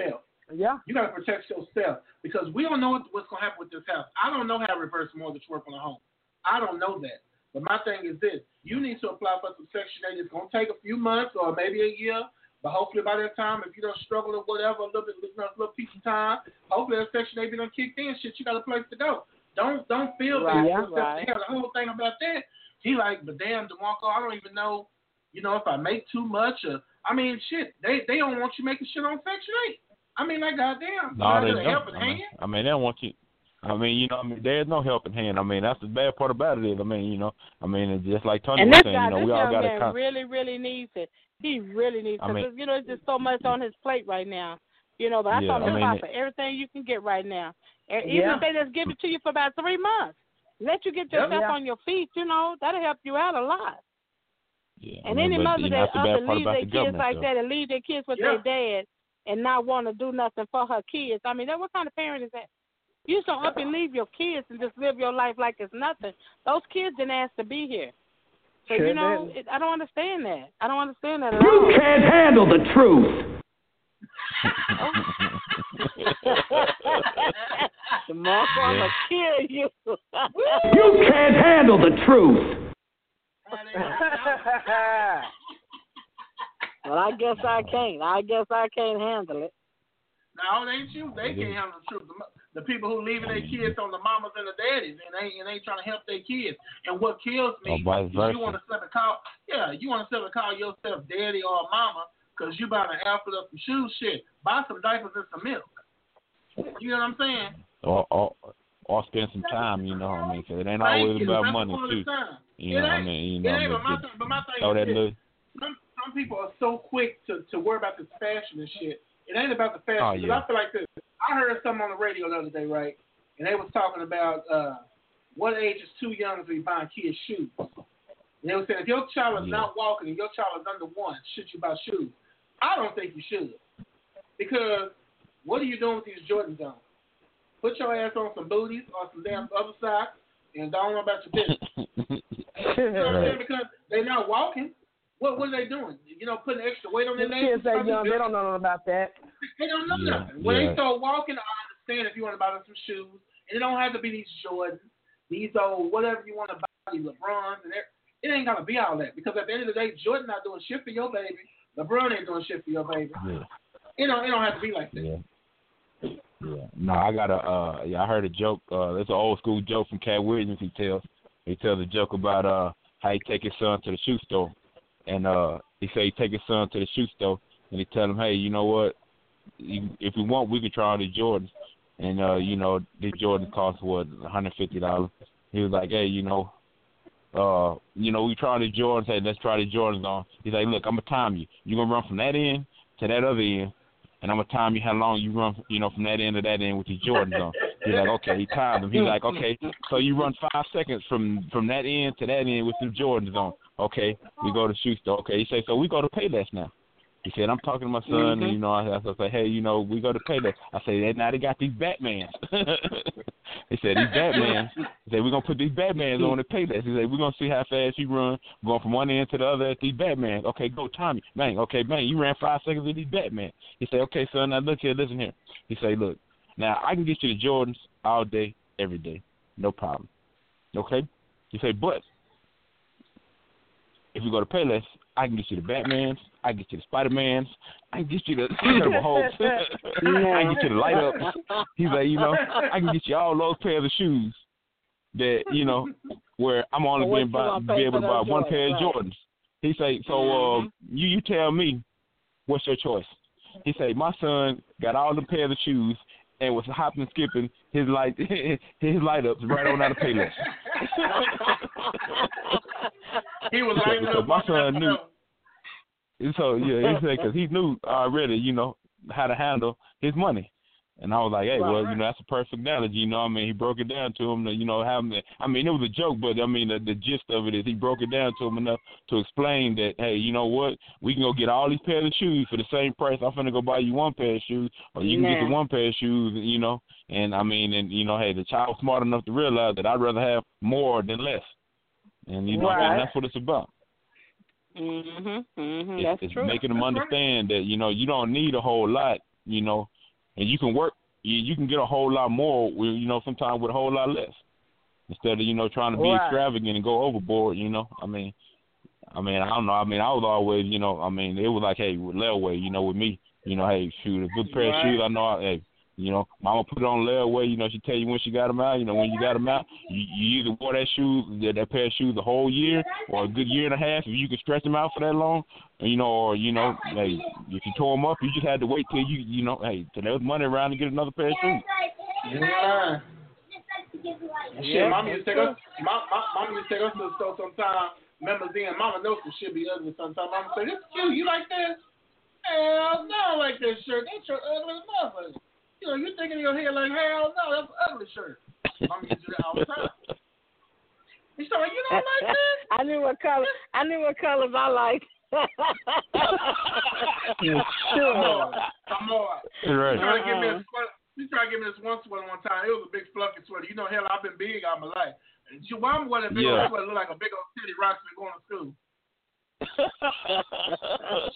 Yeah. You got to protect yourself because we don't know what, what's going to happen with this house. I don't know how reverse mortgage work on a home. I don't know that. But my thing is this: you need to apply for some Section 8. It's going to take a few months or maybe a year, but hopefully by that time, if you don't struggle or whatever, a little bit, a little piece of time, hopefully that Section 8 be done kicked in. Shit, you got a place to go. Don't don't feel Right, bad. yeah, right. Yeah, the whole thing about that, he like, but damn, Demarco, I don't even know, you know, if I make too much or I mean, shit, they they don't want you making shit on Section 8. I mean, like, goddamn, no, they you got a don't. helping I mean, hand. I mean, they don't want you. I mean, you know, I mean, there's no helping hand. I mean, that's the bad part about it is, I mean, you know, I mean, it's just like Tony And was saying, guy, you know, we all got to man con- really, really needs it. He really needs I it. mean- Because, you know, it's just so much on his plate right now. You know, but I Yeah, told him I mean, apply for everything you can get right now. And even Yeah. if they just give it to you for about three months, let you get yourself Yeah. on your feet, you know, that'll help you out a lot. Yeah, I And mean, any mother you know, that that's the other bad leave their the kids like though. that and leave their kids with Yeah. their dad and not want to do nothing for her kids. I mean, that what kind of parent is that? You just don't up and leave your kids and just live your life like it's nothing. Those kids didn't ask to be here. So Sure you know, it, I don't understand that. I don't understand that at all. You can't handle the truth. DeMarco, I'm gonna kill you. You can't handle the truth. *laughs* well, I guess I can't. I guess I can't handle it. No, it ain't you. They can't handle the truth. The, people who leaving their kids on the mamas and the daddies and they and they trying to help their kids. And what kills me vice is you want to sit and call, yeah, you want to sit and call yourself daddy or mama because you buying an outfit of some shoes. Shit, buy some diapers and some milk. You know what I'm saying? or, or or spend some time, you know. what I mean, 'cause it ain't Thank always you. about That's money too. You it know, I mean, you it know, ain't, but my thing, but my thing is that this. some some people are so quick to to worry about this fashion and shit. It ain't about the fashion. Oh, 'cause yeah. I feel like this. I heard something on the radio the other day, right? And they was talking about uh what age is too young to be buying kids shoes. And they were saying if your child is Yeah. not walking and your child is under one, should you buy shoes? I don't think you should. Because what are you doing with these Jordans on? Put your ass on some booties or some damn other socks and don't know about your business. *laughs* You know what I'm saying? Because they're not walking. What what are they doing? You know, putting extra weight on their The legs. kids that young, they don't know about that. They don't know Yeah, nothing. When yeah. they start walking, I understand if you want to buy them some shoes. And it don't have to be these Jordans. these old whatever you want to buy, these LeBrons and. It ain't gonna be all that because at the end of the day, Jordan not doing shit for your baby. LeBron ain't doing shit for your baby. Yeah. You know, it don't have to be like that. Yeah. Yeah. No, I got a uh yeah, I heard a joke, uh it's an old school joke from Katt Williams he tells. He tells a joke about uh how he take his son to the shoe store and uh he say he take his son to the shoe store and he tell him, Hey, you know what? You, if we want we can try on the Jordans and uh, you know, the Jordans cost what, hundred fifty dollars. He was like, Hey, you know, uh, you know, we try the Jordans, hey, let's try the Jordans on. He's like, Look, I'm gonna time you. You're gonna run from that end to that other end and I'm gonna time you how long you run, you know, from that end to that end with your Jordans on. He's like, okay, he timed him. He's like, okay, so you run five seconds from from that end to that end with some Jordans on. Okay, we go to shoe store. Okay, he say, so we go to Payless now. He said, I'm talking to my son, Mm-hmm. and you know, I, I say, hey, you know, we go to Payless. I say, now they got these Batmans. *laughs* he said, these Batmans. He said, we're gonna put these Batmans on the Payless. He said, we're gonna see how fast you run, going from one end to the other at these Batmans. Okay, go, Tommy. Bang. Okay, bang. You ran five seconds with these Batman. He said, okay, son, now look here, listen here. He say, look, now I can get you the Jordans all day, every day, no problem. Okay. He say, but if you go to Payless, I can get you the Batmans, I can get you the Spider Mans, I can get you the *laughs* Incredible Hulks, *laughs* I can get you the light ups. He's like, you know, I can get you all those pairs of shoes that you know where I'm only So what being buy, gonna be able to buy those one pair of Jordans, right. Jordans. He say, so uh, you you tell me what's your choice. He say, my son got all the pairs of shoes and was hopping and skipping his light *laughs* his light ups right on out of Payless. *laughs* He was So- lighting so up my son knew. so yeah, he said because he knew already, you know, how to handle his money. And I was like, hey, well, you know, that's a perfect analogy. You know, I mean, he broke it down to him. To, you know, having, I mean, it was a joke, but I mean, the, the gist of it is he broke it down to him enough to explain that, hey, you know what, we can go get all these pairs of shoes for the same price. I'm finna go buy you one pair of shoes, or you can get the one pair of shoes. You know, and I mean, and you know, hey, the child's smart enough to realize that I'd rather have more than less. And you know, Right. and that's what it's about. Mhm. Mhm. That's it's true. making them That's right. understand that you know you don't need a whole lot, you know, and you can work. You, you can get a whole lot more, with, you know, sometimes with a whole lot less. Instead of you know trying to be Right. extravagant and go overboard, you know. I mean, I mean, I don't know. I mean, I was always, you know, I mean, it was like, hey, with layaway, you know, with me, you know, hey, shoot, a good pair Right. of shoes. I know, I, hey, you know, mama put it on layaway. You know, she tell you when she got them out. You know, when you got them out, you, you either wore that shoe, that, that pair of shoes, the whole year or a good year and a half. If you can stretch them out for that long, you know, or you know, hey, if you tore them up, you just had to wait till you, you know, hey, till there was money around to get another pair of shoes. Yeah. Shit, Yeah, mama used to take us. *laughs* Mom, mom, mama used to take us to the store sometimes. Remember then, mama knows some shit be ugly sometimes. Mama say, "This cute. You like this? Hell no, I like this shirt. That shirt ugly as motherfucker. You know, you thinking in your head like, hell no, that's an ugly shirt. Mama used to do that all the time. You say, you don't like *laughs* this? I knew what color. I knew what colors I liked. Come on, *laughs* come on. Right. You trying to give me a Uh-uh. sweater? You trying to give me this one sweater one time? It was a big fluffy sweater. You know, hell, I've been big all my life. And your mom wore that big Yeah. old sweater, look like a big old titty Roxy going to school.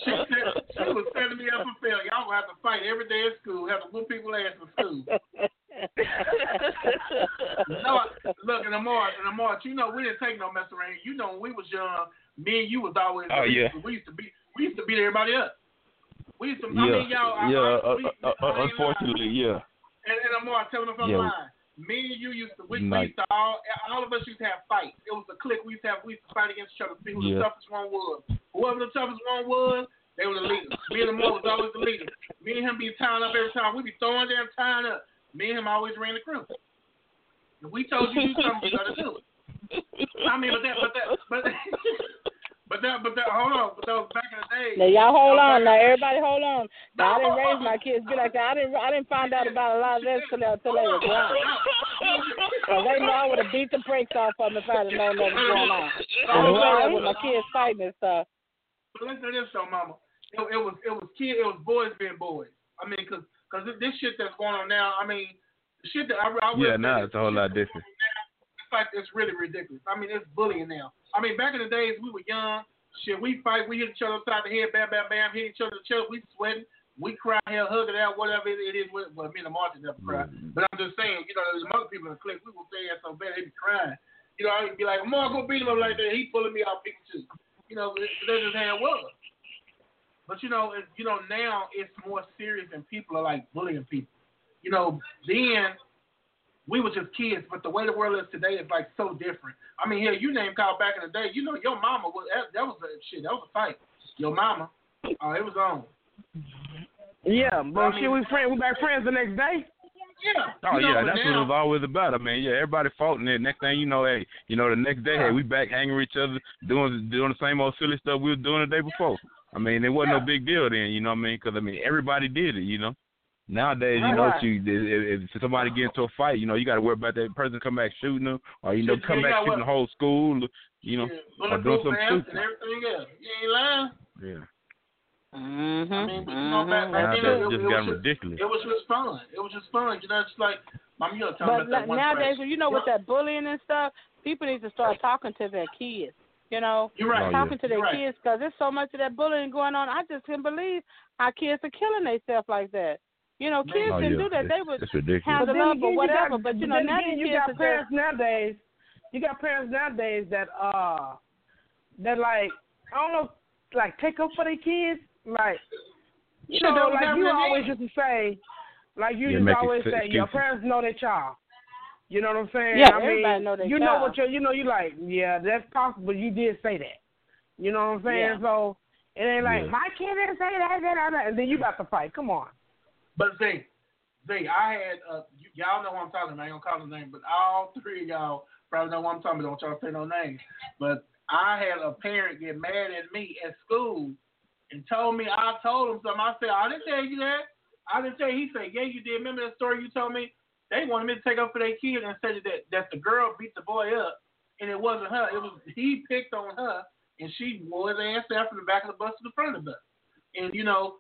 She, said, she was setting me up for failure. Y'all gonna have to fight every day at school, have to whoop people ass in school. *laughs* No, I- look, and Amar, and Amar, you know we didn't take no mess around. You know when we was young, me and you was always. Oh, yeah. We used to beat. We used to beat everybody up. We used to. I yeah, mean, y'all. I, yeah. I, uh, we, uh, uh, I ain't lying. unfortunately, yeah. And, and Amar, tell me if I'm Yeah. lying. Me and you used to. We, Nice. we used to all. All of us used to have fights. It was a clique. We used to have. We used to fight against each other. to See who Yeah. the toughest one was. Whoever the toughest one was, they were the leaders. Me and Amar was always the leader. Me and him be tying up every time. We be throwing down, tying up. Me and him always ran the crew. If we told you to do something, you gotta do it. I mean, but that, but that, but, *laughs* but that, but that. Hold on, but that was back in the day. Now y'all hold on. back Now everybody hold on. Now I didn't raise my kids be like that. I didn't. I didn't find out about a lot of this till they, till they were grown. Cause they know I would have beat the brakes off of them if I'd have known what was going on. I was playing with my kids fighting and stuff. But listen to this though, Mama. It, it was it was kid, it was boys being boys. I mean, cause cause this shit that's going on now. I mean, the shit that I, I Yeah, really now think it's a whole lot different. now, Like it's really ridiculous. I mean, it's bullying now. I mean, back in the days we were young. Shit, we fight, we hit each other upside the head, bam, bam, bam, hit each other in the chest, we sweating. we cry, hell, hug it out, whatever it is. Well, me and the Martin never cry. Mm-hmm. But I'm just saying, you know, there's other people in the clique, we will say that so bad, they be crying. You know, I'd be like, Mark, go beat him up like that. He pulling me out too. You know, that's just how it was. But you know, it, you know, now it's more serious and people are like bullying people. You know, then we were just kids, but the way the world is today is like so different. I mean, here you name call back in the day. You know, your mama was that, that was a shit. That was a fight. Your mama, oh, it was on. Yeah, but I mean- shit, we friend, we back friends the next day. Yeah. Oh you know, yeah, but that's what it was always about. I mean, yeah, everybody fought, and then next thing you know, hey, you know, the next day, hey, we back hanging with each other, doing doing the same old silly stuff we were doing the day before. I mean, it wasn't no big deal then, you know what I mean? Because I mean, everybody did it, you know. Nowadays, you know, Right. you if, if somebody get into a fight, you know, you got to worry about that person come back shooting them, or you know, come yeah, back yeah, shooting the whole school, you know, yeah, or doing bulletproof something vests stupid. and everything else. You ain't lying. Yeah, Mm-hmm. I mean, but you know, back, back then, it's it, just it, gotten was just, ridiculous. it was just fun. It was just fun. You know, it's like, Mom, you were talking But about that na- one nowadays, friend. you know, with that bullying and stuff, people need to start talking to their kids. You know, You're right. Oh, yeah. talking to their You're kids because there's so much of that bullying going on. I just can't believe how kids are killing themselves like that. You know, kids Oh didn't yeah, do that. it's, They would it's ridiculous. handle then up again, or whatever. Got, but you know, now again, you kids got are just parents nowadays. You got parents nowadays that uh that like I don't know, like take up for their kids, like you Shit, know, like you always used to say, like you Yeah, used always ex- say, your parents know their child. You know what I'm saying? Yeah, I mean, everybody know their you know what you you know you like, yeah, that's possible. You did say that. You know what I'm saying? Yeah. So it ain't like Yeah. my kid didn't say that, that, that, that, and then you got to fight. Come on. But Z, Z, I had uh, y- y'all know what I'm talking about. I ain't gonna call his name, but all three of y'all probably know what I'm talking about. Don't y'all say no names. But I had a parent get mad at me at school and told me I told him something. I said I didn't tell you that. I didn't tell you. He said, Yeah, you did. Remember that story you told me? They wanted me to take up for their kid and said that that the girl beat the boy up, and it wasn't her. It was he picked on her, and she wore his ass out from the back of the bus to the front of the bus. And you know,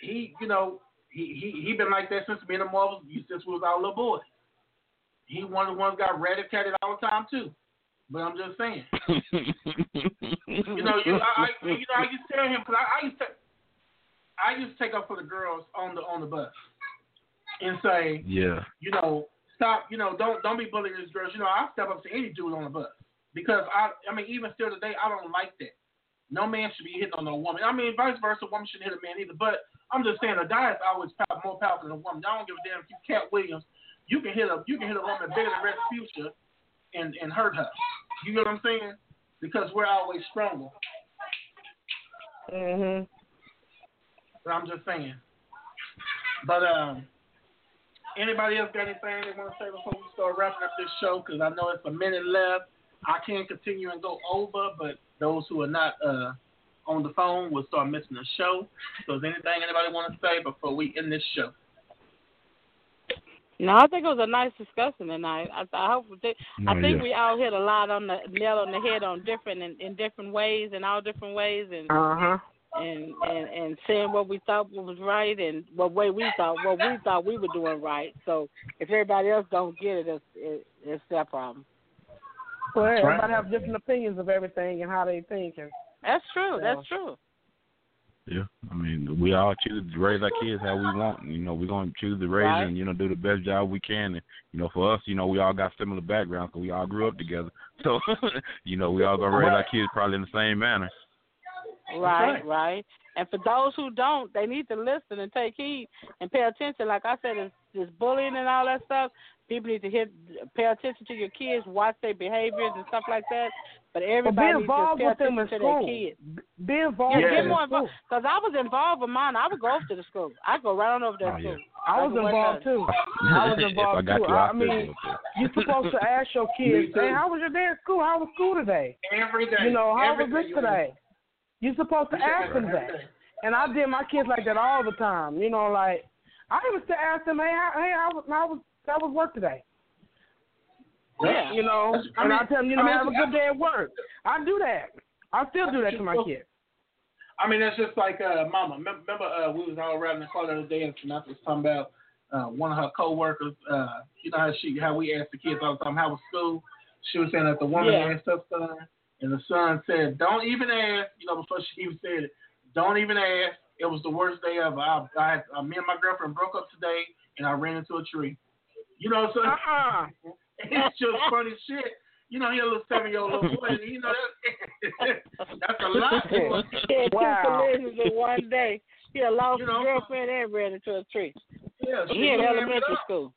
he, you know, he he he been like that since me and the was since we was our little boys. He one of the ones got rat-a-tatted all the time too. But I'm just saying, *laughs* you know, you I, I you know I used to tell him because I, I used to I used to take up for the girls on the on the bus and say, yeah, you know, stop, you know, don't don't be bullying these girls. You know, I step up to any dude on the bus because I, I mean, even still today, I don't like that. No man should be hitting on no woman. I mean, vice versa, a woman shouldn't hit a man either. But I'm just saying, a guy is always power, more powerful than a woman. I don't give a damn if you Katt Williams. You can hit a you can hit a woman bigger than Future and and hurt her. You get what I'm saying? Because we're always stronger. Mhm. But I'm just saying. But um, anybody else got anything they want to say before we start wrapping up this show? Because I know it's a minute left. I can't continue and go over, but those who are not uh, on the phone We'll start missing the show. So is anything anybody want to say before we end this show? No, I think it was a nice discussion tonight. I, I hope that, I think yeah. we all hit a lot on the nail on the head on different in, in different ways and all different ways and Uh huh. and and and saying what we thought was right and what way we thought what we thought we were doing right. So if everybody else don't get it, it's it, it's their problem. Well, right. everybody have different opinions of everything and how they think, and That's true. Yeah. That's true. Yeah, I mean, we all choose to raise our kids how we want. You know, we're gonna choose to raise Right. and you know do the best job we can. And you know, for us, you know, we all got similar backgrounds, so we all grew up together. *laughs* So, you know, we all gonna raise our kids probably in the same manner. Right, right. right. And for those who don't, they need to listen and take heed and pay attention. Like I said, it's this bullying and all that stuff. People need to hit, pay attention to your kids, watch their behaviors and stuff like that. But but be everybody needs to involved pay with them attention in to their school. kids. Be involved Yeah, with get more involved. Because I was involved with mine. I would go over to the school. I'd go right on over oh, to the Oh, yeah. school. I was Like it wasn't involved too. *laughs* I was if I involved got too. you, I I'll mean, you up there. You're supposed to ask your *laughs* kids, "Hey, how was your day at school? How was school today? Every day. You know, how Every was day this you today?" You're supposed to You should ask them that. And I did my kids like that all the time. You know, like I used to ask them, "Hey, how, hey, how was how was how was work today?" Yeah. You know, I and mean- I tell them, you know, I mean, have a good day at work. I do that. I still do that to my kids. I mean, that's just like uh, Mama. Remember, uh, we was all riding the car the other day, and Samantha was talking about uh, one of her coworkers. Uh, you know how she, how we ask the kids all the time, "How was school?" She was saying that the woman Yeah. asked her son, and the son said, "Don't even ask." You know, before she even said it, "Don't even ask." It was the worst day ever. I, I, had, uh, me and my girlfriend broke up today, and I ran into a tree. You know, so Uh-uh. *laughs* it's just funny shit. You know, he a little seven year old little boy. And, you know, that, *laughs* that's a lot. He had *laughs* Wow. two collisions in one day. He had lost You his girlfriend and ran into a tree. Yeah, shit, He in elementary school.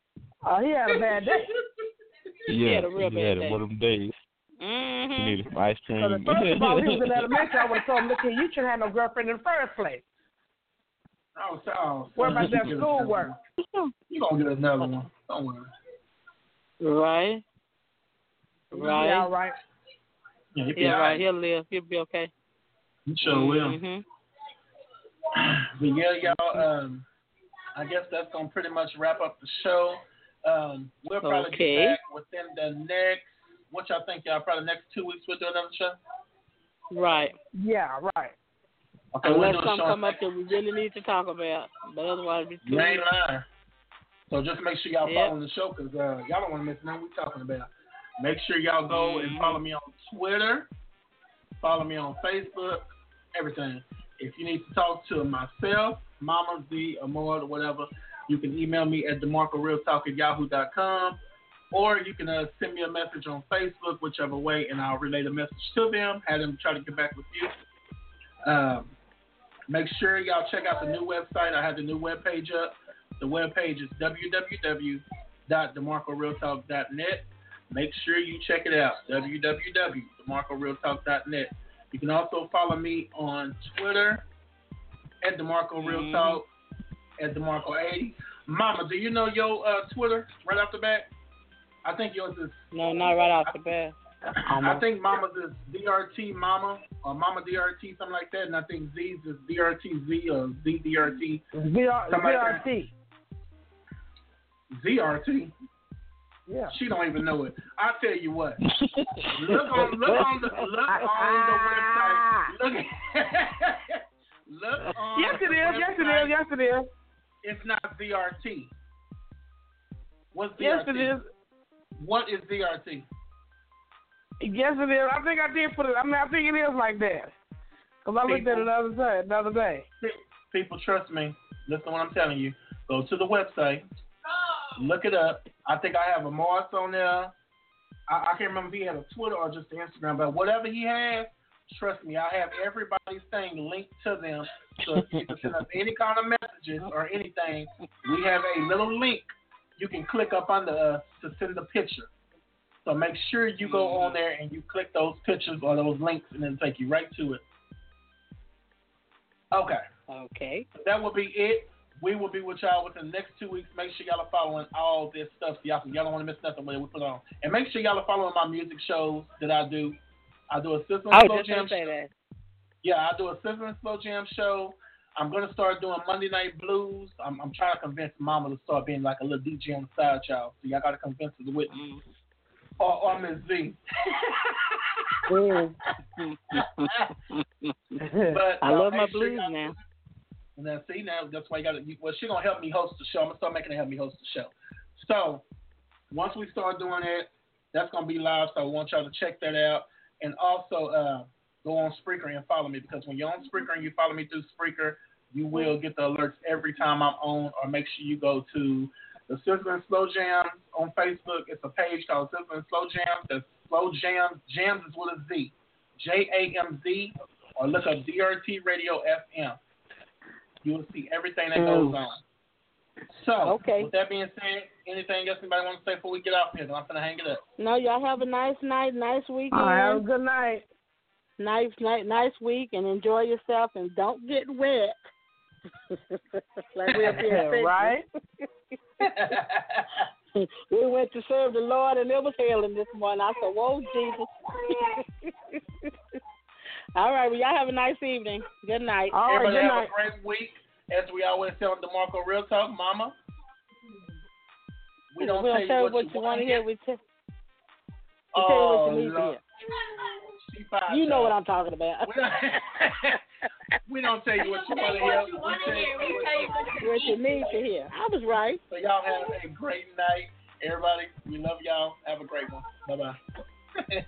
Oh, he had a bad day. Yeah, he had a real he bad had day. one of them days. He Mm-hmm. needed some ice cream. So the first of all, he was in elementary. I would have told him, look here, you should have no girlfriend in the first place. Oh, so, oh, What son, about that schoolwork? another one. You gonna get another one? Don't worry. Right. He Right. Yeah, he be Yeah, right. He'll live. He'll be okay. You sure will. Mm-hmm. *clears throat* But yeah, y'all. Um, I guess that's gonna pretty much wrap up the show. Um, we'll probably Okay. be back within the next. What y'all think, y'all? Probably next two weeks we'll do another show. Right. Yeah, right. Okay, we'll Unless do a something come up that we really need to talk about. But otherwise, we You ain't lying. So just make sure y'all Yep. following the show because uh, y'all don't want to miss nothing we're talking about. Make sure y'all go and Mhm. follow me on Twitter, follow me on Facebook, everything. If you need to talk to myself, Mama Z, or more, or whatever, you can email me at demarcorealtalk at yahoo.com or you can uh, send me a message on Facebook, whichever way, and I'll relay the message to them, have them try to get back with you. Um, make sure y'all check out the new website. I have the new webpage up. The webpage is www.demarcorealtalk.net. Make sure you check it out. www.demarcorealtalk.net. You can also follow me on Twitter at DeMarco Real Mhm. Talk at DeMarco80. Mama, do you know your uh, Twitter right off the bat? I think yours is. No, not right off the bat. I think Mama's is DRT Mama or Mama DRT something like that, and I think Z's is DRT Z or ZDRT VR, Somebody like VRT. ZRT. Yeah. She don't even know it. I tell you what. *laughs* Look on look on the look on the website. Look *laughs* look on Yes, it the is. Yes, it website. is. Yes, it is. It's not ZRT. What's ZRT? Yes, it is. What is ZRT? Yes, it is. I think I did put it. I mean, I think it is like that. Cause I looked at it the other day. The other day. People, trust me. Listen to what I'm telling you. Go to the website. Look it up. I think I have a Mars on there. I, I can't remember if he had a Twitter or just Instagram, but whatever he has, trust me, I have everybody's thing linked to them. So if you can send us any kind of messages or anything, we have a little link you can click up under us to send the picture. So make sure you go on mm-hmm. there and you click those pictures or those links and then take you right to it. Okay Okay. that will be it. We will be with y'all within the next two weeks. Make sure y'all are following all this stuff. So y'all, y'all don't want to miss nothing what we put on. And make sure y'all are following my music shows that I do. I do a Sizzle I and Slow just Jam gonna that. Yeah, I do a Sizzle and Slow Jam show. I'm going to start doing Monday Night Blues. I'm, I'm trying to convince Mama to start being like a little DJ on the side, y'all. So y'all got to convince her to with me. Or, or Miss Z. *laughs* *laughs* But I uh, love my make sure blues y'all- now. And then see now that's why you got to. Well, she's gonna help me host the show. I'm gonna start making her help me host the show. So once we start doing it, that's gonna be live. So I want y'all to check that out, and also uh, go on Spreaker and follow me because when you're on Spreaker and you follow me through Spreaker, you will get the alerts every time I'm on. Or make sure you go to the Sizzle and Slow Jams on Facebook. It's a page called Sizzle and Slow Jams. That's Slow Jams. Jams is with a Z. J A M Z. Or look up DRT Radio FM. You will see everything that goes mm. on. So, Okay. with that being said, anything else anybody want to say before we get off here? 'Cause I'm going to hang it up. No, y'all have a nice night, nice weekend. All right, have a good night. nice night, nice week, and enjoy yourself, and don't get wet. *laughs* like we up here in *laughs* right? *laughs* we went to serve the Lord, and it was hailing this morning. I said, "Whoa, Jesus!" All right, well, y'all have a nice evening. Good night. All right, Everybody good have night. a great week. As we always say on DeMarco Real Talk, Mama. We don't we tell don't you tell what, what you want want to hear. We, tell we Oh, tell you what you oh, need Lord. to She fired hear. You know y'all. what I'm talking about. We don't, *laughs* tell you what you want to hear. We tell you what what you need to hear. I was right. So y'all have a great night. Everybody, we love y'all. Have a great one. Bye bye. *laughs*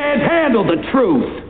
can't handle the truth.